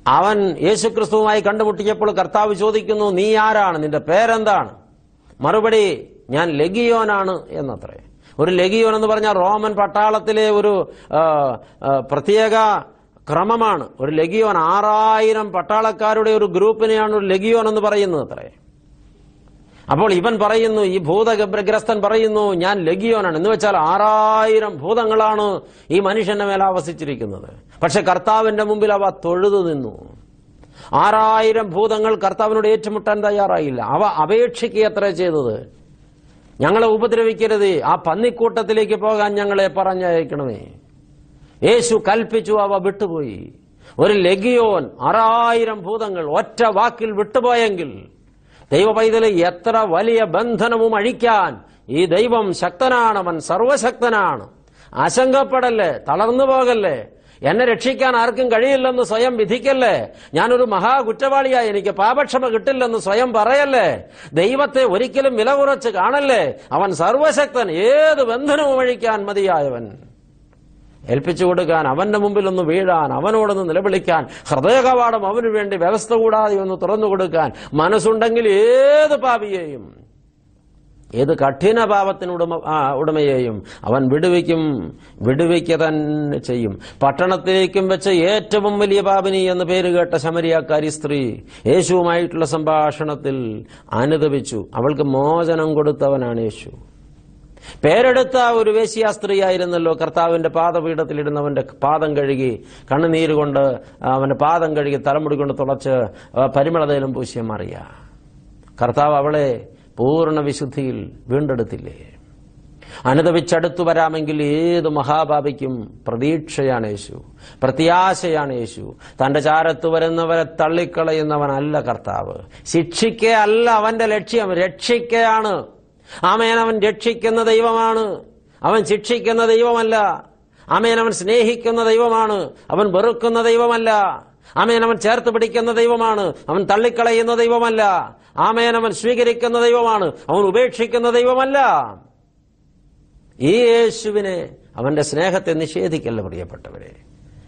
അവൻ യേശുക്രിസ്തുവുമായി കണ്ടുമുട്ടിയപ്പോൾ കർത്താവ് ചോദിക്കുന്നു നീ ആരാണ്? നിന്റെ പേരെന്താണ്? മറുപടി ഞാൻ ലഗിയോനാണ് എന്നത്രേ. ഒരു ലഗിയോൻ എന്ന് പറഞ്ഞാൽ റോമൻ പട്ടാളത്തിലെ ഒരു പ്രത്യേക ക്രമമാണ്. ഒരു ലഗിയോൻ ആറായിരം പട്ടാളക്കാരുടെ ഒരു ഗ്രൂപ്പിനെയാണ് ഒരു ലഗിയോൻ എന്ന് പറയുന്നത് അത്രേ. അപ്പോൾ ഇവൻ പറയുന്നു ഈ ഭൂതഗ്രസ്തൻ പറയുന്നു ഞാൻ ലഗിയോനാണ് എന്ന് വെച്ചാൽ ആറായിരം ഭൂതങ്ങളാണ് ഈ മനുഷ്യന്റെ മേലെ ആവസിച്ചിരിക്കുന്നത്. പക്ഷെ കർത്താവിന്റെ മുമ്പിൽ അവ തൊഴുതു നിന്നു. ആറായിരം ഭൂതങ്ങൾ കർത്താവിനോട് ഏറ്റുമുട്ടാൻ തയ്യാറായില്ല. അവ അപേക്ഷിക്കുക അത്ര ചെയ്തത്. ഞങ്ങളെ ഉപദ്രവിക്കരുത്. ആ പന്നിക്കൂട്ടത്തിലേക്ക് പോകാൻ ഞങ്ങളെ പറഞ്ഞയക്കണമേ. യേശു കൽപ്പിച്ചു അവ വിട്ടുപോയി. ഒരു ലഗിയോൻ ആറായിരം ഭൂതങ്ങൾ ഒറ്റ വാക്കിൽ വിട്ടുപോയെങ്കിൽ ദൈവപൈതൽ എത്ര വലിയ ബന്ധനവും അഴിക്കാൻ ഈ ദൈവം ശക്തനാണ് അവൻ സർവശക്തനാണ്. ആശങ്കപ്പെടല്ലേ? തളർന്നു പോകല്ലേ? എന്നെ രക്ഷിക്കാൻ ആർക്കും കഴിയില്ലെന്ന് സ്വയം വിധിക്കല്ലേ? ഞാനൊരു മഹാ കുറ്റവാളിയായി എനിക്ക് പാപക്ഷമ കിട്ടില്ലെന്ന് സ്വയം പറയല്ലേ? ദൈവത്തെ ഒരിക്കലും വില കുറച്ച് കാണല്ലേ? അവൻ സർവശക്തൻ ഏത് ബന്ധനവും അഴിക്കാൻ മതിയായവൻ. ഏൽപ്പിച്ചു കൊടുക്കാൻ അവന്റെ മുമ്പിൽ ഒന്ന് വീഴാൻ അവനോടൊന്ന് നിലവിളിക്കാൻ ഹൃദയകവാടം അവന് വേണ്ടി വ്യവസ്ഥ കൂടാതെ ഒന്ന് തുറന്നു കൊടുക്കാൻ മനസ്സുണ്ടെങ്കിൽ ഏത് പാപിയെയും ഏത് കഠിന പാപത്തിന് ഉടമ ഉടമയെയും അവൻ വിടുവിക്കും വിടുവിക്ക തന്നെ ചെയ്യും. പട്ടണത്തിലേക്കും വെച്ച ഏറ്റവും വലിയ പാപിനി എന്ന് പേര് കേട്ട ശമരിയാക്കാരി സ്ത്രീ യേശുവുമായിട്ടുള്ള സംഭാഷണത്തിൽ അനുദപിച്ചു. അവൾക്ക് മോചനം കൊടുത്തവനാണ് യേശു. പേരെടുത്ത ഒരു വേശ്യാ സ്ത്രീയായിരുന്നല്ലോ കർത്താവിന്റെ പാദപീഠത്തിലിടുന്നവന്റെ പാദം കഴുകി കണ്ണുനീര് കൊണ്ട് അവന്റെ പാദം കഴുകി തലമുടി കൊണ്ട് തുളച്ച് പരിമളതയിലും പൂശിയ മാറിയ. കർത്താവ് അവളെ പൂർണ വിശുദ്ധിയിൽ വീണ്ടെടുത്തില്ലേ? അനുദവിച്ചടുത്തു വരാമെങ്കിൽ ഏത് മഹാഭാവിക്കും പ്രതീക്ഷയാണ് യേശു പ്രത്യാശയാണ് യേശു. തന്റെ ചാരത്ത് വരുന്നവരെ തള്ളിക്കളയുന്നവനല്ല കർത്താവ്. ശിക്ഷിക്കയല്ല അവന്റെ ലക്ഷ്യം രക്ഷിക്കയാണ്. ആമേൻ അവൻ രക്ഷിക്കുന്ന ദൈവമാണ്. അവൻ ശിക്ഷിക്കുന്ന ദൈവമല്ല. ആമേൻ അവൻ സ്നേഹിക്കുന്ന ദൈവമാണ്. അവൻ വെറുക്കുന്ന ദൈവമല്ല. ആമേൻ അവൻ ചേർത്ത് പിടിക്കുന്ന ദൈവമാണ്. അവൻ തള്ളിക്കളയുന്ന ദൈവമല്ല. ആമേൻ അവൻ സ്വീകരിക്കുന്ന ദൈവമാണ്. അവൻ ഉപേക്ഷിക്കുന്ന ദൈവമല്ല. ഈ യേശുവിനെ അവന്റെ സ്നേഹത്തെ നിഷേധിക്കല്ല പ്രിയപ്പെട്ടവരെ.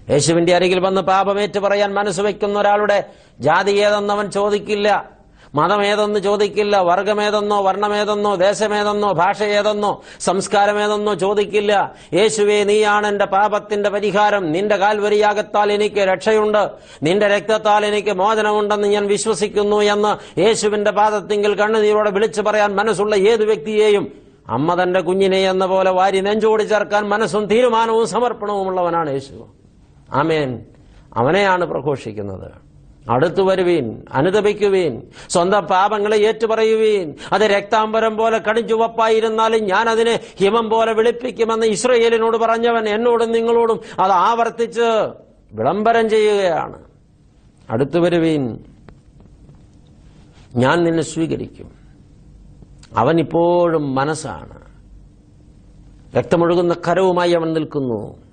യേശുവിന്റെ അരികിൽ വന്ന് പാപമേറ്റ് പറയാൻ മനസ്സ് വയ്ക്കുന്ന ഒരാളുടെ ജാതി അവൻ ചോദിക്കില്ല. മതമേതെന്ന് ചോദിക്കില്ല വർഗമേതെന്നോ വർണമേതെന്നോ ദേശമേതെന്നോ ഭാഷ ഏതെന്നോ സംസ്കാരമേതെന്നോ ചോദിക്കില്ല. യേശുവേ നീയാണ് എന്റെ പാപത്തിന്റെ പരിഹാരം. നിന്റെ കാൽവരിയാകത്താൽ എനിക്ക് രക്ഷയുണ്ട്. നിന്റെ രക്തത്താൽ എനിക്ക് മോചനമുണ്ടെന്ന് ഞാൻ വിശ്വസിക്കുന്നു എന്ന് യേശുവിന്റെ പാദത്തിങ്കിൽ കണ്ണുനീരോടെ വിളിച്ചു പറയാൻ മനസ്സുള്ള ഏതു വ്യക്തിയെയും അമ്മ തന്റെ കുഞ്ഞിനെ എന്ന പോലെ വാരി നെഞ്ചോടി ചേർക്കാൻ മനസ്സും തീരുമാനവും സമർപ്പണവും ഉള്ളവനാണ് യേശു. ആമേൻ. അവനെയാണ് പ്രഘോഷിക്കുന്നത്. അടുത്തു വരുവീൻ അനുദപിക്കുവീൻ സ്വന്തം പാപങ്ങളെ ഏറ്റുപറയുവീൻ അത് രക്താംബരം പോലെ കടിഞ്ചുവപ്പായിരുന്നാലും ഞാൻ അതിനെ ഹിമം പോലെ വിളിപ്പിക്കുമെന്ന് ഇസ്രയേലിനോട് പറഞ്ഞവൻ എന്നോടും നിങ്ങളോടും അത് ആവർത്തിച്ച് വിളംബരം ചെയ്യുകയാണ്. അടുത്തു വരുവീൻ ഞാൻ നിന്നെ സ്വീകരിക്കും. അവൻ ഇപ്പോഴും മനസ്സാണ്. രക്തമൊഴുകുന്ന കരവുമായി അവൻ നിൽക്കുന്നു.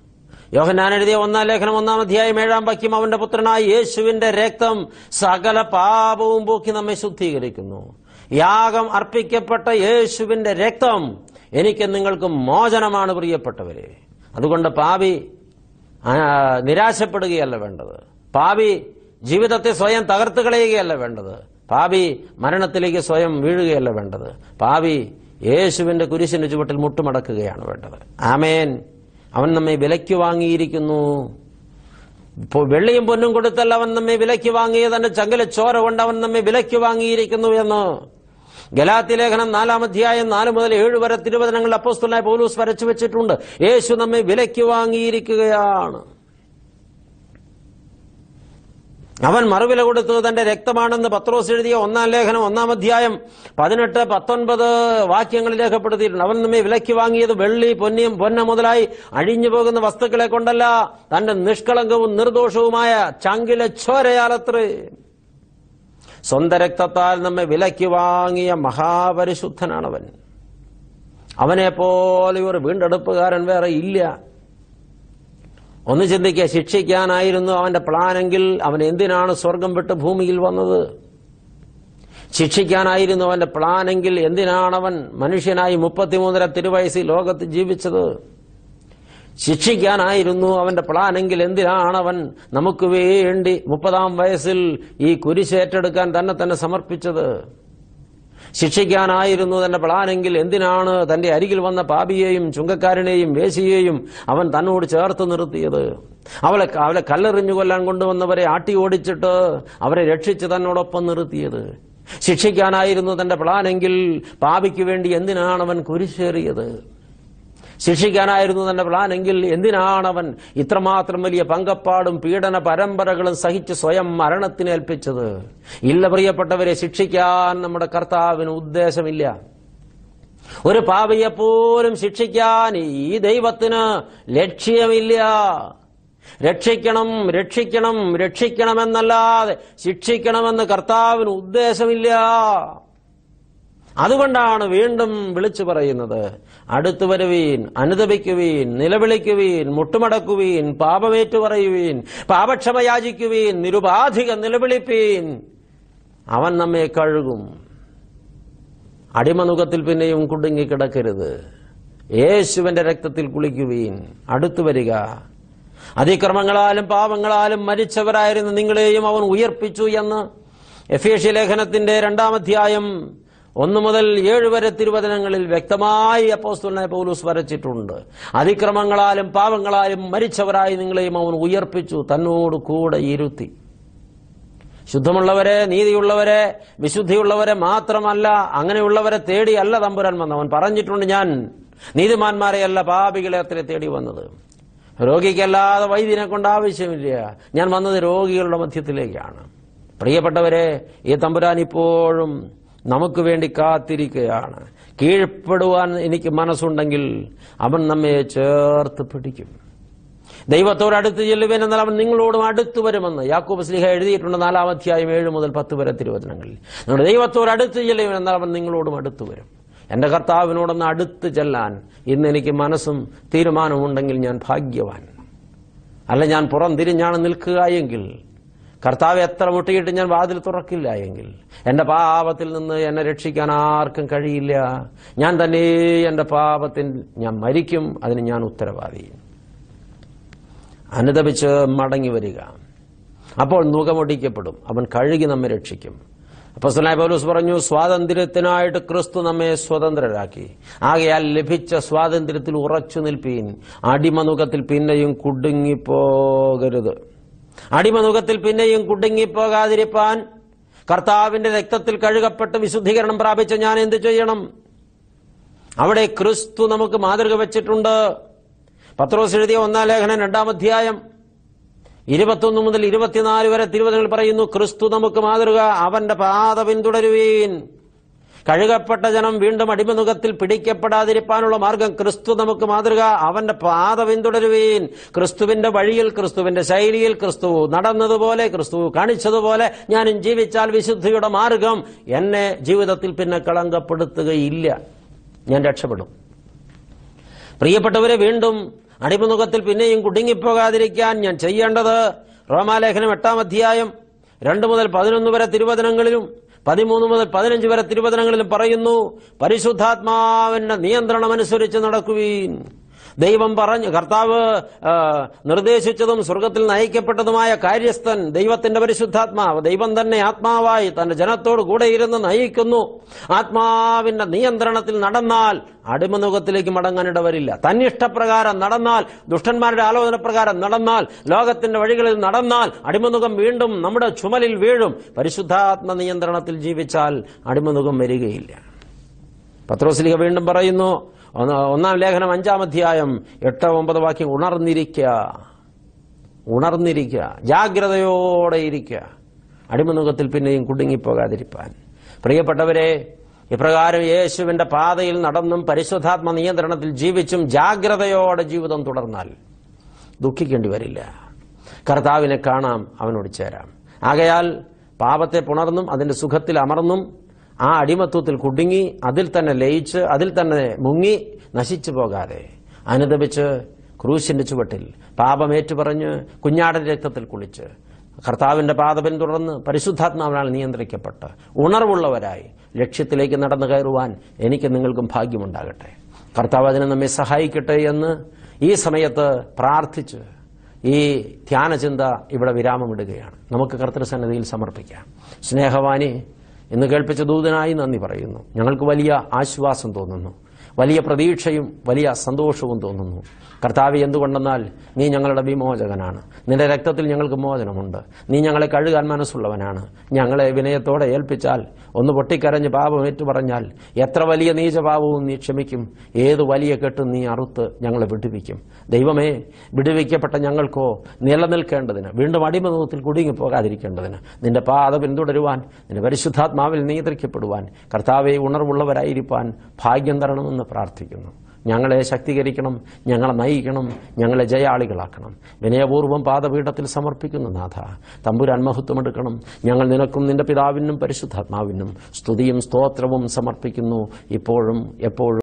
യോഹന്നാൻ എഴുതിയ ഒന്നാം ലേഖനം ഒന്നാം അധ്യായം ഏഴാം വാക്യം അവന്റെ പുത്രനായ യേശുവിന്റെ രക്തം സകല പാപവും പോക്കി നമ്മെ ശുദ്ധീകരിക്കുന്നു. യാഗം അർപ്പിക്കപ്പെട്ട യേശുവിന്റെ രക്തം എനിക്ക് നിങ്ങൾക്ക് മോചനമാണ് പ്രിയപ്പെട്ടവരെ. അതുകൊണ്ട് പാപി നിരാശപ്പെടുകയല്ല വേണ്ടത്. പാപി ജീവിതത്തെ സ്വയം തകർത്ത് കളയുകയല്ല വേണ്ടത്. പാപി മരണത്തിലേക്ക് സ്വയം വീഴുകയല്ല വേണ്ടത്. പാപി യേശുവിന്റെ കുരിശിന്റെ ചുവട്ടിൽ മുട്ടുമടക്കുകയാണ് വേണ്ടത്. ആമേൻ. അവൻ നമ്മെ വിലയ്ക്ക് വാങ്ങിയിരിക്കുന്നു. ഇപ്പോൾ വെള്ളിയും പൊന്നും കൊടുത്തല്ല അവൻ നമ്മെ വിലയ്ക്ക് വാങ്ങിയത് തന്റെ ചങ്കല ചോര കൊണ്ട് അവൻ നമ്മെ വിലയ്ക്ക് വാങ്ങിയിരിക്കുന്നു എന്ന്. ഗലാത്തി ലേഖനം നാലാം അധ്യായം നാല് മുതൽ ഏഴ് വരെ തിരുവചനങ്ങളിൽ അപ്പോസ്തുലായ പോലീസ് വരച്ചു വെച്ചിട്ടുണ്ട്. യേശു നമ്മെ വിലയ്ക്ക് വാങ്ങിയിരിക്കുകയാണ്. അവൻ മറുവില കൊടുത്തത് തന്റെ രക്തമാണെന്ന് പത്രോസ് എഴുതിയ ഒന്നാം ലേഖനം ഒന്നാം അധ്യായം പതിനെട്ട് പത്തൊൻപത് വാക്യങ്ങളിൽ രേഖപ്പെടുത്തിയിട്ടുണ്ട്. അവൻ നമ്മെ വിലയ്ക്ക് വാങ്ങിയത് വെള്ളി പൊന്നിയും പൊന്ന മുതലായി അഴിഞ്ഞു പോകുന്ന വസ്തുക്കളെ കൊണ്ടല്ല തന്റെ നിഷ്കളങ്കവും നിർദോഷവുമായ ചങ്കിലെ ചോരയാലത്രേ. സ്വന്തം രക്തത്താൽ നമ്മെ വിലയ്ക്ക് വാങ്ങിയ മഹാപരിശുദ്ധനാണവൻ. അവനെ പോലെ ഒരു വീണ്ടെടുപ്പുകാരൻ വേറെ ഇല്ല. ഒന്ന് ചിന്തിക്കുക ശിക്ഷിക്കാനായിരുന്നു അവന്റെ പ്ലാനെങ്കിൽ അവൻ എന്തിനാണ് സ്വർഗം വിട്ട് ഭൂമിയിൽ വന്നത്? ശിക്ഷിക്കാനായിരുന്നു അവന്റെ പ്ലാനെങ്കിൽ എന്തിനാണ് അവൻ മനുഷ്യനായി മുപ്പത്തിമൂന്നര തിരുവയസ്സിൽ ലോകത്ത് ജീവിച്ചത്? ശിക്ഷിക്കാനായിരുന്നു അവന്റെ പ്ലാനെങ്കിൽ എന്തിനാണ് അവൻ നമുക്ക് വേണ്ടി മുപ്പതാം വയസ്സിൽ ഈ കുരിശേറ്റെടുക്കാൻ തന്നെ തന്നെ സമർപ്പിച്ചത്? ശിക്ഷിക്കാനായിരുന്നു തന്റെ പ്ലാനെങ്കിൽ എന്തിനാണ് തന്റെ അരികിൽ വന്ന പാപിയെയും ചുങ്കക്കാരനെയും വേശിയെയും അവൻ തന്നോട് ചേർത്ത് നിർത്തിയത്? അവളെ അവളെ കല്ലെറിഞ്ഞു കൊല്ലാൻ കൊണ്ടുവന്നവരെ ആട്ടി ഓടിച്ചിട്ട് അവരെ രക്ഷിച്ച് തന്നോടൊപ്പം നിർത്തിയത്. ശിക്ഷിക്കാനായിരുന്നു തന്റെ പ്ലാനെങ്കിൽ പാപിക്ക് വേണ്ടി എന്തിനാണ് അവൻ കുരിശേറിയത്? ശിക്ഷിക്കാനായിരുന്നു തന്റെ എന്തിനാണ് അവൻ ഇത്രമാത്രം വലിയ പങ്കപ്പാടും പീഡന പരമ്പരകളും സഹിച്ച് സ്വയം മരണത്തിനേൽപ്പിച്ചത് ഇല്ല പ്രിയപ്പെട്ടവരെ ശിക്ഷിക്കാൻ നമ്മുടെ കർത്താവിന് ഉദ്ദേശമില്ല. ഒരു പാപിയെപ്പോലും ശിക്ഷിക്കാൻ ഈ ദൈവത്തിന് ലക്ഷ്യമില്ല. രക്ഷിക്കണം രക്ഷിക്കണം രക്ഷിക്കണമെന്നല്ലാതെ ശിക്ഷിക്കണമെന്ന് കർത്താവിന് ഉദ്ദേശമില്ല. അതുകൊണ്ടാണ് വീണ്ടും വിളിച്ചു പറയുന്നത്. അടുത്തു വരുവീൻ അനുദപിക്കുവീൻ നിലവിളിക്കുവീൻ മുട്ടുമടക്കുവീൻ പാപമേറ്റു പറയുവീൻ പാപക്ഷമ യാചിക്കുവീൻ നിരുപാധിക നിലവിളിപ്പീൻ. അവൻ നമ്മെ കഴുകും. അടിമനുഖത്തിൽ പിന്നെയും കുടുങ്ങിക്കിടക്കരുത്. യേശുവിന്റെ രക്തത്തിൽ കുളിക്കുവീൻ. അടുത്തു വരിക. അതിക്രമങ്ങളാലും പാപങ്ങളാലും മരിച്ചവരായിരുന്ന നിങ്ങളെയും അവൻ ഉയർപ്പിച്ചു എന്ന് എഫേഷ്യ ലേഖനത്തിന്റെ രണ്ടാം അധ്യായം ഒന്ന് മുതൽ ഏഴ് വരെ തിരുവചനങ്ങളിൽ വ്യക്തമായി അപ്പോസ്തലനായ പൗലൂസ് വരച്ചിട്ടുണ്ട്. അതിക്രമങ്ങളാലും പാപങ്ങളാലും മരിച്ചവരായി നിങ്ങളെയും അവൻ ഉയർപ്പിച്ചു തന്നോട് കൂടെ ഇരുത്തി. ശുദ്ധമുള്ളവരെ നീതിയുള്ളവരെ വിശുദ്ധിയുള്ളവരെ മാത്രമല്ല അങ്ങനെയുള്ളവരെ തേടിയല്ല തമ്പുരാൻ വന്നവൻ പറഞ്ഞിട്ടുണ്ട് ഞാൻ നീതിമാന്മാരെയല്ല പാപികളെ അത്ര തേടി വന്നത്. രോഗിക്കല്ലാതെ വൈദ്യനെ കൊണ്ട് ആവശ്യമില്ല. ഞാൻ വന്നത് രോഗികളുടെ മധ്യത്തിലേക്കാണ്. പ്രിയപ്പെട്ടവരെ ഈ തമ്പുരാൻ ഇപ്പോഴും നമുക്ക് വേണ്ടി കാത്തിരിക്കുകയാണ്. കീഴ്പ്പെടുവാൻ എനിക്ക് മനസ്സുണ്ടെങ്കിൽ അവൻ നമ്മെ ചേർത്ത് പിടിക്കും. ദൈവത്തോട് അടുത്ത് ചെല്ലുവേൻ എന്നാൽ അവൻ നിങ്ങളോടും അടുത്തു വരുമെന്ന് യാക്കൂബ് സ്ലിഹ എഴുതിയിട്ടുണ്ട് നാലാം അധ്യായം ഏഴ് മുതൽ പത്ത് വരെ തിരുവചനങ്ങളിൽ. നമ്മുടെ ദൈവത്തോട് അടുത്ത് ചെല്ലുവേൻ എന്നാൽ അവൻ നിങ്ങളോടും അടുത്തു വരും. എന്റെ കർത്താവിനോടൊന്ന് അടുത്ത് ചെല്ലാൻ ഇന്ന് എനിക്ക് മനസ്സും തീരുമാനമുണ്ടെങ്കിൽ ഞാൻ ഭാഗ്യവാൻ. അല്ല ഞാൻ പുറം തിരിഞ്ഞാണ് നിൽക്കുക എങ്കിൽ കർത്താവ് എത്ര മുട്ടിയിട്ട് ഞാൻ വാതിൽ തുറക്കില്ല എങ്കിൽ? എന്റെ പാപത്തിൽ നിന്ന് എന്നെ രക്ഷിക്കാൻ ആർക്കും കഴിയില്ല. ഞാൻ തന്നെ എന്റെ പാപത്തിൽ ഞാൻ മരിക്കും അതിന് ഞാൻ ഉത്തരവാദി. അനുദപിച്ച് മടങ്ങി വരിക. അപ്പോൾ നുകമൊടിക്കപ്പെടും അവൻ കഴുകി നമ്മെ രക്ഷിക്കും. അപ്പോസ്തലനായ പൗലൂസ് പറഞ്ഞു സ്വാതന്ത്ര്യത്തിനായിട്ട് ക്രിസ്തു നമ്മെ സ്വതന്ത്രരാക്കി. ആകയാൽ ലഭിച്ച സ്വാതന്ത്ര്യത്തിൽ ഉറച്ചു നിൽപ്പീൻ. അടിമനുഖത്തിൽ പിന്നെയും കുടുങ്ങിപ്പോകരുത്. അടിമനുഖത്തിൽ പിന്നെയും കുടുങ്ങിപ്പോകാതിരിപ്പാൻ കർത്താവിന്റെ രക്തത്തിൽ കഴുകപ്പെട്ട് വിശുദ്ധീകരണം പ്രാപിച്ച ഞാൻ എന്ത് ചെയ്യണം? അവിടെ ക്രിസ്തു നമുക്ക് മാതൃക വെച്ചിട്ടുണ്ട്. പത്രോസ് എഴുതിയ ഒന്നാം ലേഖനം രണ്ടാം അധ്യായം ഇരുപത്തൊന്ന് മുതൽ ഇരുപത്തിനാല് വരെ തിരുവചനങ്ങൾ പറയുന്നു ക്രിസ്തു നമുക്ക് മാതൃക അവന്റെ പാത പിന്തുടരുവീൻ. കഴുകപ്പെട്ട ജനം വീണ്ടും അടിമനുഖത്തിൽ പിടിക്കപ്പെടാതിരിക്കാനുള്ള മാർഗം ക്രിസ്തു നമുക്ക് മാതൃക. അവന്റെ പാത പിന്തുടരുവീൻ. ക്രിസ്തുവിന്റെ വഴിയിൽ ക്രിസ്തുവിന്റെ ശൈലിയിൽ ക്രിസ്തു നടന്നതുപോലെ ക്രിസ്തു കാണിച്ചതുപോലെ ഞാനും ജീവിച്ചാൽ വിശുദ്ധിയുടെ മാർഗം എന്നെ ജീവിതത്തിൽ പിന്നെ കളങ്കപ്പെടുത്തുകയില്ല. ഞാൻ രക്ഷപ്പെടും. പ്രിയപ്പെട്ടവരെ വീണ്ടും അടിമുഖത്തിൽ പിന്നെയും കുടുങ്ങിപ്പോകാതിരിക്കാൻ ഞാൻ ചെയ്യേണ്ടത് റോമാലേഖനം എട്ടാം അധ്യായം രണ്ടു മുതൽ പതിനൊന്ന് വരെ തിരുവചനങ്ങളിലും പതിമൂന്ന് മുതൽ പതിനഞ്ച് വരെ തിരുവചനങ്ങളിലും പറയുന്നു പരിശുദ്ധാത്മാവിന്റെ നിയന്ത്രണം അനുസരിച്ച് നടക്കുവീൻ. ദൈവം പറഞ്ഞു കർത്താവ് നിർദ്ദേശിച്ചതും സ്വർഗത്തിൽ നയിക്കപ്പെട്ടതുമായ കാര്യസ്ഥൻ ദൈവത്തിന്റെ പരിശുദ്ധാത്മാവ് ദൈവം തന്നെ ആത്മാവായി തന്റെ ജനത്തോട് കൂടെ ഇരുന്ന് നയിക്കുന്നു. ആത്മാവിന്റെ നിയന്ത്രണത്തിൽ നടന്നാൽ അടിമനുഖത്തിലേക്ക് മടങ്ങാനിടവരില്ല. തന്നിഷ്ടപ്രകാരം നടന്നാൽ ദുഷ്ടന്മാരുടെ ആലോചന പ്രകാരം നടന്നാൽ ലോകത്തിന്റെ വഴികളിൽ നടന്നാൽ അടിമനുഖം വീണ്ടും നമ്മുടെ ചുമലിൽ വീഴും. പരിശുദ്ധാത്മ നിയന്ത്രണത്തിൽ ജീവിച്ചാൽ അടിമനുഖം വരികയില്ല. പത്രോസ്ലിക വീണ്ടും പറയുന്നു ഒന്ന് ലേഖനം അഞ്ചാം അധ്യായം എട്ട് ഒമ്പത് വാക്യം ഉണർന്നിരിക്കുക ഉണർന്നിരിക്കുക ജാഗ്രതയോടെ ഇരിക്കുക അടിമനുഖത്തിൽ പിന്നെയും കുടുങ്ങിപ്പോകാതിരിപ്പാൻ. പ്രിയപ്പെട്ടവരെ ഇപ്രകാരം യേശുവിന്റെ പാതയിൽ നടന്നും പരിശുദ്ധാത്മ നിയന്ത്രണത്തിൽ ജീവിച്ചും ജാഗ്രതയോടെ ജീവിതം തുടർന്നാൽ ദുഃഖിക്കേണ്ടി വരില്ല. കർത്താവിനെ കാണാം അവനോട് ചേരാം. ആകയാൽ പാപത്തെ പുണർന്നും അതിന്റെ സുഖത്തിൽ അമർന്നും ആ അടിമത്വത്തിൽ കുടുങ്ങി അതിൽ തന്നെ ലയിച്ച് അതിൽ തന്നെ മുങ്ങി നശിച്ചു പോകാതെ അനുദപിച്ച് ക്രൂശിന്റെ ചുവട്ടിൽ പാപമേറ്റു പറഞ്ഞ് കുഞ്ഞാടൻ രക്തത്തിൽ കുളിച്ച് കർത്താവിന്റെ പാത പിന്തുടർന്ന് പരിശുദ്ധാത്മാവിനാൽ നിയന്ത്രിക്കപ്പെട്ട് ഉണർവുള്ളവരായി ലക്ഷ്യത്തിലേക്ക് നടന്നു കയറുവാൻ എനിക്ക് നിങ്ങൾക്കും ഭാഗ്യമുണ്ടാകട്ടെ. കർത്താവ് അതിനെ നമ്മെ സഹായിക്കട്ടെ എന്ന് ഈ സമയത്ത് പ്രാർത്ഥിച്ച് ഈ ധ്യാനചിന്ത ഇവിടെ വിരാമമിടുകയാണ്. നമുക്ക് കർത്തൃസന്നതിയിൽ സമർപ്പിക്കാം. സ്നേഹവാനി ഇന്ന് കേൾപ്പിച്ച ദൂതനായി നന്ദി പറയുന്നു. ഞങ്ങൾക്ക് വലിയ ആശ്വാസം തോന്നുന്നു. വലിയ പ്രതീക്ഷയും വലിയ സന്തോഷവും തോന്നുന്നു. കർത്താവ് എന്തുകൊണ്ടെന്നാൽ നീ ഞങ്ങളുടെ വിമോചകനാണ്. നിന്റെ രക്തത്തിൽ ഞങ്ങൾക്ക് മോചനമുണ്ട്. നീ ഞങ്ങളെ കഴുകാൻ മനസ്സുള്ളവനാണ്. ഞങ്ങളെ വിനയത്തോടെ ഏൽപ്പിച്ചാൽ ഒന്ന് പൊട്ടിക്കരഞ്ഞ് പാപം ഏറ്റുപറഞ്ഞാൽ എത്ര വലിയ നീചപാപവും നീ ക്ഷമിക്കും. ഏത് വലിയ കെട്ടും നീ അറുത്ത് ഞങ്ങളെ വിടുവിക്കും. ദൈവമേ വിടുവിക്കപ്പെട്ട ഞങ്ങൾക്കോ നിലനിൽക്കേണ്ടതിന് വീണ്ടും അടിമതത്തിൽ കുടുങ്ങിപ്പോകാതിരിക്കേണ്ടതിന് നിന്റെ പാത പിന്തുടരുവാൻ നിന്റെ പരിശുദ്ധാത്മാവിൽ നിയന്ത്രിക്കപ്പെടുവാൻ കർത്താവെ ഉണർവുള്ളവരായിരിക്കാൻ ഭാഗ്യം തരണമെന്ന് പ്രാർത്ഥിക്കുന്നു. ഞങ്ങളെ ശക്തീകരിക്കണം ഞങ്ങളെ നയിക്കണം ഞങ്ങളെ ജയാളികളാക്കണം. വിനയപൂർവം പാദപീഠത്തിൽ സമർപ്പിക്കുന്നു നാഥ. തമ്പുരാൻ മഹത്വമെടുക്കണം ഞങ്ങൾ നിനക്കും നിന്റെ പിതാവിനും പരിശുദ്ധാത്മാവിനും സ്തുതിയും സ്തോത്രവും സമർപ്പിക്കുന്നു. ഇപ്പോഴും എപ്പോഴും